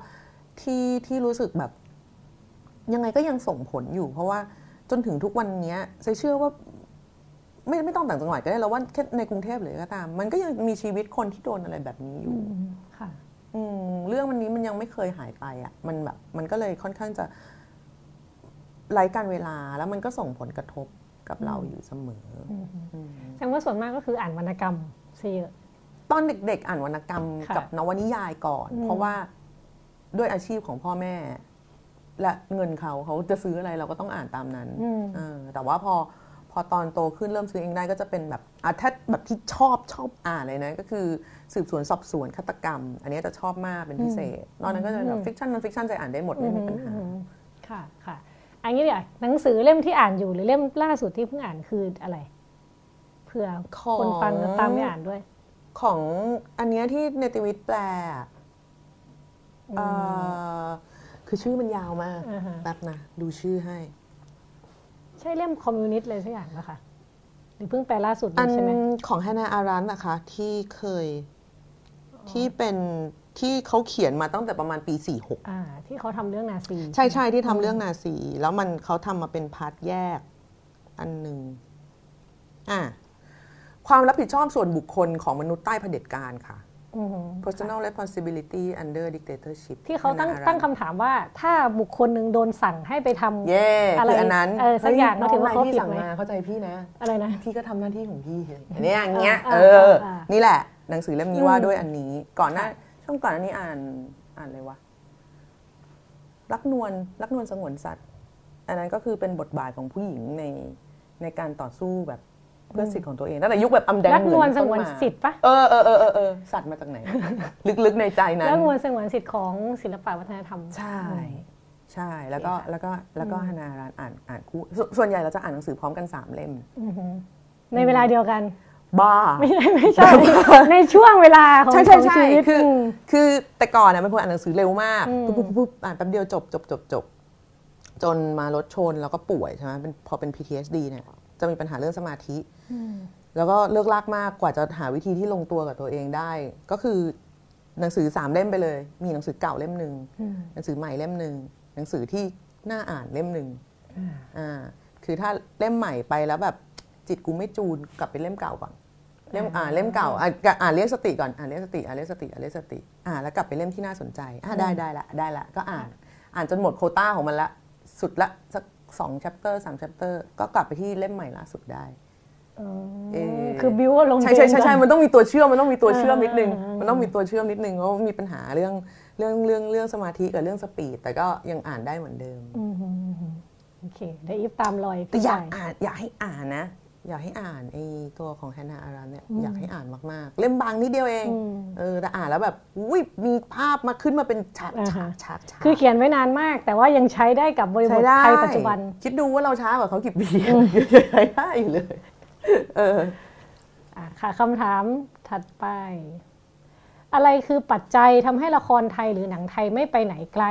ที่ที่รู้สึกแบบ ยังไงก็ยังส่งผลอยู่ เพราะว่าจนถึงทุกวันเนี้ยเซเชื่อว่า ไม่ไม่ต้องต่างจังหวัดก็ได้เราว่าแค่ในกรุงเทพเลยก็ตาม มันก็ยังมีชีวิตคนที่โดนอะไรแบบนี้อยู่อืมค่ะอืมเรื่องวันนี้มันยังไม่เคยหายไปอะ มันแบบมันก็เลยค่อนข้างจะไร้การเวลาแล้วมันก็ส่งผลกระทบกับเราอยู่เสมอออืมแสดงว่าส่วนมากก็คืออ่านวรรณกรรมซะเยอะตอนเด็ก ๆ อ่านวรรณกรรมค่ะกับนวนิยายก่อนอืมเพราะว่าด้วยอาชีพของพ่อแม่ และเงินเขาเขาจะซื้ออะไรเราก็ต้องอ่านตามนั้นอืมเออแต่ว่าพอพ อตอนโตขึ้นเริ่มซื้อเองได้ก็จะเป็นแบบอะถ้าแบบที่ชอบชอบอ่านเลยนะ ก็คือสืบสวนสอบสวนฆาตกรรม อันนี้จะชอบมากเป็นพิเศษ นอกนั้นก็จะเป็นแบบ fiction non-fiction จะอ่านได้หมดไม่มีปัญหาอืมค่ะค่ะอันนี้เดี๋ยวหนังสือเล่มที่อ่านอยู่หรือเล่มล่าสุดที่เพิ่งอ่านคืออะไรเผื่อของคนฟังจะตามไปอ่านด้วย ของอันเนี้ยที่เนติวิทย์แปลอะอืมเอ่อคือชื่อมันยาวมากอ่าฮะแป๊บนะ ดูชื่อให้ใช่เล่มคอมมิวนิสต์อะไรสักอย่างปะคะหรือเพิ่งแปลล่าสุดอันี้นใช่ไหมของฮานาอารันนะคะ ที่เคยที่เป็นที่เขาเขียนมาตั้งแต่ประมาณปี 46อ่าที่เขาทำเรื่องนาซี ใช่ใช่ที่ทำเรื่องนาซี แล้วมันเขาทำมาเป็น part แยก อันหนึ่งอะความรับผิดชอบส่วนบุคคลของมนุษย์ใต้เผด็จการค่ะอือหือ personal responsibility under dictatorship ที่เขาตั้ง Hannah Arendt ตั้งคำถามว่าถ้าบุคคลหนึ่งโดนสั่งให้ไปทำเย่อะไรคืออันนั้นเออสักอย่างฮ้ก็ถือว่าเขาน้งนยผิดสั่งไหมมาเข้าใจพี่นะ อะไรนะ พี่ก็ทำหน้าที่ของพี่อันเนี้ยอย่างเงี้ยอ่าเอออ่านี่แหละ หนังสือเล่มนี้อืมว่าด้วยอันนี้ ก่อนหน้าค่ะช่วงก่อนอันนี้อ่านอ่านเลยวะรักนวลรักนวลสงวนสัตว์ อันนั้นก็คือเป็นบทบาทของผู้หญิงในในการต่อสู้แบบ เพื่อสิทธิ์ของตัวเองตั้งแต่ยุคแบบอำแดงรักเหมืนวลอนสต้นงวนมาสิทธิ์ปะเออเออเออเออเออสัตว์มาจากไหน ลึกๆในใจนั้นรักนวลสงวนสิทธิ์ของศิลปะวัฒนธรรม ใช่ใช่แล้วก็โอเคค่ะแล้วก็แล้วก็ฮานารันอ่านอ่านคู่ส่วนส่วนใหญ่เราจะอ่านหนังสือพร้อมกันสามเล่มอือหือในเวลาเดียวกันบ้าไม่ใช่ไม่ใช่ในช่วงเวลาของใช่ใช่ของใช่ชีวิตคือมคือแต่ก่อนน่ะเป็นคนอ่านหนังสือเร็วมากอืมปุ๊บปุ๊บปุ๊บอ่านแป๊บเดียวจบจบจบจบจนมารถชนแล้วก็ป่วยใช่ไหมเป็นพอเป็น PTSD เนี่ยจะมีปัญหาเรื่องสมาธิ แล้วก็เลิกลากมากกว่าจะหาวิธีที่ลงตัวกับตัวเองได้ ก็คือหนังสือสามเล่มไปเลย มีหนังสือเก่าเล่มหนึ่งอืมหนังสือใหม่เล่มหนึ่งหนังสือที่น่าอ่านเล่มหนึ่งอ่าคือถ้าเล่มใหม่ไปแล้วแบบจิตกูไม่จูนกลับไปเล่มเก่าก่อนเล่มอ่านเล่มเก่าอ่านอ่านเรียกสติก่อนอ่านเรียกสติอ่านเรียกสติอ่านเรียกสติอ่านแล้วกลับไปเล่มที่น่าสนใจอ่าได้ได้ละได้ละก็อ่านอ่านจนหมดโควต้าของมันละสุดละสักสอง chapter สาม chapter ก็กลับไปที่เล่มใหม่ล่าสุดได้เออ คือบิวอารมณ์ใช่ใช่ใช่เกใช่ก่อนมันต้องมีตัวเชื่อมมันต้องมีตัวเชื่อมนิดนึงอ่าอ่าอ่ามัมันต้องมีตัวเชื่อมนิดนึงเพราะว่ามีปัญหาเรื่องเรื่องเรื่องเรื่องสมาธิกับเรื่องสปีดแต่ก็ยังอ่านได้เหมือนเดิมอืมอืมอืมอืมโอเคเดี๋ยวอีฟตามรอยแต่พี่อยากชายอ่านอยากให้อ่านนะ อยากให้อ่านไอ้ตัวของแฮนนาอารันเนี่ยอยากให้อ่านมากๆ เล่มบางนิดเดียวเองอืมเออแต่อ่านแล้วแบบอุ้ยมีภาพมาขึ้นมาเป็นฉากอ่าฉาฮะกฉากฉากคือเขียนไว้นานมาก แต่ว่ายังใช้ได้กับบริบใช้ทได้ไทยปัจจุบัน คิดดูว่าเราช้ากว่าเขากี่ปีใช้ได้อยู่เลย เอออะค่ะคำถามถัดไป อะไรคือปัจจัยทำให้ละครไทยหรือหนังไทยไม่ไปไหนไกล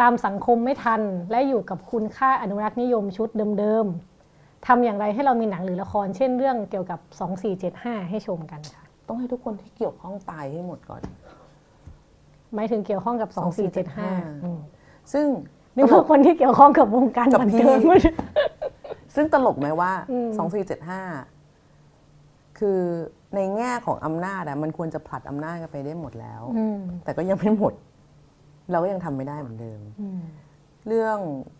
ตามสังคมไม่ทัน และอยู่กับคุณค่าอนุรักษ์นิยมชุดเดิมๆทำอย่างไรให้เรามีหนังหรือละคร เช่นเรื่องเกี่ยวกับ 2475 ให้ชมกันค่ะ ต้องให้ทุกคนที่เกี่ยวข้องตายให้หมดก่อนหมายถึงเกี่ยวข้องกับ 2475อืมซึ่งนึกว่าคนที่เกี่ยวข้องกับวงการกับบันพี่เทิง ซึ่งตลกไหมว่าอืมสองสี่เจ็ดห้าคือในแง่ของอำนาจอะมันควรจะผลัดอำนาจกันไปได้หมดแล้วอืมแต่ก็ยังไม่หมด เราก็ยังทำไม่ได้เหมือนเดิมอืมเรื่อง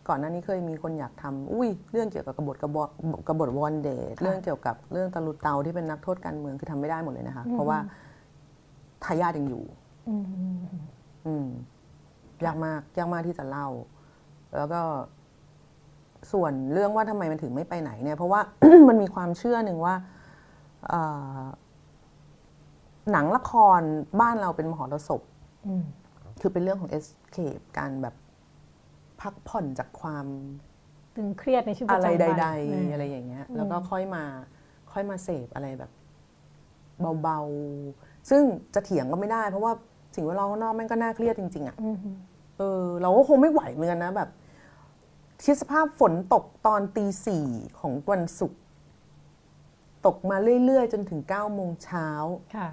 ก่อนหน้านี้เคยมีคนอยากทำอุ้ย เรื่องเกี่ยวกับกบฏกบฏกบฏวอนเดทเรื่องเกี่ยวกับเรื่องตะลุเตาที่เป็นนักโทษการเมืองคือทำไม่ได้หมดเลยนะคะ เพราะว่าทายาทยังอยู่อืมอืมยากมากยากมากที่จะเล่า แล้วก็ ส่วนเรื่องว่าทำไมมันถึงไม่ไปไหนเนี่ย เพราะว่ามันมีความเชื่อหนึ่งว่าเอ่อหนังละครบ้านเราเป็นมหรสพอืมคือเป็นเรื่องของ escape การแบบพักผ่อนจากความตึงเครียดในชีวิตปอะระไรจำวันใดอืมๆอะไรอย่างเงี้ย แล้วก็ค่อยมาค่อยมาเสพอะไรแบบเบาๆ ซึ่งจะเถียงก็ไม่ได้ เพราะว่าสิ่งแวดล้อมข้างนอกแม่งก็น่าเครียดจริง ๆอะอืมเออ เราก็คงไม่ไหวเหมือนกันนะแบบ คิดสภาพฝนตกตอนตีสี่ของวันศุกร์ตกมาเรื่อย ๆ จนถึงเก้าโมงเช้า ค่ะ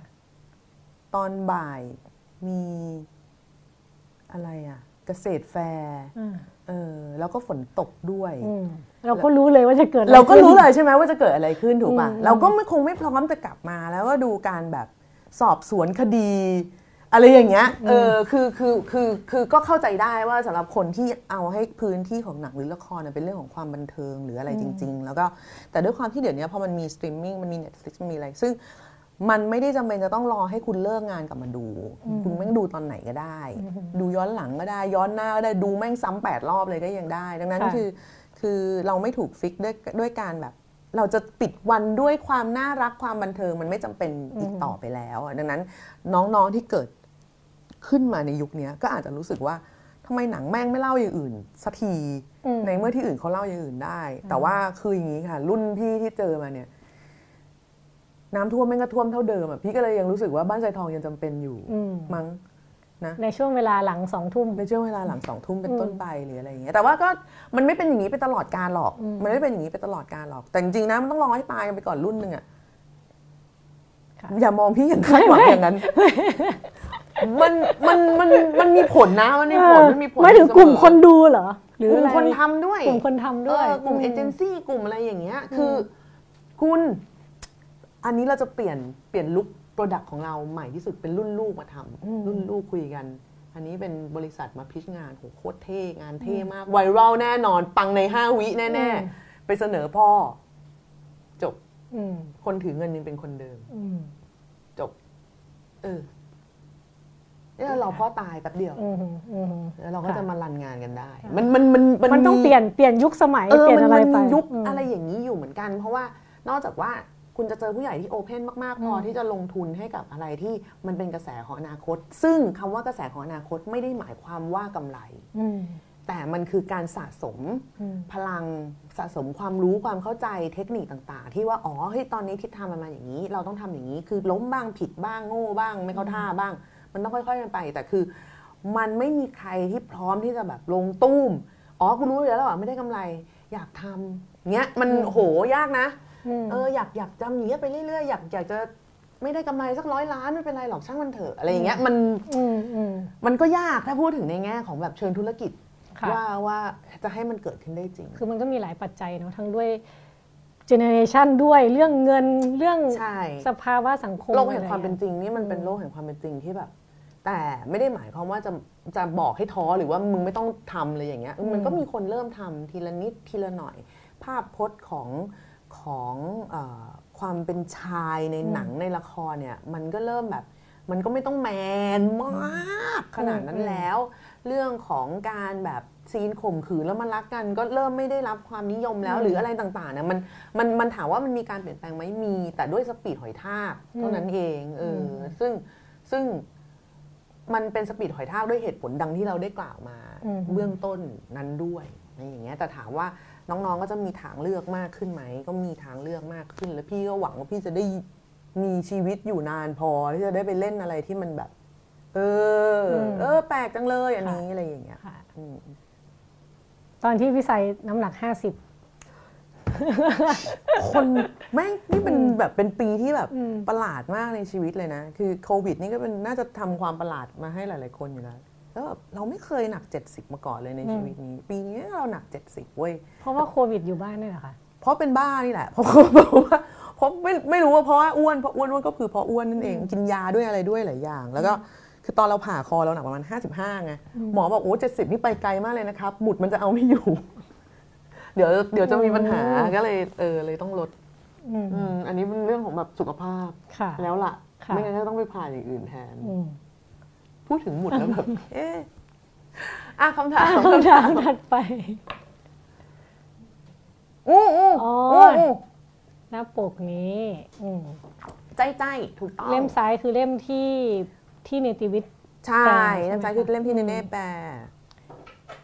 ตอนบ่ายมีอะไรอะเกษตรแฟร์อืมเออแล้วก็ฝนตกด้วย อืมเราก็รู้เลยว่าจะเกิดอะไเราก็รู้ขึ้นเลยใช่ไหมว่าจะเกิดอะไรขึ้นถูกป่ะ อืม เราก็ไม่คงไม่พร้อมจะกลับมาแล้วก็ดูการแบบสอบสวนคดี อะไรอย่างเงี้ยเออคือคือคือคือก็เข้าใจได้ว่าสำหรับคนที่เอาให้พื้นที่ของหนังหรือละครเนี่ยเป็นเรื่องของความบันเทิงหรืออะไรจริง ๆ แล้วก็แต่ด้วยความที่เดี๋ยวนี้พอมันมีสตรีมมิ่งมันมี Netflix มันมีอะไร ซึ่งมันไม่ได้จำเป็นจะต้องรอให้คุณเลิกงานกลับมาดู คุณแม่งดูตอนไหนก็ได้ ดูย้อนหลังก็ได้ ย้อนหน้าก็ได้ดูแม่งซ้ำแปดรอบเลยก็ยังได้ ดังนั้นค่ะคือคือเราไม่ถูก fix ด้วยด้วยการแบบเราจะปิดวันด้วยความน่ารักความบันเทิงมันไม่จำเป็นอีกต่อไปแล้วอะดังนั้นน้องๆที่เกิด ขึ้นมาในยุคนี้ก็อาจจะรู้สึกว่าทำไมหนังแม่งไม่เล่าอย่างอื่นสักทีอืมในเมื่อที่อื่นเขาเล่าอย่างอื่นได้ แต่ว่าคืออย่างนี้ค่ะ รุ่นพี่ที่เจอมาเนี่ย น้ำท่วมแม่งก็ท่วมเท่าเดิมอะพี่ก็เลยยังรู้สึกว่าบ้านใจทองยังจำเป็นอยู่อืมมั้งในช่วงเวลาหลังสองทุ่มในช่วงเวลาหลังสองทุ่มเป็นต้นไปหรืออะไรอย่างเงี้ยแต่ว่าก็มันไม่เป็นอย่างนี้ไปตลอดการหรอก มันไม่เป็นอย่างนี้ไปตลอดการหรอก แต่จริงๆนะมันต้องรอให้ตายกันไปก่อนรุ่นหนึ่งอะค่ะอย่ามองพี่อย่างคาดหวังอย่างนั้น มันมันมันมันมีผลนะมันมีผลมันมีผลไม่ถึงกลุ่มเสอคนดูเหรอ หรือกลุ่มอะไรคนทำด้วย กลุ่มคนทำด้วยเออกลุ่มเอเจนซี่กลุ่มอะไรอย่างเงี้ย คืออคุณ อันนี้เราจะเปลี่ยนเปลี่ยน look product ของเราใหม่ที่สุดเป็นรุ่นลูกมาทำรุ่นลูกคุยกัน อันนี้เป็นบริษัทมา pitch งานโหโคตรเท่งานเท่มากไวรัลแน่นอน ปังใน5วิแน่อืมๆไปเสนอพ่อ จบอืมคนถือเงินยังเป็นคนเดิมอืมจบ เออ เนี่ยเราพ่อตายแป๊บเดียวอืมอืมแล้วเราก็ค่ะ จะมารันงานกันได้ มันมันมันมันต้องเปลี่ยนเปลี่ยนยุคสมัยเออเปลี่ยนมันอะไรมันไปมียุคม อะไรอย่างนี้อยู่เหมือนกัน เพราะว่านอกจากว่าคุณจะเจอผู้ใหญ่ที่โอเพนมากๆพอที่จะลงทุนให้กับอะไรที่มันเป็นกระแสของอนาคต ซึ่งคำว่ากระแสของอนาคตไม่ได้หมายความว่ากำไร อืมแต่มันคือการสะสม อืม พลังสะสมความรู้ความเข้าใจเทคนิคต่างๆ ที่ว่าอ๋อเฮ้ยตอนนี้ทิศทางมันมาอย่างนี้ เราต้องทำอย่างนี้ คือล้มบ้างผิดบ้างโง่บ้าง ไม่เข้าท่าบ้าง มันต้องค่อยๆกันไป แต่คือ มันไม่มีใครที่พร้อมที่จะแบบลงตุ้ม อ๋อกูรู้อยู่แล้วว่าไม่ได้กำไร อยากทำเงี้ยมันโหยากนะอืมเอออยากอยากจำอย่างเงี้ยไปเรื่อยๆอยากอยากจะไม่ได้กำไรสักร้อยล้านไม่เป็นไรหรอกช่างมันเถอะอะไรอย่างเงี้ยมันอืมอืมมันก็ยากถ้าพูดถึงในแง่ของแบบเชิงธุรกิจค่ะว่าว่าจะให้มันเกิดขึ้นได้จริง คือมันก็มีหลายปัจจัยเนาะทั้งด้วยเจเนเรชันด้วยเรื่องเงินเรื่องใช่สภาวะสังคมโลกแห่งความเป็นอะไรจริงนี่มันเป็นโลกแห่งความเป็นจริงที่แบบ แต่ไม่ได้หมายความว่าจะจะบอกให้ท้อหรือว่ามึงไม่ต้องทำเลยอย่างเงี้ยมันก็มีคนเริ่มทำทีละนิดทีละหน่อย ภาพพจน์ของของเออความเป็นชายในหนังในละครเนี่ยมันก็เริ่มแบบ มันก็ไม่ต้องแมนมากขนาดนั้นแล้ว เรื่องของการแบบซีนข่มขืนแล้วมันรักกันก็เริ่มไม่ได้รับความนิยมแล้วหรืออะไรต่างๆเนี่ยมันมันมันถามว่ามันมีการเปลี่ยนแปลงไหมมี แต่ด้วยสปีดหอยทากเท่านั้นเองเอออซึ่งซึ่ง มันเป็นสปีดหอยทากด้วยเหตุผลดังที่เราได้กล่าวมาอืมเบื้องต้นนั้นด้วยอะไรอย่างเงี้ยแต่ถามว่าน้องๆก็จะมีทางเลือกมากขึ้นไหม ก็มีทางเลือกมากขึ้น แล้วพี่ก็หวังว่าพี่จะได้มีชีวิตอยู่นานพอที่จะได้ไปเล่นอะไรที่มันแบบ เอออมเออ แปลกจังเลยอันนี้อะไรอย่างเงี้ยค่ะอืมตอนที่พี่ใส่น้ำหนักห้าสิบ คนแม่งนี่เป็นแบบเป็นปีที่แบบอืมประหลาดมากในชีวิตเลยนะ คือโควิดนี่ก็เป็นน่าจะทำความประหลาดมาให้หลาย ๆ คนอยู่แล้วแล้วแบบเราไม่เคยหนัก 70 มาก่อนเลยในชีวิตนี้ ปีนี้เราหนัก 70เว้ยเพราะว่าโควิดอยู่บ้านนี่แหละค่ะเพราะเป็นบ้านี่แหละเพราะเพราะว่าเพราะไม่ไม่รู้ว่าเพราะว่าอ้วนเพราะอ้วนอ้วนก็คือเพราะอ้วนนั่นเองกินยาด้วยอะไรด้วยหลายอย่าง แล้วก็คือตอนเราผ่าคอเราหนักประมาณ 55ไงหมอบอกโอ้เจ็ดสิบนี่ไปไกลมากเลยนะครับหมุดมันจะเอาไม่อยู่ เดี๋ยวเดี๋ยวจะมีปัญหาก็เลยเออเลยต้องลดอืมอืมอันนี้เป็นเรื่องของแบบสุขภาพค่ะแล้วล่ะค่ะ ไม่งั้นก็ต้องไปผ่าอย่างอื่นแทนอืมพูดถึงหมุดแล้วแบบเอ๊ะอะคำถามคำถามถัดไปอู้อู้อ๋ออู้อู้หน้าปกนี้อืมใจใจถูกต้องเล่มซ้ายคือเล่มที่ที่เนติวิทย์ใช่แปลเล่มซ้ายใช่ไหมคือเล่มที่คะเนเน่แปล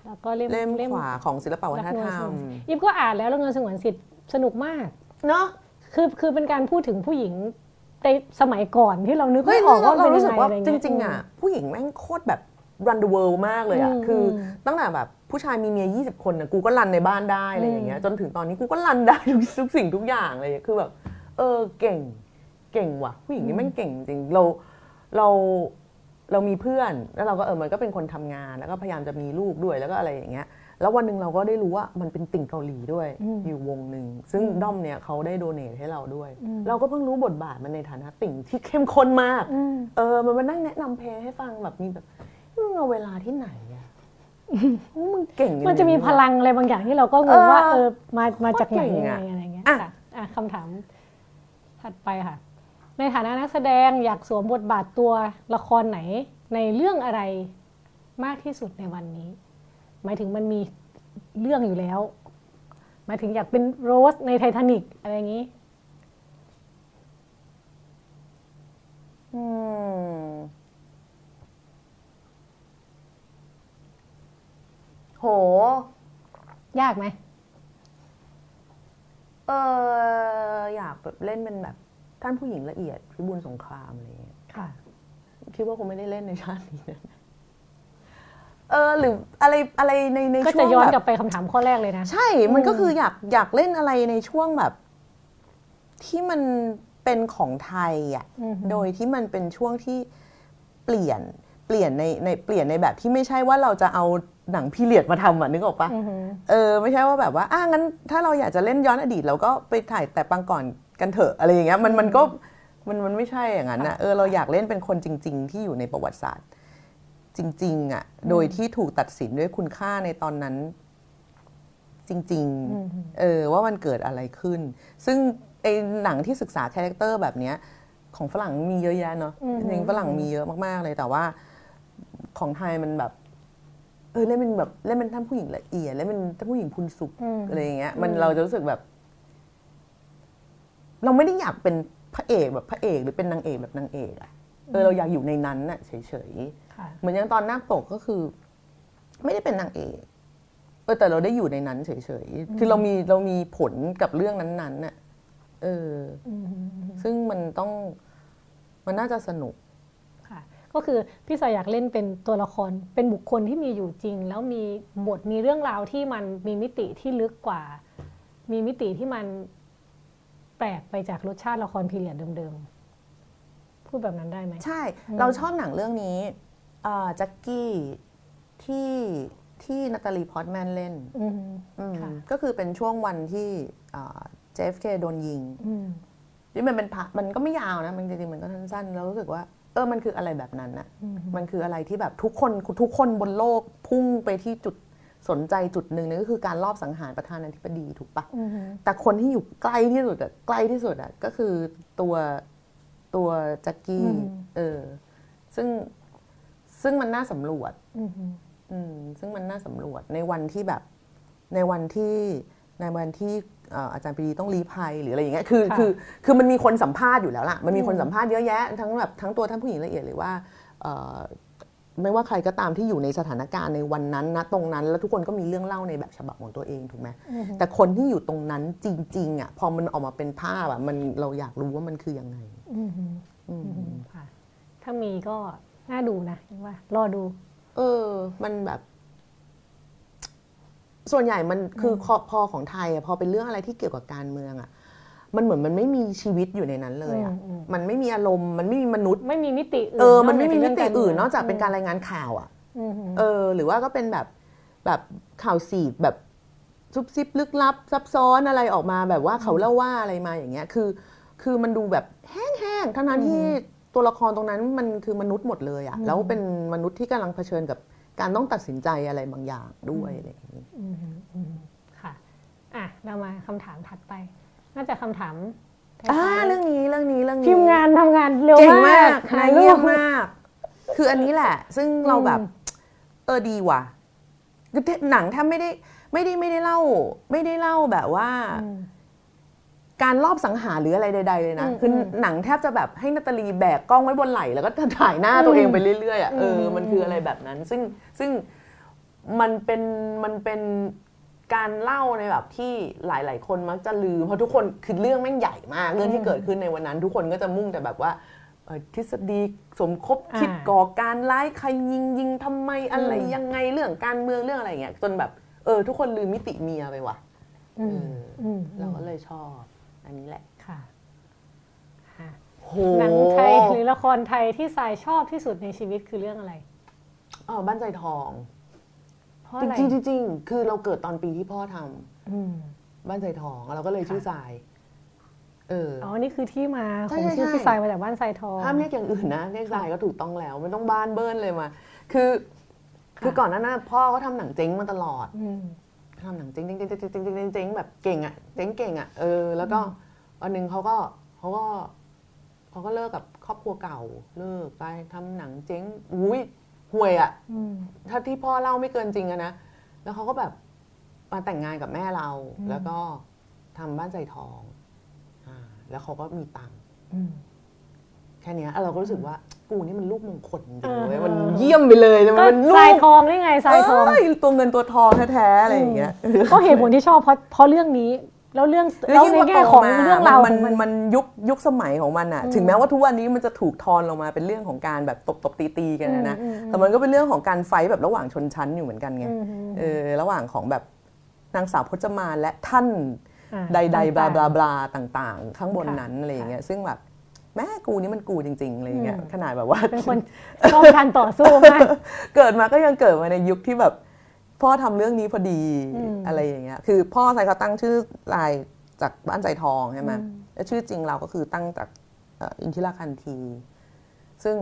แล้วก็เล่มเล่มขวาของศิลปวัฒนธรรมยิบก็อ่านแล้วแล้วเงินสงวนสิทธิ์สนุกมากเนาะคือคือเป็นการพูดถึงผู้หญิงในสมัยก่อนที่เรานึกเฮ้ไม่ยออกว่าเราเป็นรู้ยังสึกไงว่าอะไรจเงี้ยริงๆอะผู้หญิงแม่งโคตรแบบ run the world มากเลยอะอืมคืออมตั้งแต่แบบผู้ชายมีเมีย 20 คนนะกูก็รันในบ้านได้อะไรอย่างเงี้ยจนถึงตอนนี้กูก็รันได้ทุกทุกสิ่งทุกอย่างเลยคือแบบเออเก่งเก่งว่ะ ผู้หญิงนี่แม่งเก่งจริงเราเรา เรามีเพื่อน แล้วเราก็เออมันก็เป็นคนทำงาน แล้วก็พยายามจะมีลูกด้วยแล้วก็อะไรอย่างเงี้ย แล้ววันหนึ่งเราก็ได้รู้ว่ามันเป็นติ่งเกาหลีด้วยอยู่วงหนึ่งซึ่งด้อมเนี่ยเขาได้โดเนทให้เราด้วย เราก็เพิ่งรู้บทบาทมันในฐานะติ่งที่เข้มข้นมาก เออมันมานั่งแนะนำเพลงให้ฟังแบบมีแบบมึงเอาเวลาที่ไหนอะมึงเก่งมันจะมีพลังอะไรบางอย่างที่เราก็งงว่าเออมามาจากไหนเก่งยังอะไงอะไรเงี้ยอะค่ะอะคำถามถัดไปค่ะ ในฐานะนักแสดงอยากสวมบทบาทตัวละครไหนในเรื่องอะไรมากที่สุดในวันนี้ หมายถึงมันมีเรื่องอยู่แล้ว หมายถึงอยากเป็นโรสในไททานิกอะไรอย่างนี้อืมโห ยากไหม เอออยากแบบเล่นเป็นแบบ ท่านผู้หญิงละเอียดพิบูลสงครามอะไรอย่างเงี้ยค่ะ คิดว่าคงไม่ได้เล่นในชาตินี้นะเออหรืออะไรอะไรในในก็ช่วจะงย้อนแบบกลับไปคำถามข้อแรกเลยนะ ใช่ มันก็คืออยากอยากเล่นอะไรในช่วงแบบ ที่มันเป็นของไทยอะ อือฮึ โดยที่มันเป็นช่วงที่เปลี่ยนเปลี่ยนในในเปลี่ยนในแบบที่ไม่ใช่ว่าเราจะเอาหนังพีเรียดมาทำอะนึกออกปะ อือหือ เออไม่ใช่ว่าแบบว่าอะงั้นถ้าเราอยากจะเล่นย้อนอดีตเราก็ไปถ่ายแต่ปังก่อน กันเถอะอะไรอย่างเงี้ยมันมันก็มันมันไม่ใช่อย่างนั้นนะเออเราอยากเล่นเป็นคนจริง ๆ ที่อยู่ในประวัติศาสตร์ จริงๆอะโดยที่ถูกตัดสินด้วยคุณค่าในตอนนั้น จริงๆเออว่ามันเกิดอะไรขึ้น ซึ่งไอ้หนังที่ศึกษาคาแรคเตอร์แบบเนี้ยของฝรั่งมีเยอะแยะเนาะอือฮึจริงๆฝรั่งมีเยอะมากๆเลยแต่ว่าของไทยมันแบบ เออเล่นเป็นแบบเล่นเป็นท่านผู้หญิงละเอียดเล่นเป็นท่านผู้หญิงพุนสุขอืมอะไรอย่างเงี้ยมันเราจะรู้สึกแบบ เราไม่ได้อยากเป็นพระเอกแบบพระเอก หรือเป็นนางเอกแบบนางเอกอะเออเราอยากอยู่ในนั้นน่ะเฉยๆค่ะเหมือนอย่างตอนนาคปกก็คือ ไม่ได้เป็นนางเอกเออแต่เราได้อยู่ในนั้นเฉยๆ คือเรามีเรามีผลกับเรื่องนั้นๆน่ะเอออ ซึ่งมันต้องมันน่าจะสนุก ค่ะ ก็คือพี่สายอยากเล่นเป็นตัวละคร เป็นบุคคลที่มีอยู่จริง แล้วมีบทมีเรื่องราวที่มันมีมิติที่ลึกกว่า มีมิติที่มัน แปลกไปจากรสชาติละครพีเรียดเดิมๆ พูดแบบนั้นได้ไหม ใช่ เราชอบหนังเรื่องนี้อ่าแจ็คกี้ที่ที่นาตาลีพอร์ตแมนเล่นอืมอืมค่ะก็คือเป็นช่วงวันที่ JFK โดนยิงอืมที่มันเป็น part มันก็ไม่ยาวนะ มันจริงๆมันก็สั้นๆ แล้วรู้สึกว่า เออมันคืออะไรแบบนั้นนะมันคืออะไรที่แบบทุกคนทุกคนบนโลกพุ่งไปที่จุด สนใจจุดหนึ่งนั่นก็คือการลอบสังหารประธานาธิบดีถูกปะอืมแต่คนที่อยู่ใกล้ที่สุดอะใกล้ที่สุดอะก็คือตัวตัวแจ็คกี้เออซึ่งซึ่งมันน่าสำรวจอืมอืมซึ่งมันน่าสำรวจในวันที่แบบในวันที่ในวันที่เอ่ออาจารย์ปรีดีต้องรีภัยหรืออะไรอย่างเงี้ยคือค่ะคือคือมันมีคนสัมภาษณ์อยู่แล้วล่ะมันมีคนสัมภาษณ์เยอะแยะทั้งแบบทั้งตัวท่านผู้หญิงละเอียดเลยว่าเอ่อ ไม่ว่าใครก็ตามที่อยู่ในสถานการณ์ในวันนั้นนะตรงนั้น แล้วทุกคนก็มีเรื่องเล่าในแบบฉบับของตัวเองถูกไหมแต่คนที่อยู่ตรงนั้นจริง ๆ อะ พอมันออกมาเป็นภาพอะมันเราอยากรู้ว่ามันคือยังไงอืมอืมค่ะถ้ามีก็น่าดูนะว่ารอดู เออ มันแบบ ส่วนใหญ่มันคือพอพอของไทยอะพอเป็นเรื่องอะไรที่เกี่ยวกับการเมืองอะ มันเหมือนมันไม่มีชีวิตอยู่ในนั้นเลยอะอืมอืมมันไม่มีอารมณ์มันไม่มีมนุษย์ ไม่มีมิติอื่นเออ มันไม่มีกมิจากติเรื่งอื่นมืงนอกจากเป็นการรายงานข่าวอะอืมเออ หรือว่าก็เป็นแบบแบบข่าวสีดแบบซุบซิบลึกลับ ซับซ้อนอะไรออกมาแบบว่าเขาเล่าว่าอะไรมาอย่างเงี้ย คือ คือมันดูแบบแห้งๆทั้งนั้นที่ตัวละครตรงนั้นมันคือมนุษย์หมดเลยอะแล้วเป็นมนุษย์ที่กำลังเผชิญกับการต้องตัดสินใจอะไรบางอย่างด้วยอะไรอย่างนี้อืมอืมค่ะอะเรามาคำถามถัดไป น่าจะคำถามท้ายๆอ่าเรื่องนี้เรื่องนี้เรื่องนี้ทีมงานทำงานเร็วเก่งมามากกถ่นายรูเยี่ยปมมาก คืออันนี้แหละ ซึ่งเราแบบอืมเออดีว่ะคือหนังถ้าไม่ได้ไม่ได้ไม่ได้เล่า ไม่ได้เล่าแบบว่าอืมการลอบสังหารหรืออะไรใด ๆ เลยนะอืมคืออมหนังแทบจะแบบให้นาตาลีแบกกล้องไว้บนไหล่แล้วก็ถ่ายหน้าตัวเองไปเรื่อยๆอะเอออมมันคืออะไรแบบนั้น ซึ่งซึ่งมันเป็นมันเป็น การเล่าในแบบที่หลาย ๆ คนมักจะลืมเพราะทุกคนคือเรื่องแม่งใหญ่มากเรื่องที่เกิดขึ้นในวันนั้น ทุกคนก็จะมุ่งแต่แบบว่าเอ่อทฤษฎีสมคบคิดอ่าก่อการร้ายใครยิงยิงทำไมอะไรอืมยังไงเรื่องการเมืองเรื่องอะไรอย่างเงี้ยจนแบบเออทุกคนลืมมิติเมียไปว่ะอืมเอออืมเราก็เลยชอบ อันนี้แหละค่ะค่ะโหหนังไทยหรือละครไทยที่ทรายชอบที่สุดในชีวิตคือเรื่องอะไรอ๋อบ้านใจทอง เพราะอะไรจริงจริงคือเราเกิดตอนปีที่พ่อทำบ้านใส่ทองเราก็เลยชื่อสายเอออ๋อ นี่คือที่มาของชื่อพี่สายมาจากบ้านใสาทองห้ามเรียกอย่างอื่นนะเรียกสายก็ถูกต้องแล้วไม่ต้องบ้านเบิ้ลเลยมา คือ คือก่อนหน้านั้นพ่อเขาทำหนังเจ๊งมาตลอดทำหนังเจ๊งเจ๊งเจ๊งเจ๊งเจ๊งเจ๊งแบบเก่งอะเจ๊งเก่งอะเออแล้วก็วันหนึ่งเขาก็เขาก็เขาก็เลิกกับครอบครัวเก่า เลิกไปทำหนังเจ๊งอุ้ย ห่วยอะอืมถ้าที่พ่อเล่าไม่เกินจริงอะนะ แล้วเขาก็แบบมาแต่งงานกับแม่เราอืมแล้วก็ทำบ้านใจทองอ่าแล้วเขาก็มีตังค์อืมแค่เนี้ยเราก็รู้สึกว่ากูนี่มันลูกมงคลจริงเออเลยมันเยี่ยมไปเลยมันก็เป็นลูทรายกทองได้ไงทรายทองเอ้ยตัวเงินตัวทองแท้ๆอะไรอย่างเงี้ยก็เหตุผลที่ชอบเพราะเพราะเรื่องนี้ แล้วเรื่องแล้แล้ววยิ่งในว่าแง่โตของมาเรื่องราวมันของมันมันยุคยุคสมัยของมันอะถึงแม้ว่าทุกวันนี้มันจะถูกทอนลงมาเป็นเรื่องของการแบบตบตบตีตีๆกันนะนะอืมอืมแต่มันก็เป็นเรื่องของการไฟท์แบบระหว่างชนชั้นอยู่เหมือนกันไงอืมเออระหว่างของแบบนางสาวพจมานและท่านอ่าใดๆบลาต่างๆบลาบลาต่างๆ ข้างบนค่ะนั้นอะไรอย่างเงี้ยซึ่งแบบแม่กูนี่มันกูจริงๆอะไรอย่างเงี้ยอืมขนาดแบบว่าเป็นคนชอบการต่อสู้มากเกิดมาก็ยังเกิดมาในยุคที่แบบ พ่อทำเรื่องนี้พอดีอืมอะไรอย่างเงี้ยคือพ่อใส่เขาตั้งชื่อลายจากบ้านใจทองใช่ไหมอืมแล้วชื่อจริงเราก็คือตั้งจากเอ่ออินทิราคันที ซึ่ง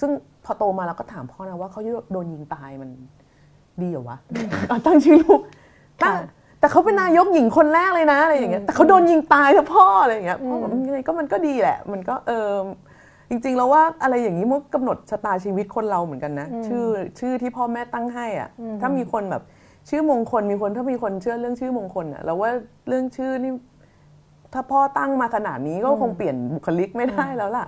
ซึ่งพอโตมาเราก็ถามพ่อนะว่าเขาโดนยิงตายมันดีเหรอวะเอาตั้งชื่อลูกตั้งค่ะแต่เขาเป็นนายกหญิงคนแรกเลยนะอะไรอย่างเงี้ยแต่เขาโดนยิงตายเถอะพ่ออะไรอย่างเงี้ยพ่อบอกยังไงก็มันก็ดีแหละ มันก็เออ จริงๆ แล้วว่าอะไรอย่างนี้มันกำหนดชะตาชีวิตคนเราเหมือนกันนะ ชื่อชื่อที่พ่อแม่ตั้งให้อะถ้ามีคนแบบชื่อมงคลมีคนถ้ามีคนเชื่อเรื่องชื่อมงคลอะเราว่าเรื่องชื่อนี่ถ้าพ่อตั้งมาขนาดนี้ก็คงเปลี่ยนบุคลิกไม่ได้แล้วล่ะ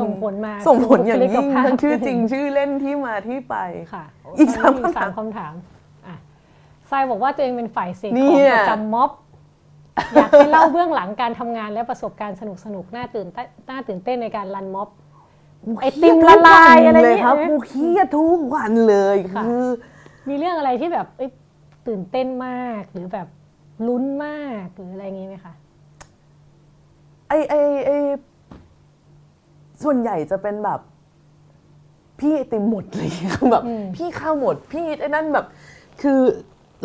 ส่งผลมาส่งผลอย่างยิ่งบุคลิกภาพทั้งชื่อจริงชื่อเล่นที่มาที่ไปค่ะอีกตนนี้สามคำถามสามคำถามอะทรายบอกว่าตัวเองเป็นฝ่ายเสกเนี่ของยประจำม็อบ อยากให้เล่าเบื้องหลังการทำงานและประสบการณ์สนุกสนุกๆน่าตื่นเต้นน่าตื่นเต้นในการรันม็อบไอติมละลายอะไรเลยเงี้ยครับกูเครียดทุกวันเลยค่ะคือมีเรื่องอะไรที่แบบเอ้ยตื่นเต้นมากหรือแบบลุ้นมากหรืออะไรอย่างงี้ไหมคะไอไอไอส่วนใหญ่จะเป็นแบบ พี่ไอติมหมดเลยแบบอืมพี่ข้าวหมด พี่ไอ้นั่นแบบ คือ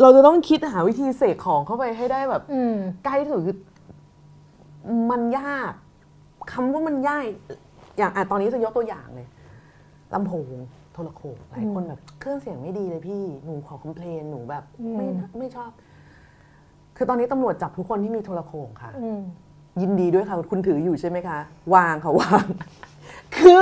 เราจะต้องคิดหาวิธีเสกของเข้าไปให้ได้แบบอืมใกล้ที่สุดคือมันยากคำว่ามันยาก อย่างอะตอนนี้จะยกตัวอย่างเลยลำโพงโทรโขงหลายคนแบบ เครื่องเสียงไม่ดีเลยพี่หนูขอคอมเพลนหนูแบบอืมไม่ไม่ชอบ คือตอนนี้ตำรวจจับทุกคนที่มีโทรโขงค่ะอืมยินดีด้วยค่ะ คุณถืออยู่ใช่ไหมคะ วางค่ะวาง คือ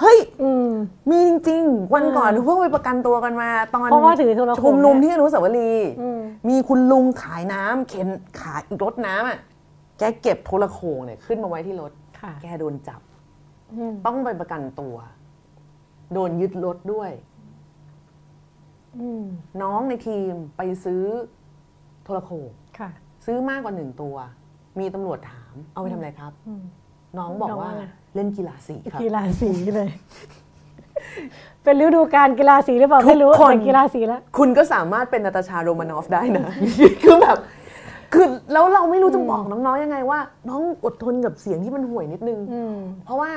เฮ้ยอืมมีจริง ๆ วันก่อนเพิ่งไปประกันตัวกันมา ตอนเพราะว่าถือโทรโขงชุมนุมเนี่ยที่อนุสาวรีย์อืมมีคุณลุงขายน้ำเข็นขายรถน้ำอะแกเก็บโทรโขงเนี่ยขึ้นมาไว้ที่รถค่ะแกโดนจับอืมต้องไปประกันตัว โดนยึดรถด้วยอืมน้องในทีมไปซื้อโทรโขงค่ะซื้อมากกว่าหนึ่งตัว มีตำรวจถาม เอาไปทำอะไรครับอืมน้องบอกน้องว่าว่าไง เล่นกีฬาสีครับกีฬาสีเลย เป็นฤดูการกีฬาสีหรือเปล่าทุกไม่รู้คนแต่กีฬาสีแล้ว คุณก็สามารถเป็นนาตาชาโรมานอฟได้นะ คือแบบคือแล้วเราไม่รู้จะบอกน้องๆยังไงว่า น้องอดทนกับเสียงที่มันห่วยนิดนึงอืมเพราะว่า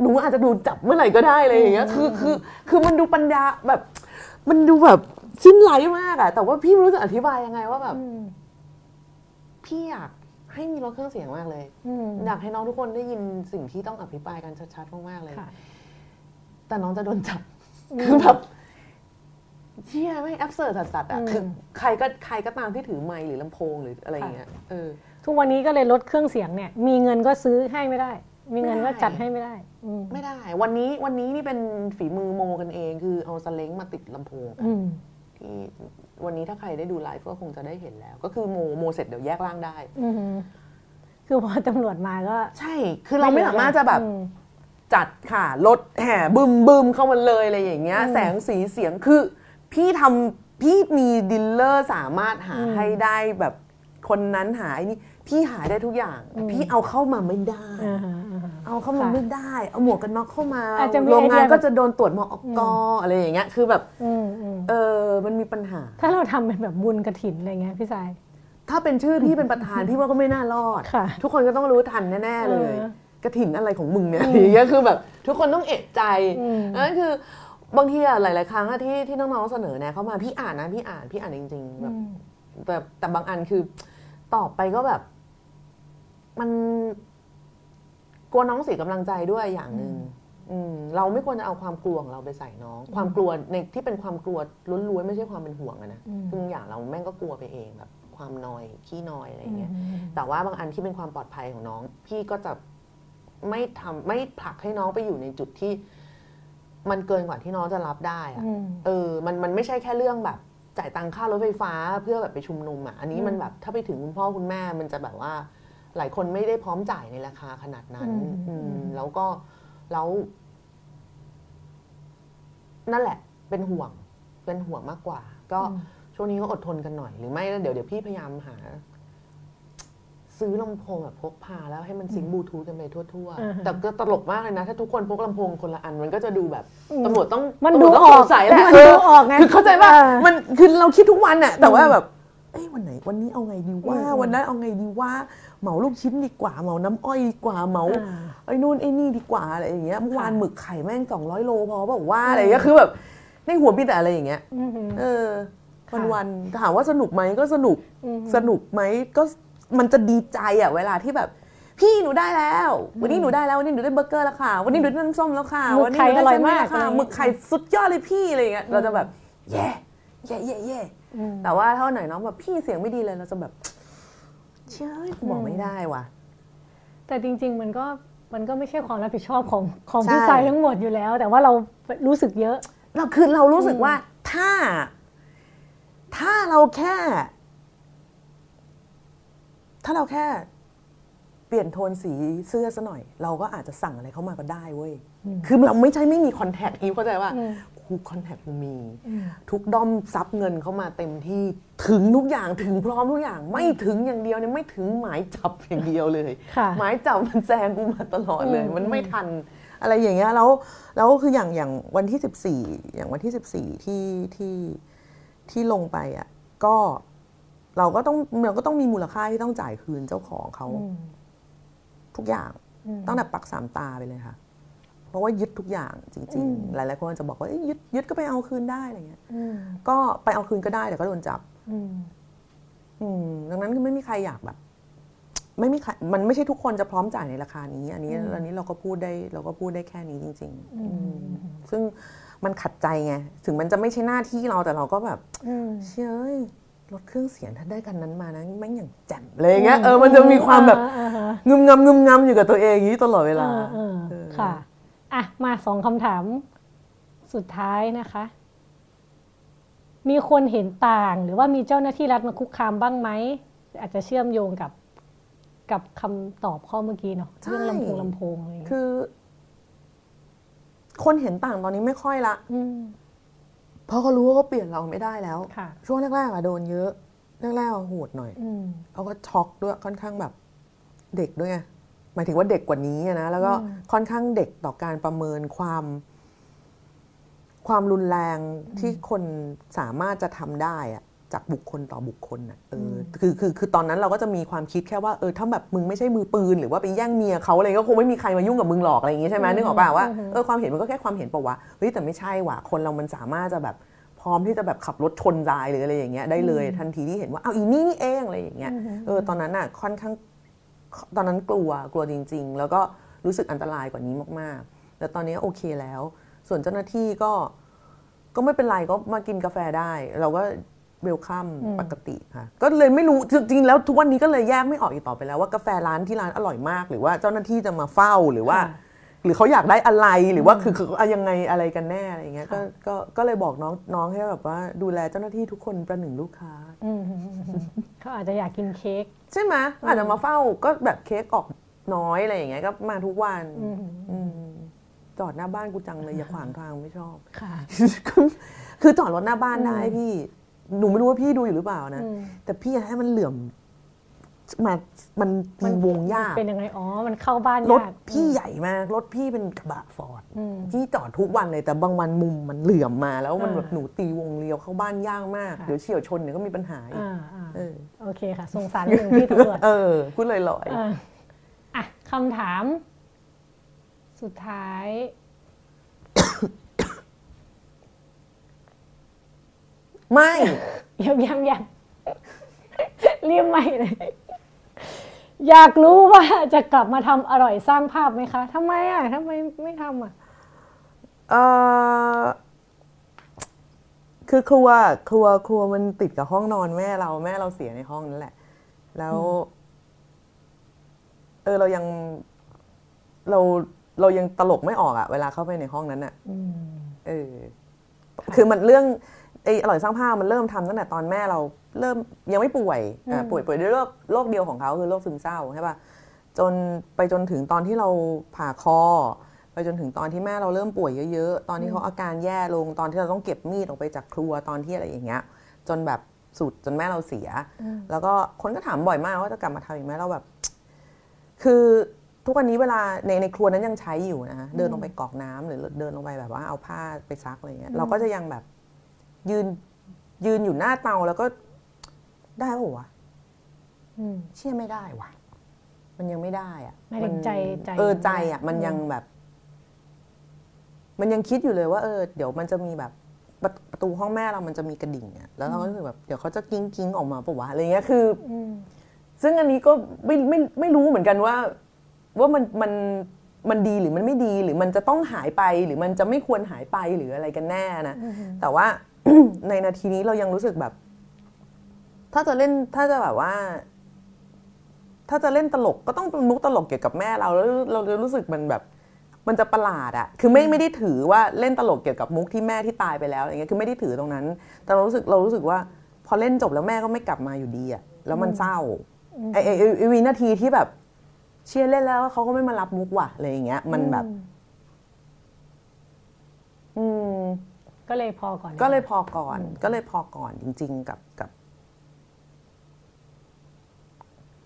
หนูอาจจะดูจับเมื่อไหร่ก็ได้เลยอย่างเงี้ยคือคือ คือมันดูปัญญาแบบ มันดูแบบสิ้นไหลมากอะแต่ว่าพี่ไม่รู้จะอธิบายยังไงว่าแบบอืมพี่อยาก ให้มีรถเครื่องเสียงมากเลยอืมอยากให้น้องทุกคนได้ยินสิ่งที่ต้องอภิปรายกันชัดๆมากๆเลยค่ะแต่น้องจะโดนจับคือแบบเชี่ยไม่แอบเสิร์ตสัสๆอะอืมคือใครก็ใครก็ตามที่ถือไมค์หรือลำโพงหรืออะไรอย่างเงี้ยเออทุกวันนี้ก็เลยลดเครื่องเสียงเนี่ย มีเงินก็ซื้อให้ไม่ได้ มีเงินก็ไม่ได้จัดให้ไม่ได้อืมไม่ได้ วันนี้วันนี้นี่เป็นฝีมือโมกันเอง คือเอาสเล้งมาติดลำโพงกันอืม ที่วันนี้ถ้าใครได้ดูไลฟ์ก็คงจะได้เห็นแล้ว ก็คือโมโมเสร็จเดี๋ยวแยกร่างได้ อืมคือพอตำรวจมาก็ ใช่ คือเราไม่สามารถจะแบบอืม จัดค่ะรถแห่บึมบึมเข้ามาเลยอะไรอย่างเงี้ยอืมแสงสีเสียงคือ พี่ทพี่มี dealer สามารถหาให้ได้แบบคนนั้นหาไอ้นี่ พี่หาได้ทุกอย่างแต่พี่เอาเข้ามาไม่ได้อ่าฮะอ่าฮะเอาเข้ามาค่ะไม่ได้ เอาหมวกกันน็อกเข้ามาอาจจะมีโรงงานไอเดียก็จะโดนตรวจมอกกอะไรอย่างเงี้ย คือแบบอืมอืมเออมันมีปัญหา ถ้าเราทำเป็นแบบบุญกระถินอะไรเงี้ยพี่ทราย ถ้าเป็นชื่อพี่เป็นประธานพี่ว่าก็ไม่น่ารอดค่ะทุกคนก็ต้องรู้ทันแน่ๆเลยเออกระถินอะไรของมึงเนี่ยอย่างเงี้ยคือแบบ ทุกคนต้องเอะใจอืมนั่นคือบางทีอะหลาย ๆ ครั้งอะที่ที่น้องๆเสนอแนะเข้ามาพี่อ่านนะพี่อ่านพี่อ่านจริง ๆ แบบอืมแบบแต่บางอันคือตอบไปก็แบบ มันกลัวน้องเสียกำลังใจด้วยอย่างหนึ่งอืมเราไม่ควรจะเอาความกลัวของเราไปใส่น้อง ความกลัวในที่เป็นความกลัวล้วนๆไม่ใช่ความเป็นห่วงอะนะอืมคือบางอย่างเราแม่งก็กลัวไปเองแบบความนอยขี้นอยอะไรอย่างเงี้ยอืมแต่ว่าบางอันที่เป็นความปลอดภัยของน้อง พี่ก็จะไม่ทำไม่ผลักให้น้องไปอยู่ในจุดที่ มันเกินกว่าที่น้องจะรับได้อะอืมเออ มันมันไม่ใช่แค่เรื่องแบบ จ่ายตังค่ารถไฟฟ้าเพื่อแบบไปชุมนุมอะอันนี้มันแบบถ้าไปถึงคุณพ่อคุณแม่มันจะแบบว่า หลายคนไม่ได้พร้อมจ่ายในราคาขนาดนั้นอืมอืมอืมแล้วก็แล้วนั่นแหละ เป็นห่วง เป็นห่วงมากกว่า ก็ช่วงนี้ก็อดทนกันหน่อย หรือไม่แล้วเดี๋ยวเดี๋ยวพี่พยายามหา ซื้อลำโพงแบบพกพาแล้วให้มันซิงค์บลูทูธกันไปทั่วอ่าฮะๆแต่ก็ตลกมากเลยนะ ถ้าทุกคนพกลำโพงคนละอัน มันก็จะดูแบบอืมตำรวจต้องมันตำรดูวจต้อองอกสงสัยแหละมันเอดูอออกไงคือเข้าใจว่าเออมันคือเราคิดทุกวันน่ะแต่ว่าแบบ เอ้ยวันไหนวันนี้เอาไงดีว่าอืมวันนั้นเอาไงดีว่าเหมาลูกชิ้นดีกว่าเหมาน้ำอ้อยดีกว่าเหมาอ่าไอ้นู่นไอ้นี่ดีกว่าอะไรอย่างเงี้ยเมื่อวานค่ะหมึกไข่แม่งสองร้อยโลพอบอกว่าอะไรอย่างเงี้ยคือแบบในหัวมีแต่อะไรอย่างเงี้ยอืมเออค่ะวันๆถามว่าสนุกไหมก็สนุกอืมสนุกไหมก็มันจะดีใจอะเวลาที่แบบพี่หนูได้แล้ว วันนี้หนูได้แล้ววันนี้หนูได้เบอร์เกอร์แล้วค่ะ วันนี้หนูได้น้ำส้มแล้วค่ะหมึกวันนี้ไข่หนูได้อร่อยเส้นมากแล้วค่ะอะไรอย่างเงี้ยหมึกไข่สุดยอดเลยพี่อะไรอย่างเงี้ยเราจะแบบแย่แย่แย่แย่อืม แต่ว่าเท่าไหนน้องแบบพี่เสียงไม่ดีเลยเราจะแบบเชื่อกูบอกไม่ได้ว่ะ แต่จริง ๆ มันก็มันก็ไม่ใช่ความรับผิดชอบของของใช่พี่สายทั้งหมดอยู่แล้ว แต่ว่าเรารู้สึกเยอะ เราคือเรารู้สึกว่าถ้า ถ้าเราแค่ ถ้าเราแค่เปลี่ยนโทนสีเสื้อซะหน่อย เราก็อาจจะสั่งอะไรเข้ามาก็ได้เว้ย คือเราไม่ใช่ไม่มีคอนแทคอีฟเข้าใจว่า อืมคูคอนแทคกูมีทุกด้อมซับเงินเข้ามาเต็มที่ถึงทุกอย่างถึงพร้อมทุกอย่าง ไม่ถึงอย่างเดียวเนี่ยไม่ถึงหมายจับอย่างเดียวเลยค่ะหมายจับมันแซงกูมาตลอดเลยอืมมันไม่ทันอะไรอย่างเงี้ยแล้วแล้วคืออย่างอย่างวันที่สิบสี่อย่างวันที่สิบสี่ที่ที่ที่ลงไปอะก็เราก็ต้องเราก็ต้องมีมูลค่าที่ต้องจ่ายคืนเจ้าของเขาอืมทุกอย่างอืมตั้งแต่ปักสามตาไปเลยค่ะ เพราะว่ายึดทุกอย่างจริงอืมๆหลายๆคนจะบอกว่าเอ้ยยึดยึดก็ไปเอาคืนได้อะไรเงี้ยอืมก็ไปเอาคืนก็ได้แต่ก็โดนจับอืมอืมดังนั้นคือไม่มีใครอยากแบบ ไม่มีใครมันไม่ใช่ทุกคนจะพร้อมจ่ายในราคานี้ อันนี้อืมอันนี้เราก็พูดได้เราก็พูดได้แค่นี้จริงๆอืมอืมซึ่งมันขัดใจไงถึงมันจะไม่ใช่หน้าที่เราแต่เราก็แบบอืมเชื่อเอ้ยรถเครื่องเสียงถ้าได้กันนั้นมานะแม่งอย่างแจ่มเลยอย่างเงี้ยเออมันจะมีความแบบอ่าอ่าอ่างึมงำงึมงำอยู่กับตัวเองอย่างนี้ตลอดเวลาเออเออค่ะ อะ มาสองคำถามสุดท้ายนะคะ มีคนเห็นต่างหรือว่ามีเจ้าหน้าที่รัฐมาคุกคามบ้างไหม อาจจะเชื่อมโยงกับกับคำตอบข้อเมื่อกี้เนาะใช่เรื่องลำโพงลำโพงอะไรอย่างเงี้ยคือ คนเห็นต่างตอนนี้ไม่ค่อยละอืมเพราะเขารู้ว่าเขาเปลี่ยนเราไม่ได้แล้วค่ะช่วงแรกๆอะโดนเยอะแรกๆอะโหดหน่อยอืมเขาก็ช็อกด้วยค่อนข้างแบบ เด็กด้วยไงห มายถึงว่าเด็กกว่านี้อะนะ แล้วก็อืมค่อนข้างเด็กต่อการประเมินความ ความรุนแรงที่คนสามารถจะทำได้อะจากบุคคลต่อบุคคลอะเอออคือคือคือตอนนั้นเราก็จะมีความคิดแค่ว่าเออถ้าแบบมึงไม่ใช่มือปืน หรือว่าไปแย่งเมียเขาอะไรก็คงไม่มีใครมายุ่งกับมึงหรอกอะไรอย่างงี้ใช่ไหมนึกออกป่ะว่าเออความเห็นมันก็แค่ความเห็นป่าวะเฮ้ยแต่ไม่ใช่ว่ะคนเรามันสามารถจะแบบพร้อมที่จะแบบขับรถชนตายหรืออะไรอย่างเงี้ยได้เลยทันทีที่เห็นว่าเอาอีนี่นี่เองอะไรอย่างเงี้ยเออตอนนั้นอะค่อนข้าง ตอนนั้นกลัวกลัวจริง ๆ แล้วก็รู้สึกอันตรายกว่านี้มากๆ แต่ตอนนี้โอเคแล้ว ส่วนเจ้าหน้าที่ก็ก็ไม่เป็นไรก็มากินกาแฟได้ เราก็เวลคัมอืมปกติค่ะ ก็เลยไม่รู้จริงๆแล้วทุกวันนี้ก็เลยแยกไม่ออกอีกต่อไปแล้วว่ากาแฟร้านที่ร้านอร่อยมาก หรือว่าเจ้าหน้าที่จะมาเฝ้าหรือว่าค่ะ หรือเขาอยากได้อะไรหรือว่าคือคือเอายังไงอะไรกันแน่อะไรอย่างเงี้ยก็ค่ะก็ก็เลยบอกน้องน้องให้แบบว่าดูแลเจ้าหน้าที่ทุกคนประหนึ่งลูกค้าอืมอืมอืมเขาอาจจะอยากกินเค้กใช่ไหมอาจจะมาเฝ้าก็แบบเค้กออกน้อยอะไรอย่างเงี้ยก็มาทุกวันอืมอืมจอดหน้าบ้านกูจังเลยอย่าขวางทางไม่ชอบค่ะ คือจอดรถหน้าบ้านได้พี่หนูไม่รู้ว่าพี่ดูอยู่หรือเปล่านะอืมแต่พี่อยากให้มันเหลื่อม มามันมีวงยาก เป็นยังไง อ๋อ มันเข้าบ้านรถยากพี่ใหญ่มาก รถพี่เป็นกระบะฟอร์ดอืมพี่จอดทุกวันเลยแต่บางวันมุมมันเหลื่อมมาแล้วมันอ่าแบบหนูตีวงเลี้ยวเข้าบ้านยากมาก ค่ะ เดี๋ยวเฉียวชนเดี๋ยวก็มีปัญหาอีกอ่าอ่าเออโอเคค่ะ สงสารหนึ่งพี่ตำรวจเออพูดลอยอะอะคำถาม สุดท้าย ๆไม่ ยังยังยังเรียบไม่เลย อยากรู้ว่าจะกลับมาทำอร่อยสร้างภาพไหมคะทำไมอะทำไมไม่ทำอะเออคือครัวครัวครัวมันติดกับห้องนอนแม่เราแม่เราเสียในห้องนั่นแหละ แล้ว เออเรายังเราเรายังตลกไม่ออกอะเวลาเข้าไปในห้องนั้นอะอืมเออ คือมันเรื่องไอ้อร่อยสร้างภาพมันเริ่มทำตั้งแต่ตอนแม่เราเริ่มยังไม่ป่วยอะป่วยป่วยด้วยโรคโรคเดียวของเขาคือโรคซึมเศร้าใช่ป่ะจนไปจนถึงตอนที่เราผ่าคอ ไปจนถึงตอนที่แม่เราเริ่มป่วยเยอะๆ ตอนที่เขาอาการแย่ลงตอนที่เราต้องเก็บมีดออกไปจากครัวตอนที่อะไรอย่างเงี้ย จนแบบสุดจนแม่เราเสีย แล้วก็คนก็ถามบ่อยมากว่าจะกลับมาทำอีกไหมเราแบบ คือทุกวันนี้เวลาในในครัวนั้นยังใช้อยู่นะฮะเดินลงไปกรอกน้ำหรือเดินลงไปแบบว่าเอาผ้าไปซักอะไรเงี้ยเราก็จะยังแบบ ยืนยืนอยู่หน้าเตาแล้วก็ได้ปะวะอืมเชื่อไม่ได้ว่ะ มันยังไม่ได้อะหมายถึงใจใจ เออใจอะ มันยังแบบ มันยังคิดอยู่เลยว่า เออ เดี๋ยวมันจะมีแบบประประตูห้องแม่เรามันจะมีกระดิ่งอะแล้วเราก็รู้สึกแบบเดี๋ยวเขาจะกิ้งกิ้งออกมาปะวะอะไรเงี้ยคืออืมซึ่งอันนี้ก็ไม่ไม่ไม่รู้เหมือนกันว่า ว่ามันมันมันดีหรือมันไม่ดีหรือมันจะต้องหายไปหรือมันจะไม่ควรหายไปหรืออะไรกันแน่นะแต่ว่า ในนาทีนี้เรายังรู้สึกแบบ ถ้าจะเล่นถ้าจะแบบว่า ถ้าจะเล่นตลกก็ต้องเป็นมุกตลกเกี่ยวกับแม่เราแล้วเราจะรู้สึกมันแบบ มันจะประหลาดอะคือไม่ไม่ได้ถือว่าเล่นตลกเกี่ยวกับมุกที่แม่ที่ตายไปแล้วอะไรเงี้ยคือไม่ได้ถือตรงนั้น แต่เรารู้สึกเรารู้สึกว่า พอเล่นจบแล้วแม่ก็ไม่กลับมาอยู่ดีอะแล้วมันเศร้าไอ้ไอ้ไอ้ไอ้วินาทีที่แบบ เชียร์เล่นแล้วเขาก็ไม่มารับมุกว่ะอะไรอย่างเงี้ย มันแบบ อืม ก็เลยพอก่อน ก็เลยพอก่อน ก็เลยพอก่อนจริง ๆ กับกับ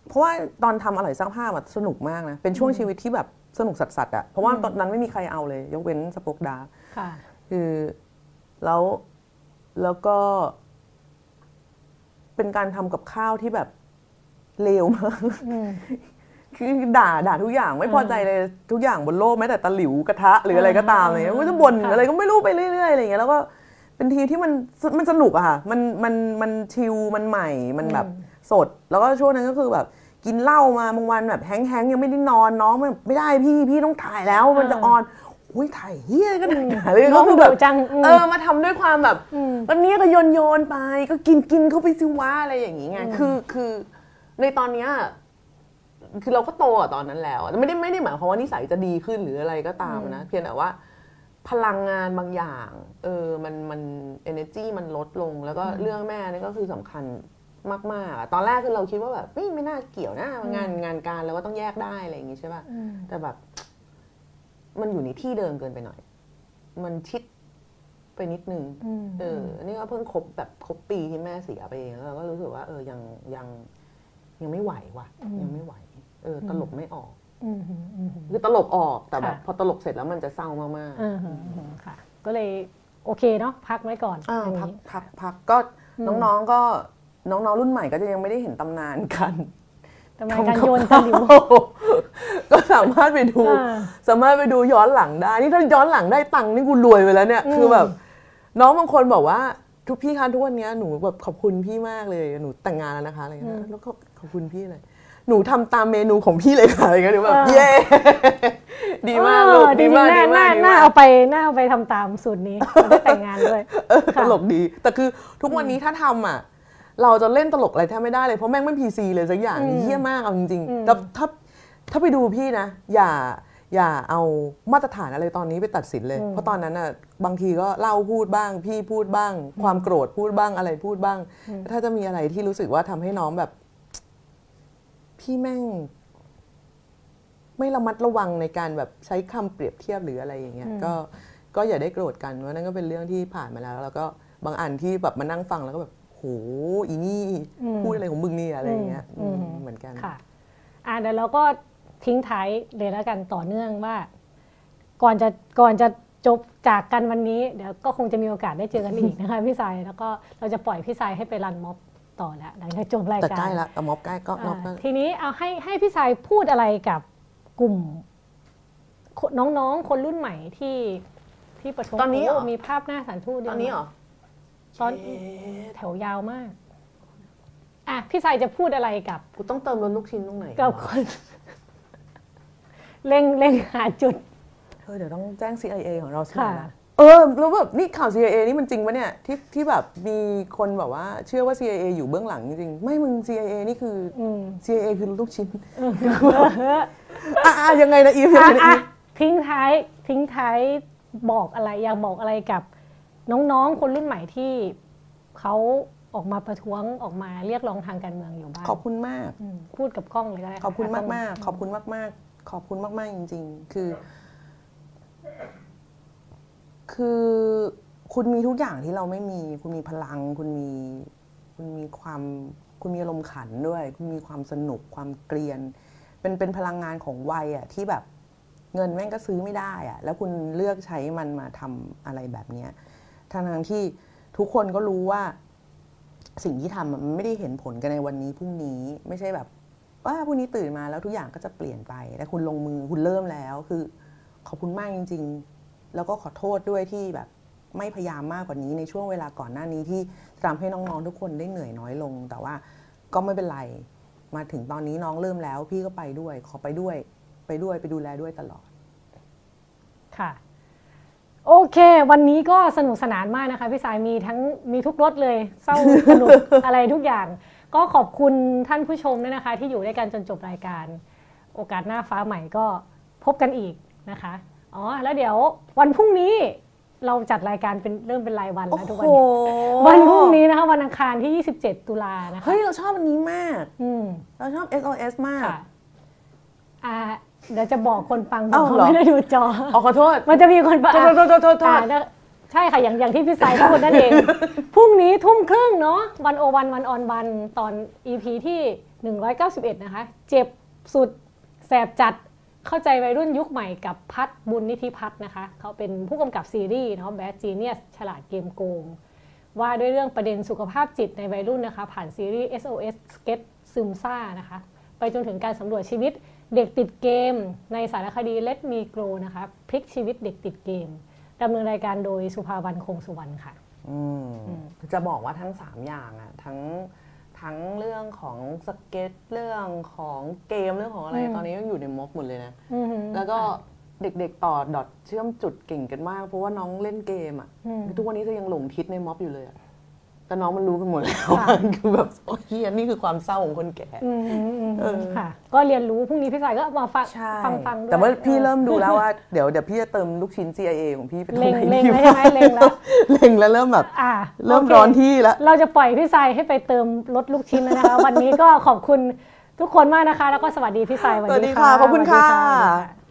เพราะว่าตอนทำอร่อยสร้างภาพอะสนุกมากนะ เป็นช่วงชีวิตที่แบบสนุกสัสๆอะเพราะว่าตอนนั้นไม่มีใครเอาเลย ยกเว้นสปอกดาร์กค่ะ คือแล้วแล้วก็ เป็นการทำกับข้าวที่แบบเลวมากอืม คือด่าด่าทุกอย่างไม่พอใจเลยทุกอย่างบนโลกแม้แต่ตะหลิวกระทะหรืออะไรก็ตามอะไรเงี้ยก็จะบ่นค่ะอะไรก็ไม่รู้ไปเรื่อยๆอะไรเงี้ยแล้วก็เป็นทีมที่มันมันสนุกอะค่ะมันมันมันชิลมันใหม่มันแบบสด แล้วก็ช่วงนั้นก็คือแบบกินเหล้ามาบางวันแบบแห้งๆยังไม่ได้นอนน้องแบบไม่ได้พี่พี่ต้องถ่ายแล้วมันจะออนอุ้ยถ่ายเฮียก็ได้เลยน้ก็องคือดุแบบจังอืมเออมาทำด้วยความแบบวันนี้ก็โยนโยนๆไป ก็กินกินเข้าไปสิว่าอะไรอย่างงี้ไงคือคือในตอนเนี้ย คือเราก็โตอะตอนนั้นแล้วอะไม่ได้ไม่ได้หมายความว่านิสัยจะดีขึ้นหรืออะไรก็ตามนะ เพียงแต่ว่า พลังงานบางอย่าง เออมันมัน energy มันลดลง แล้วก็เรื่องแม่นี่ก็คือสำคัญมากๆอะตอนแรกคือเราคิดว่าแบบไม่ไม่น่าเกี่ยวนะงานงานการเราก็ต้องแยกได้อะไรอย่างงี้ใช่ป่ะแต่แบบ มันอยู่ในที่เดิมเกินไปหน่อย มันชิดไปนิดนึงอืมเอออันนี้ก็เพิ่งครบแบบครบปีที่แม่เสียไปเองแล้วเราก็รู้สึกว่าเออยังยังยังไม่ไหวว่ะ ยังไม่ไหว เออตลกไม่ออกอืมอืมอืมคือตลกออกแต่แบบค่ะพอตลกเสร็จแล้วมันจะเศร้ามากอืมอืมอืมค่ะ ก็เลยโอเคเนาะพักไว้ก่อนๆอ่าอย่างพักนี้พักพักก็น้องๆก็น้องๆรุ่นใหม่ก็จะยังไม่ได้เห็นตำนานกันทำไมการโยนตะหลิวก็สามารถไปดูอ่าสามารถไปดูย้อนหลังได้ นี่ถ้าย้อนหลังได้ตังค์นี่กูรวยไปแล้วเนี่ยคือแบบ น้องบางคนบอกว่าทุกพี่คะทุกวันเนี้ยหนูแบบขอบคุณพี่มากเลยหนูแต่งงานแล้วนะคะอะไรอย่างเงี้ยแล้วก็ขอบคุณพี่เลย หนูทำตามเมนูของพี่เลยค่ะอะไรเงี้ยหนูแบบเออเย้ดีมากลูกเออดีมากจริดีงๆมากน่าดีน่ามากเอาไปน่าเอาไปทำตามสูตรนี้จะได้แต่งงานด้วยตลกดี แต่คือทุกวันนี้ถ้าทำอะ เราจะเล่นตลกอะไรแทบไม่ได้เลยเพราะแม่งไม่พีซีเลยสักอย่างเยี่ยมากเอาจริงๆแต่ถ้าถ้าไปดูพี่นะ อย่าอย่าเอามาตรฐานอะไรตอนนี้ไปตัดสินเลย เพราะตอนนั้นอะบางทีก็เล่าพูดบ้าง พี่พูดบ้าง ความโกรธพูดบ้างอะไรพูดบ้าง ถ้าจะมีอะไรที่รู้สึกว่าทำให้น้องแบบ พี่แม่ง ไม่ระมัดระวังในการแบบใช้คำเปรียบเทียบหรืออะไรอย่างเงี้ยก็ก็อย่าได้โกรธกันว่านั่นก็เป็นเรื่องที่ผ่านมาแล้ว แล้วก็บางอันที่แบบมานั่งฟังแล้วก็แบบโหอีนี่พูดอะไรของมึงเนี่ยอะไรอย่างเงี้ยอืมอืมเหมือนกันค่ะอ่าเดี๋ยวเราก็ทิ้งท้ายเลยแล้วกันต่อเนื่องว่า ก่อนจะก่อนจะจบจากกันวันนี้เดี๋ยวก็คงจะมีโอกาสได้เจอกันอีกนะคะพี่สายแล้วก็เราจะปล่อยพี่สายให้ไปรันม็อบ ต่อแล้วหลังจากจบรายแต่การใกล้ละแต่ม็อบใกล้ก็ม็อบก็อ่าทีนี้เอาให้ให้พี่สายพูดอะไรกับกลุ่มคนน้องๆ คนรุ่นใหม่ที่ที่ประท้วงตอนนี้เหรอโมีภาพหน้าสถารทูตตอนนี้เหรอตอนแถวยาวมากอะพี่สายจะพูดอะไรกับกูต้องเติมรถลูกชิ้นตรงไหนกับคนเร่งเร่งหาจุดเออเดี๋ยวต้องแจ้ง CIA ของเราใช่ไหมค่ะล่ะ เออแล้วแบบนี่ข่าว CIA นี่มันจริงปะเนี่ยที่ที่แบบมีคนแบบว่า เชื่อว่า CIA อยู่เบื้องหลังจริงๆไม่มึง CIA นี่คือออืม CIA คือลูกชิ้นอะอะยังไงนะอีฟยังอะไงนะอะอีฟทิ้งท้ายทิ้งท้ายบอกอะไรอยากบอกอะไรกับน้องๆคนรุ่นใหม่ที่เขาออกมาประท้วงออกมาเรียกร้องทางการเมืองอยู่บ้างขอบคุณมาก อืมพูดกับกล้องเลยก็ได้ะขอบคุณกล้มาองกมากๆขอบคุณมากมากๆขอบคุณมากมาก ๆ จริง ๆ คือ คือคุณมีทุกอย่างที่เราไม่มี คุณมีพลัง คุณมี คุณมีความ คุณมีอารมณ์ขันด้วย คุณมีความสนุก ความเกรียน เป็นเป็นพลังงานของวัยอะที่แบบเงินแม่งก็ซื้อไม่ได้อะแล้วคุณเลือกใช้มันมาทำอะไรแบบเนี้ยทั้งทางที่ทุกคนก็รู้ว่า สิ่งที่ทำมันไม่ได้เห็นผลกันในวันนี้พรุ่งนี้ไม่ใช่แบบว่าพรุ่งนี้ตื่นมาแล้วทุกอย่างก็จะเปลี่ยนไปแต่คุณลงมือคุณเริ่มแล้วคือ ขอบคุณมากจริง ๆ แล้วก็ขอโทษด้วยที่แบบไม่พยายามมากกว่านี้ในช่วงเวลาก่อนหน้านี้ที่ทำให้น้องๆทุกคนได้เหนื่อยน้อยลง แต่ว่าก็ไม่เป็นไร มาถึงตอนนี้น้องเริ่มแล้ว พี่ก็ไปด้วย ขอไปด้วย ไปด้วยไปดูแลด้วยตลอด ค่ะ โอเค วันนี้ก็สนุกสนานมากนะคะ พี่สายมีทั้งมีทุกรสเลยเศร้าสนุกอะไรทุกอย่าง ก็ขอบคุณท่านผู้ชมด้วยนะคะ ที่อยู่ด้วยกันจนจบรายการ โอกาสหน้าฟ้าใหม่ก็พบกันอีกนะคะ อ๋อ แล้วเดี๋ยววันพรุ่งนี้เราจัดรายการเป็นเริ่มเป็นรายวันแล้วทุกวันนี้วันพรุ่งนี้นะคะวันอังคารที่ 27 ตุลานะคะเฮ้ย เราชอบอันนี้มากอืมเราชอบ SOS มากค่ะอ่าเดี๋ยวจะบอกคนฟังอ้าวเขาเหรอไม่ได้ดูจออ๋อขอโทษ มันจะมีคนฟังโทษโทษโทษโทษโทษอ่าแล้วใช่ค่ะ อย่างอย่างที่พี่สายพูดนั่นเอง พรุ่งนี้ทุ่มครึ่งเนาะวันโอวันวันออนวันตอน EP ที่ 191 นะคะ เจ็บสุดแสบจัด เข้าใจวัยรุ่นยุคใหม่กับพัฒน์บุญนิธิพัฒน์นะคะ เขาเป็นผู้กำกับซีรีส์เนาะแบดจีเนียสฉลาดเกมโกง ว่าด้วยเรื่องประเด็นสุขภาพจิตในวัยรุ่นนะคะ ผ่านซีรีส์ SOS Sketch ซึมซ่านะคะ ไปจนถึงการสำรวจชีวิตเด็กติดเกม ในสารคดี Let Me Grow นะคะพลิกชีวิตเด็กติดเกมดำเนินรายการโดยสุภาวันคงสุวรรณค่ะอืมจะบอกว่าทั้ง 3 อย่างอะทั้ง ทั้งเรื่องของสเก็ตเรื่องของเกมเรื่องของอะไรอืมตอนนี้ยังอยู่ในม็อบหมดเลยนะอือหือแล้วก็เด็กๆต่อ dot เชื่อมจุดเก่งกันมาก เพราะว่าน้องเล่นเกมอะอืมทุกวันนี้จะยังหลงทิศในม็อบอยู่เลยอะ แต่น้องมันรู้กันหมดแล้วค่ะคือแบบโอ้ยเหี้ยนี่คือความเศร้าของคนแก่อืมอืมอืมเออค่ะ ก็เรียนรู้พรุ่งนี้พี่สายก็มาฟังใช่ฟังฟังด้วยแต่ว่าพี่ออเริ่มดูแล้วว่าเดี๋ยวเดี๋ยวพี่จะเติมลูกชิ้น CIA ของพี่ไปตรงเล็งไหนเล็งดีแล้วใช่ไหมเล็งแล้วเล็งแล้วเริ่มแบบอ่าเริ่มโคร้อนที่แล้ว เราจะปล่อยพี่สายให้ไปเติมรถลูกชิ้นแล้วนะคะ วันนี้ก็ขอบคุณทุกคนมากนะคะ แล้วก็สวัสดีพี่สายสวัสดีค่ะขอบคุณสวัสดีค่ะสวัสดีค่ะ